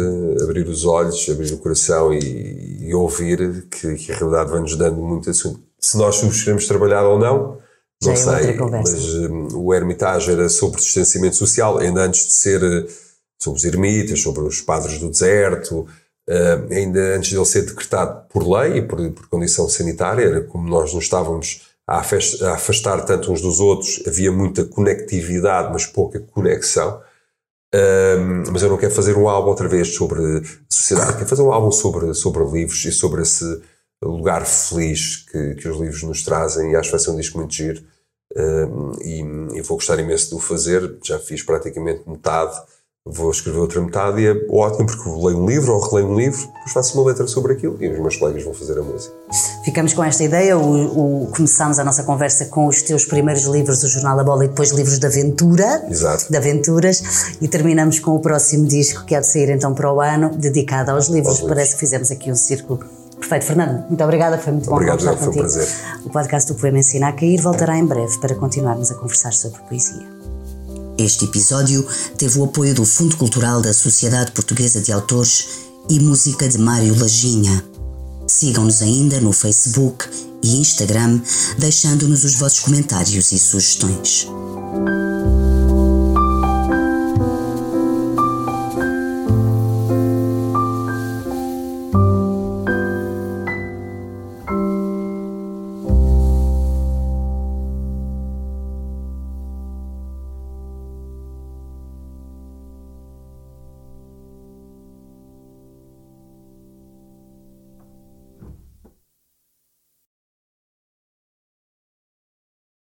abrir os olhos, abrir o coração e, e ouvir que, que, a realidade vai-nos dando muito assunto. Se nós os queremos trabalhar ou não, não Já sei. É mas um, o Hermitage era sobre distanciamento social, ainda antes de ser eh, sobre os ermitas, sobre os padres do deserto, Uh, ainda antes de ele ser decretado por lei e por, por condição sanitária, era como nós não estávamos a, a afastar tanto uns dos outros, havia muita conectividade, mas pouca conexão. Uh, mas eu não quero fazer um álbum outra vez sobre sociedade, quero fazer um álbum sobre, sobre livros e sobre esse lugar feliz que, que os livros nos trazem e acho que vai ser um disco muito giro. Uh, e, e, vou gostar imenso de o fazer, já fiz praticamente metade vou escrever outra metade e é ótimo porque leio um livro ou releio um livro, depois faço uma letra sobre aquilo e os meus colegas vão fazer a música. Ficamos com esta ideia, o, o, começámos a nossa conversa com os teus primeiros livros, o Jornal da Bola e depois livros de aventura, Exato. de aventuras, e terminamos com o próximo disco que há de sair então para o ano, dedicado aos livros. Aos Parece livros. que fizemos aqui um círculo Perfeito, Fernando. Muito obrigada, foi muito Obrigado, bom conversar contigo. Foi um prazer. O podcast do Poema Ensina a Cair voltará em breve para continuarmos a conversar sobre poesia. Este episódio teve o apoio do Fundo Cultural da Sociedade Portuguesa de Autores e Música de Mário Laginha. Sigam-nos ainda no Facebook e Instagram, deixando-nos os vossos comentários e sugestões.